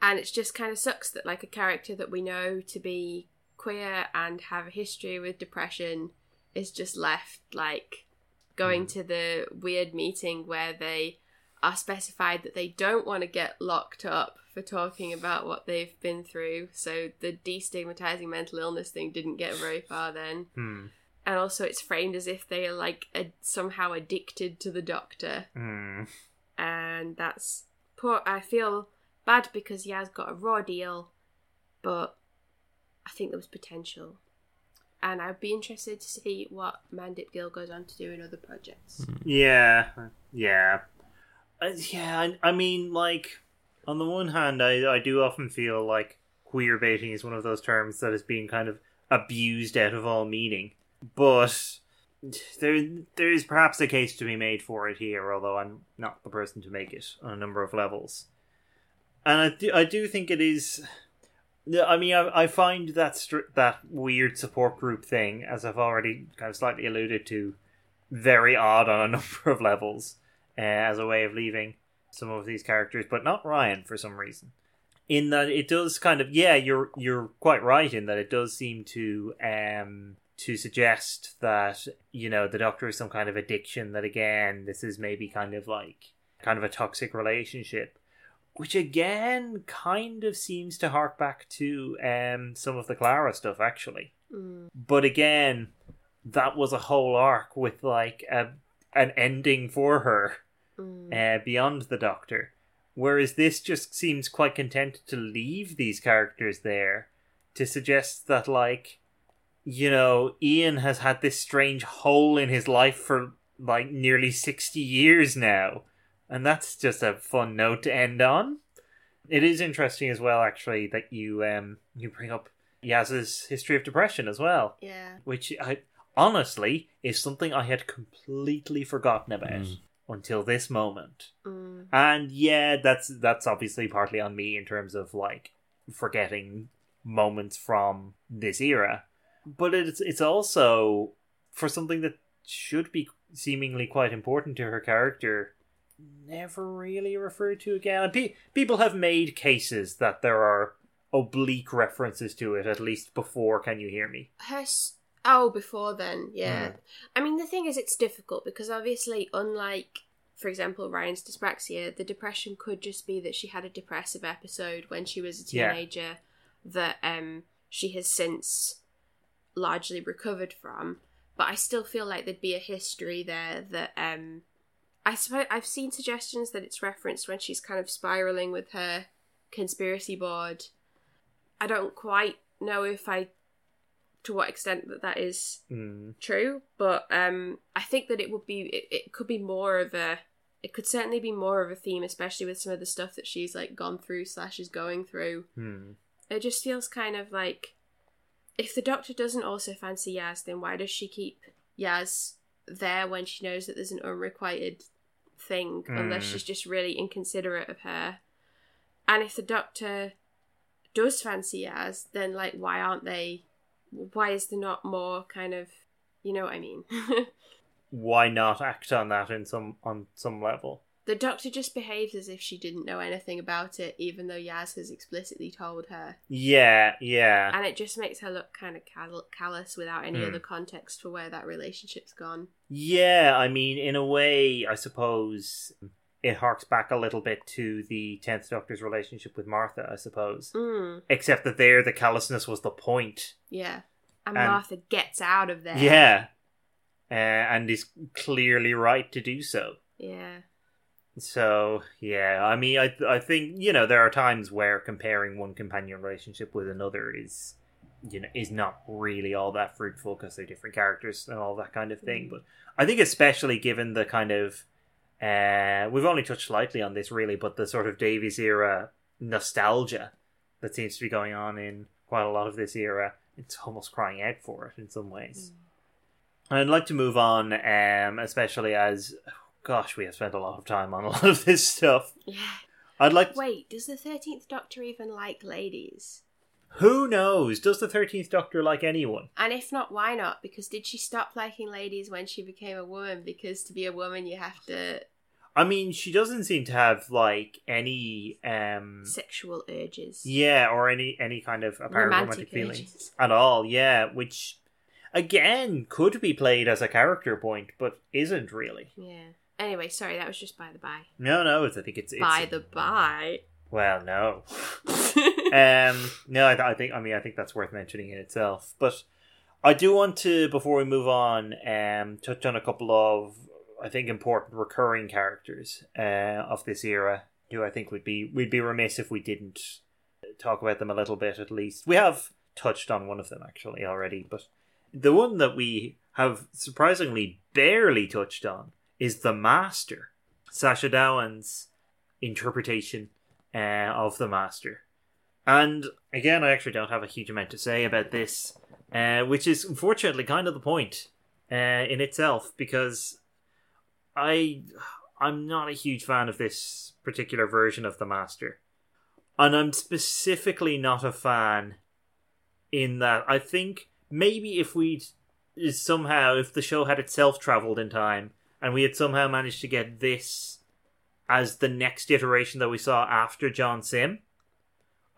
And it just kind of sucks that like a character that we know to be queer and have a history with depression is just left like going Hmm. to the weird meeting where they are specified that they don't want to get locked up for talking about what they've been through. So the destigmatizing mental illness thing didn't get very far then. Hmm. And also, it's framed as if they are like a, somehow addicted to the doctor, Hmm. and that's poor. I feel bad because Yaz got a raw deal, but I think there was potential. And I'd be interested to see what Mandip Gill goes on to do in other projects. Yeah, yeah, uh, yeah. I, I mean, like on the one hand, I I do often feel like queer baiting is one of those terms that is being kind of abused out of all meaning, but there there is perhaps a case to be made for it here. Although I'm not the person to make it on a number of levels, and I do, I do think it is. Yeah, I mean, I, I find that that weird support group thing, as I've already kind of slightly alluded to, very odd on a number of levels uh, as a way of leaving some of these characters, but not Ryan for some reason. In that it does kind of yeah, you're you're quite right in that it does seem to um to suggest that you know the Doctor is some kind of addiction. That again, this is maybe kind of like kind of a toxic relationship which again kind of seems to hark back to um some of the Clara stuff actually. Mm. But again, that was a whole arc with like a an ending for her Mm. uh, beyond the Doctor. Whereas this just seems quite content to leave these characters there to suggest that like you know Ian has had this strange hole in his life for like nearly 60 years now. And that's just a fun note to end on. It is interesting as well, actually, that you um you bring up Yaz's history of depression as well, Yeah. which I honestly is something I had completely forgotten about Mm. until this moment. Mm. And yeah, that's that's obviously partly on me in terms of like forgetting moments from this era. But it's it's also for something that should be seemingly quite important to her character never really referred to again. And pe- people have made cases that there are oblique references to it at least before Can You Hear Me? Her. Oh, before then, yeah. Mm. I mean, the thing is, it's difficult because obviously, unlike, for example, Ryan's dyspraxia, the depression could just be that she had a depressive episode when she was a Yeah. teenager that um she has since largely recovered from. But I still feel like there'd be a history there that um I suppose I've seen suggestions that it's referenced when she's kind of spiraling with her conspiracy board. I don't quite know if I to what extent that that is Mm. true, but um, I think that it would be it, it could be more of a it could certainly be more of a theme, especially with some of the stuff that she's like gone through slash is going through. Hmm. It just feels kind of like if the doctor doesn't also fancy Yaz, then why does she keep Yaz there when she knows that there's an unrequited thing, unless Mm. she's just really inconsiderate of her? And if the doctor does fancy Yaz, then like why aren't they? Why is there not more kind of, you know what I mean? Why not act on that in some on some level? The doctor just behaves as if she didn't know anything about it, even though Yaz has explicitly told her. Yeah, yeah. and it just makes her look kind of cal- callous without any Hmm. other context for where that relationship's gone. Yeah, I mean, in a way, I suppose it harks back a little bit to the Tenth Doctor's relationship with Martha, I suppose. Mm, Except that there, the callousness was the point. yeah. And, And- Martha gets out of there. Yeah. Uh, and is clearly right to do so. Yeah. So, yeah, I mean, I, I think, you know, there are times where comparing one companion relationship with another is, you know, is not really all that fruitful because they're different characters and all that kind of thing. Mm. But I think, especially given the kind of, uh, we've only touched lightly on this really, but the sort of Davies era nostalgia that seems to be going on in quite a lot of this era, it's almost crying out for it in some ways. I'd like to move on, um, especially as, gosh, we have spent a lot of time on a lot of this stuff. Yeah. I'd like. Wait, does the 13th Doctor even like ladies? Who knows? Does the Thirteenth Doctor like anyone? And if not, why not? Because did she stop liking ladies when she became a woman? Because to be a woman, you have to I mean, she doesn't seem to have like any, um, sexual urges. yeah, or any any kind of apparent romantic, Romantic feelings at all. Yeah, which again could be played as a character point, but isn't really. Yeah. Anyway, sorry, that was just by the by. No, no, it's, I think it's, it's By the by. well, no. um, no, I, I think I mean I think that's worth mentioning in itself. But I do want to before we move on, um, touch on a couple of I think important recurring characters uh, of this era who I think would be we'd be remiss if we didn't talk about them a little bit at least. We have touched on one of them actually already, but the one that we have surprisingly barely touched on is the Master, Sacha Dhawan's interpretation uh, of the Master. And again, I actually don't have a huge amount to say about this, uh, which is unfortunately kind of the point uh, in itself, because I I'm not a huge fan of this particular version of the Master, and I'm specifically not a fan in that I think maybe if we'd somehow if the show had itself traveled in time and we had somehow managed to get this as the next iteration that we saw after John Simm,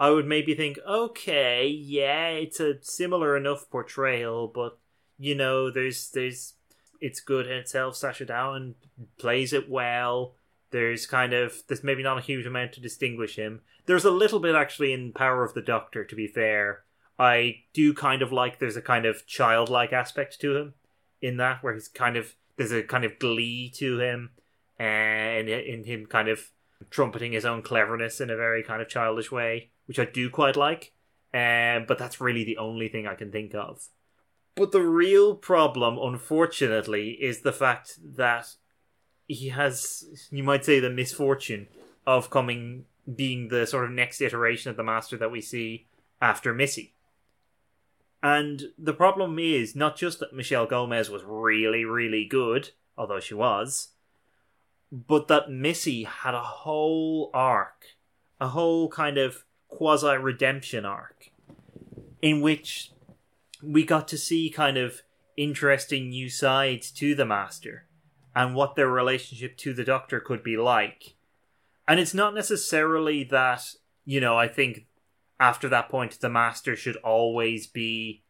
I would maybe think, okay, yeah, it's a similar enough portrayal, but you know, there's there's it's good in itself. Sacha Dhawan plays it well. There's kind of there's maybe not a huge amount to distinguish him. There's a little bit actually in Power of the Doctor, to be fair. I do kind of like there's a kind of childlike aspect to him in that where he's kind of there's a kind of glee to him and in him kind of trumpeting his own cleverness in a very kind of childish way, which I do quite like. Um, but that's really the only thing I can think of. But the real problem, unfortunately, is the fact that he has, you might say, the misfortune of coming being the sort of next iteration of the master that we see after Missy. And the problem is not just that Michelle Gomez was really, really good, although she was, but that Missy had a whole arc, a whole kind of quasi redemption arc, in which we got to see kind of interesting new sides to the Master and what their relationship to the Doctor could be like. And it's not necessarily that, you know, I think after that point the Master should always be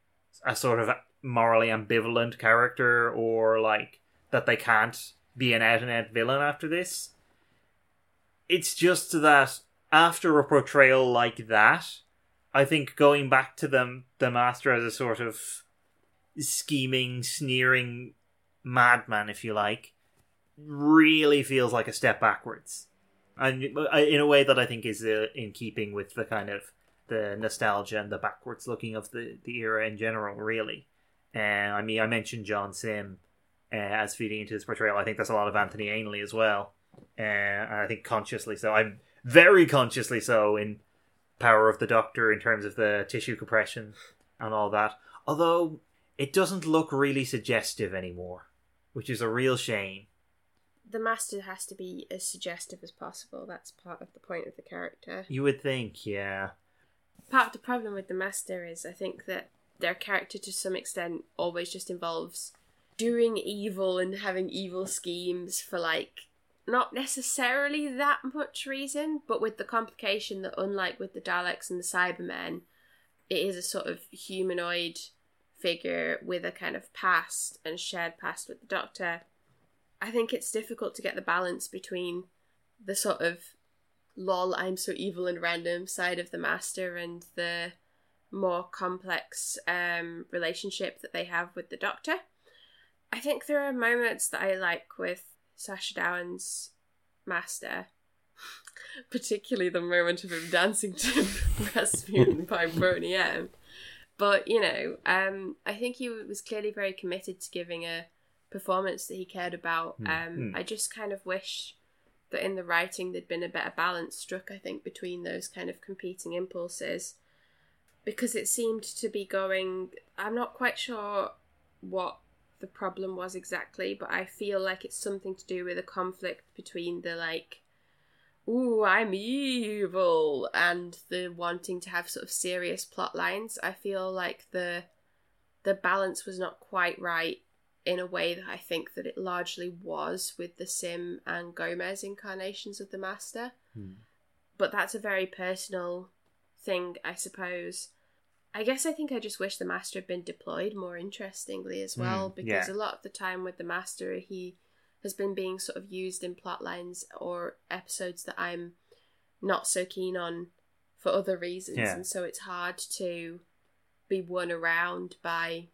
a sort of morally ambivalent character or like that they can't be an out and out villain after this. It's just that after a portrayal like that, I think going back to them the master as a sort of scheming, sneering madman, if you like, really feels like a step backwards, and in a way that I think is uh, in keeping with the kind of the nostalgia and the backwards looking of the the era in general. Really, uh, I mean, I mentioned John Simm uh, as feeding into this portrayal. I think there's a lot of Anthony Ainley as well, uh, and I think consciously so. I'm very consciously so in Power of the Doctor in terms of the tissue compression and all that. Although it doesn't look really suggestive anymore, which is a real shame. The master has to be as suggestive as possible. That's part of the point of the character. You would think, yeah. Part of the problem with the master is I think that their character to some extent always just involves doing evil and having evil schemes for like not necessarily that much reason, but with the complication that unlike with the Daleks and the Cybermen, it is a sort of humanoid figure with a kind of past and shared past with the Doctor. I think it's difficult to get the balance between the sort of lol, I'm so evil and random side of the Master and the more complex um, relationship that they have with the Doctor. I think there are moments that I like with Sacha Dhawan's Master, particularly the moment of him dancing to Rasputin by Boney M. But, you know, um, I think he was clearly very committed to giving a performance that he cared about. Hmm. Um, Hmm. I just kind of wish that in the writing there'd been a better balance struck, I think, between those kind of competing impulses. Because it seemed to be going. I'm not quite sure what the problem was exactly, but I feel like it's something to do with a conflict between the like, ooh, I'm evil, and the wanting to have sort of serious plot lines. I feel like the the balance was not quite right in a way that I think that it largely was with the Simm and Gomez incarnations of the Master. Hmm. But that's a very personal thing, I suppose. I guess I think I just wish the Master had been deployed more interestingly as well, Mm, because yeah. a lot of the time with the Master, he has been being sort of used in plot lines or episodes that I'm not so keen on for other reasons, Yeah. and so it's hard to be won around by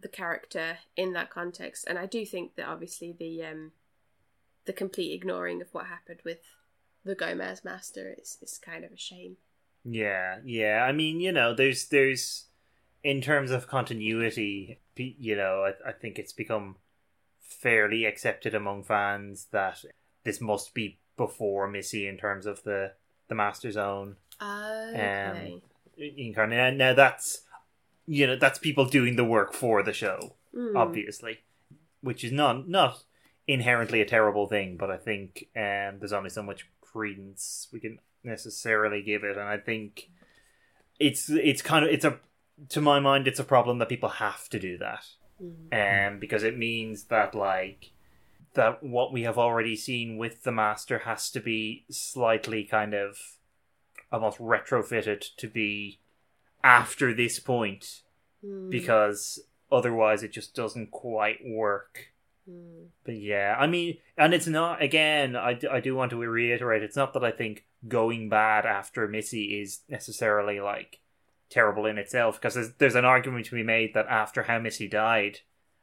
the character in that context. And I do think that obviously the um the complete ignoring of what happened with the Gomez Master is is kind of a shame. Yeah, yeah. I mean, you know, there's there's in terms of continuity, you know, I, I think it's become fairly accepted among fans that this must be before Missy in terms of the the Master Zone Okay. incarnate. Now that's you know that's people doing the work for the show, Hmm. obviously, which is not not inherently a terrible thing, but I think um, there's only so much credence we can necessarily give it, and I think it's it's kind of it's a to my mind it's a problem that people have to do that, Hmm. um, because it means that like that what we have already seen with the master has to be slightly kind of almost retrofitted to be after this point Hmm. because otherwise it just doesn't quite work. Hmm. But yeah, I mean, and it's not, again, I, I do want to reiterate, it's not that I think going bad after Missy is necessarily like terrible in itself, because there's, there's an argument to be made that after how Missy died,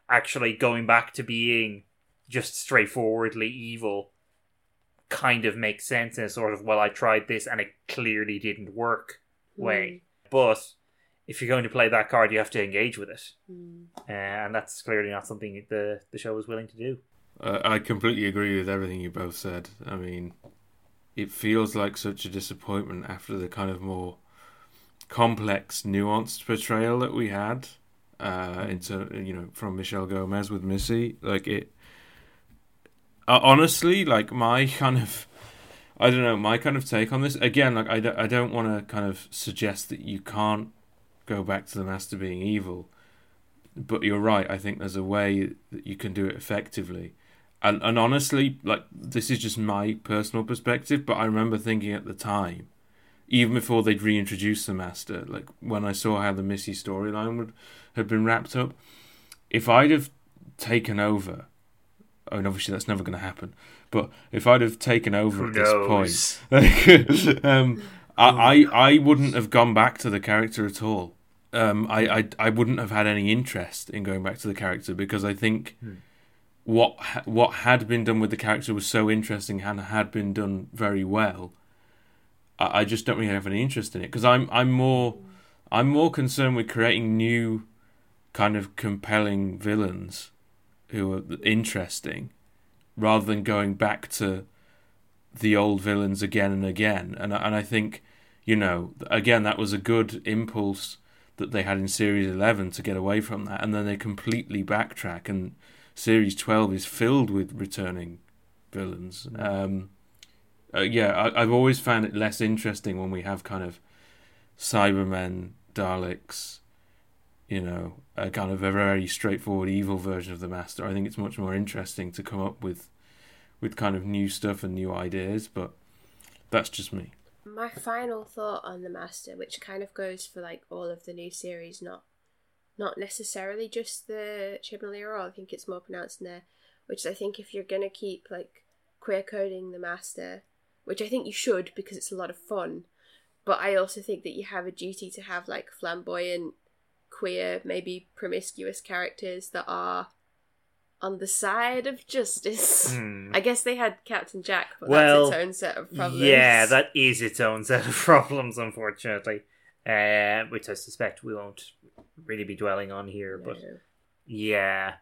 actually going back to being just straightforwardly evil kind of makes sense in a sort of, well, I tried this and it clearly didn't work way. But if you're going to play that card, you have to engage with it, Mm. uh, and that's clearly not something the the show was willing to do. Uh, I completely agree with everything you both said. I mean, it feels like such a disappointment after the kind of more complex, nuanced portrayal that we had uh, into you know from Michelle Gomez with Missy. Like it, uh, honestly, like my kind of. I don't know my kind of take on this. Again, like I don't, I don't want to kind of suggest that you can't go back to the master being evil, but you're right. I think there's a way that you can do it effectively. And and honestly, like this is just my personal perspective, but I remember thinking at the time, even before they'd reintroduced the master, like when I saw how the Missy storyline would had been wrapped up, if I'd have taken over, I mean obviously that's never going to happen, but if I'd have taken over at this point, um, I, I I wouldn't have gone back to the character at all. Um, I, I I wouldn't have had any interest in going back to the character because I think Hmm. what what had been done with the character was so interesting and had been done very well. I, I just don't really have any interest in it because I'm I'm more I'm more concerned with creating new kind of compelling villains who are interesting rather than going back to the old villains again and again. And I- and I think you know again that was a good impulse that they had in series 11 to get away from that. And then they completely backtrack and series 12 is filled with returning villains. Um uh, yeah I, i've always found it less interesting when we have kind of cybermen daleks you know a kind of a very straightforward evil version of the master i think it's much more interesting to come up with with kind of new stuff and new ideas but that's just me My final thought on the Master, which kind of goes for like all of the new series, not not necessarily just the Chibnall era. I think it's more pronounced in there. Which is, I think if you're gonna keep like queer coding the Master, which I think you should because it's a lot of fun, but I also think that you have a duty to have like flamboyant, queer, maybe promiscuous characters that are on the side of justice. Hmm. I guess they had Captain Jack, but Well, that's its own set of problems. Yeah, that is its own set of problems, unfortunately, uh, which I suspect we won't really be dwelling on here. But yeah,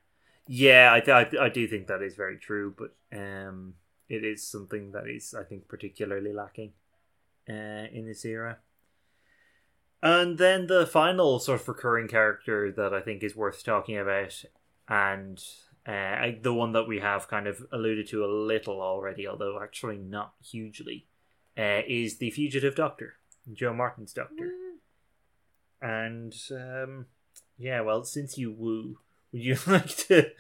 yeah, I, th- I I do think that is very true, but um, it is something that is I think particularly lacking uh, in this era. And then the final sort of recurring character that I think is worth talking about, and uh, the one that we have kind of alluded to a little already, although actually not hugely, uh, is the fugitive Doctor, Jo Martin's Doctor. And um, yeah, well, since you woo, would you like to?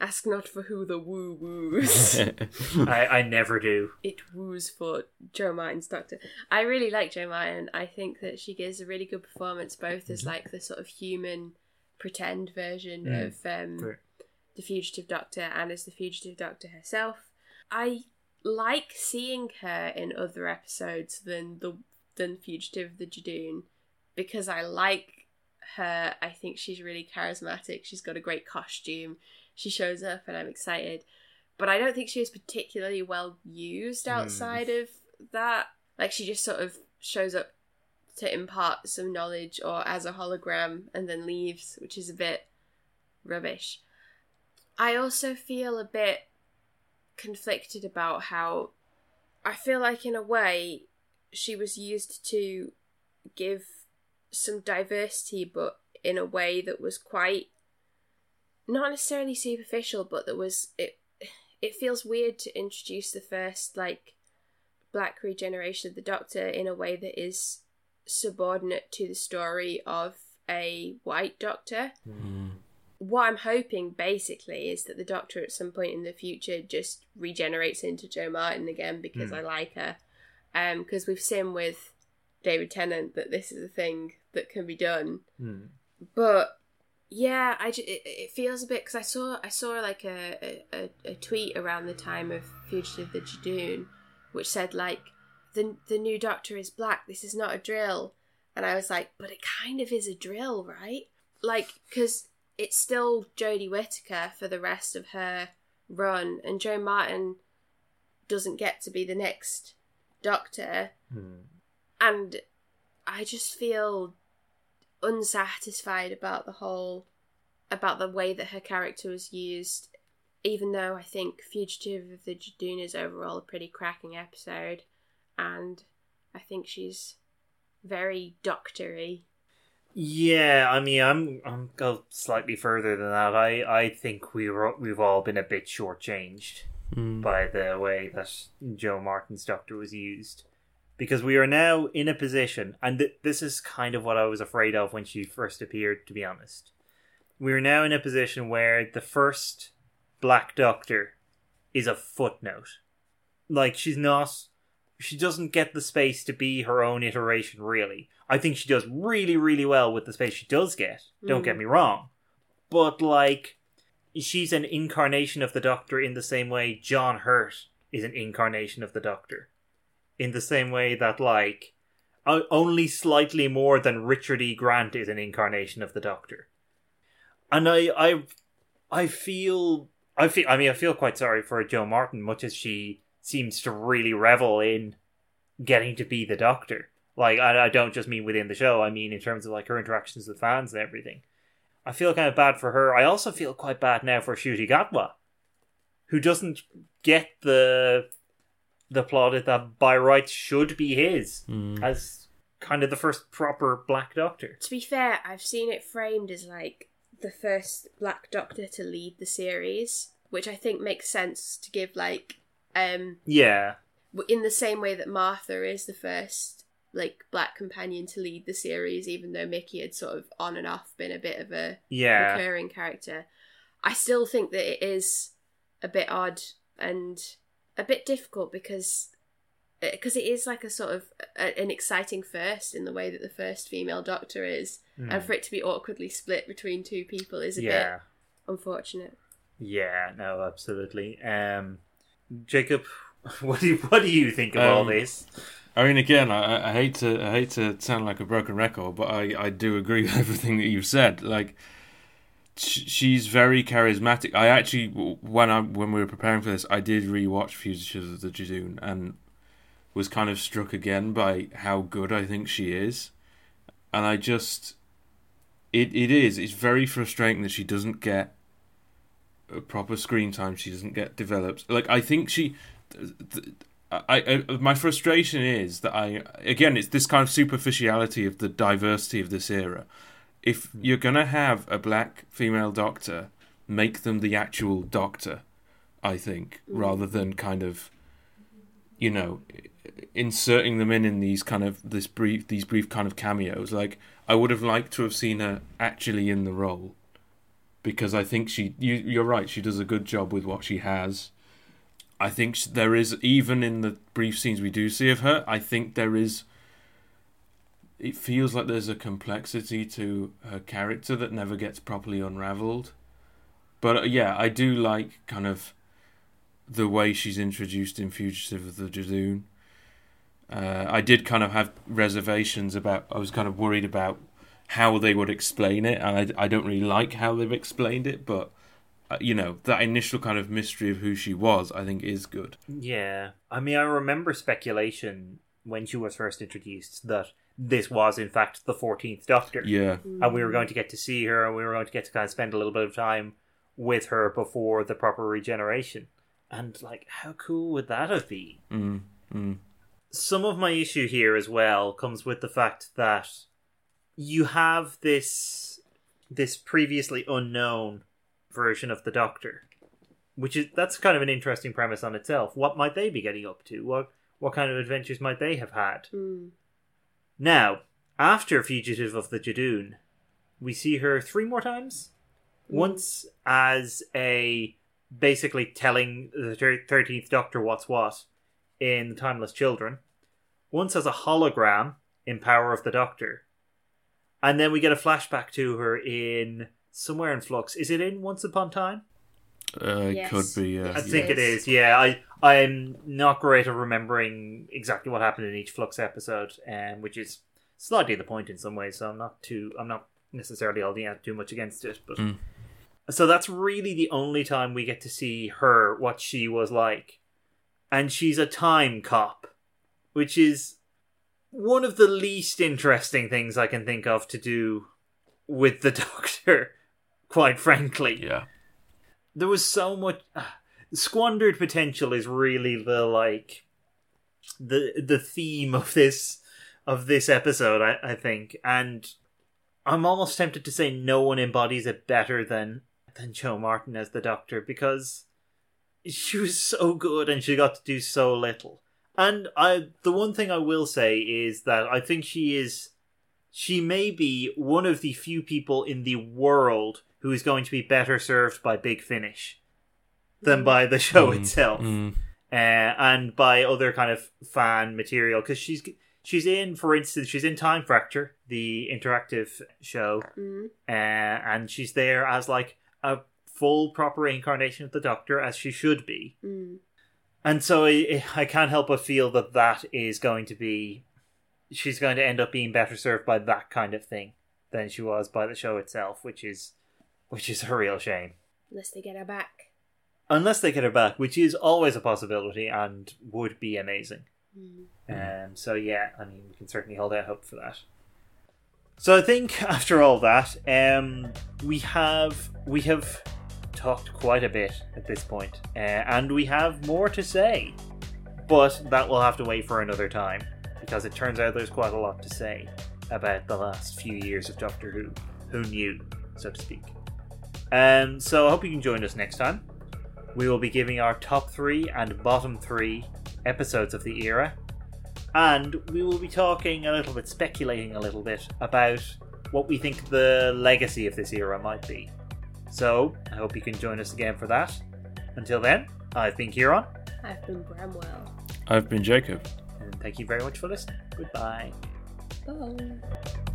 Ask not for who the woo woos. I, I never do. it woos for Jo Martin's Doctor. I really like Jo Martin. I think that she gives a really good performance, both as like the sort of human pretend version Mm. of um, Right. the fugitive Doctor and as the fugitive Doctor herself. I like seeing her in other episodes than the than Fugitive the Judoon because I like her. I think she's really charismatic. She's got a great costume. She shows up and I'm excited. But I don't think she was particularly well used hmm. outside of that. Like she just sort of shows up to impart some knowledge or as a hologram and then leaves, which is a bit rubbish. I also feel a bit conflicted about how I feel like in a way she was used to give some diversity but in a way that was quite not necessarily superficial but that was it it feels weird to introduce the first like black regeneration of the doctor in a way that is subordinate to the story of a white doctor Mm. what I'm hoping basically is that the Doctor at some point in the future just regenerates into Jo Martin again because Hmm. I like her. Um, because we've seen with David Tennant that this is a thing that can be done. Hmm. But yeah, I it, it feels a bit because I saw I saw like a, a, a tweet around the time of Fugitive the Judoon, which said like the the new Doctor is black. This is not a drill, and I was like, but it kind of is a drill, right? Like because it's still Jodie Whittaker for the rest of her run, and Jo Martin doesn't get to be the next Doctor Hmm. and I just feel unsatisfied about the whole about the way that her character was used even though I think Fugitive of the Judoon is overall a pretty cracking episode and I think she's very doctory. Yeah, I mean, I'm I'm go slightly further than that. I I think we were we've all been a bit shortchanged Mm. by the way that Jo Martin's Doctor was used, because we are now in a position, and th- this is kind of what I was afraid of when she first appeared. To be honest, we are now in a position where the first Black Doctor is a footnote. Like she's not she doesn't get the space to be her own iteration really. I think she does really, really well with the space she does get. Don't Mm. get me wrong. But like she's an incarnation of the Doctor in the same way John Hurt is an incarnation of the Doctor. In the same way that like only slightly more than Richard E. Grant is an incarnation of the Doctor. And I I I feel I feel I mean I feel quite sorry for Jo Martin much as she seems to really revel in getting to be the doctor. Like I, I don't just mean within the show, I mean in terms of like her interactions with fans and everything. I feel kind of bad for her. I also feel quite bad now for Ncuti Gatwa, who doesn't get the the plaudit that by rights should be his Mm. as kind of the first proper Black Doctor. To be fair, I've seen it framed as like the first Black Doctor to lead the series, which I think makes sense to give like um Yeah, in the same way that Martha is the first like black companion to lead the series, even though Mickey had sort of on and off been a bit of a yeah, recurring character. I still think that it is a bit odd and a bit difficult because because it is like a sort of a, an exciting first in the way that the first female doctor is Hmm. and for it to be awkwardly split between two people is a yeah. bit unfortunate Yeah, no, absolutely. Um, Jacob, what do you what do you think of all Um, this? I mean, again, I, I hate to I hate to sound like a broken record, but I, I do agree with everything that you've said. Like, sh- she's very charismatic. I actually, when I when we were preparing for this, I did rewatch Fugitives of the Judoon and was kind of struck again by how good I think she is, and I just, it it is. It's very frustrating that she doesn't get a proper screen time. She doesn't get developed. Like I think she. th- th- I, I my frustration is that I again it's this kind of superficiality of the diversity of this era. If you're gonna have a black female doctor, make them the actual doctor. I think Mm. rather than kind of, you know, inserting them in in these kind of this brief these brief kind of cameos. Like I would have liked to have seen her actually in the role, because I think she you you're right she does a good job with what she has. I think there is even in the brief scenes we do see of her. I think there is. It feels like there's a complexity to her character that never gets properly unraveled. But uh, yeah, I do like kind of the way she's introduced in Fugitive of the Judoon. Uh, I did kind of have reservations about. I was kind of worried about how they would explain it, and I, I don't really like how they've explained it. But uh, you know, that initial kind of mystery of who she was, I think, is good. Yeah, I mean, I remember speculation when she was first introduced that this was in fact the fourteenth Doctor, Yeah, and we were going to get to see her, and we were going to get to kind of spend a little bit of time with her before the proper regeneration. And like, how cool would that have been? mm, mm. some of my issue here as well comes with the fact that you have this this previously unknown version of the doctor which is that's kind of an interesting premise on itself what might they be getting up to what what kind of adventures might they have had Mm. Now after fugitive of the judoon we see her three more times. Once as a basically telling the 13th doctor what's what in The timeless children. Once as a hologram in power of the doctor. And then we get a flashback to her in somewhere in flux. Is it in once upon time? Uh, it Yes. could be. Uh, i Yes, think it it is. is. Yeah i i'm not great at remembering exactly what happened in each flux episode um, which is slightly the point in some ways so i'm not too i'm not necessarily holding out too much against it but Mm. so that's really the only time we get to see her what she was like and she's a time cop which is one of the least interesting things I can think of to do with the Doctor, quite frankly. Yeah. There was so much uh, squandered potential is really the like the the theme of this of this episode, I, I think, and I'm almost tempted to say no one embodies it better than than Jo Martin as the Doctor because she was so good and she got to do so little. And I the one thing I will say is that I think she is she may be one of the few people in the world who is going to be better served by Big Finish than by the show Mm, itself mm. uh, and by other kind of fan material because she's she's in for instance she's in Time Fracture the interactive show Mm. uh, and she's there as like a full proper incarnation of the Doctor as she should be Mm. and so I, I can't help but feel that that is going to be she's going to end up being better served by that kind of thing than she was by the show itself which is which is a real shame Unless they get her back. Unless they get her back which is always a possibility and would be amazing Mm. um, so yeah, I mean, we can certainly hold out hope for that. So I think after all that, um, we have we have talked quite a bit at this point, uh, and we have more to say, but that will have to wait for another time because it turns out there's quite a lot to say about the last few years of Doctor Who. Who knew, so to speak. Um, so I hope you can join us next time. We will be giving our top three and bottom three episodes of the era. And we will be talking a little bit, speculating a little bit about what we think the legacy of this era might be. So, I hope you can join us again for that. Until then, I've been Kieran, I've been Branwell. I've been Jacob. and thank you very much for listening. Goodbye. Bye.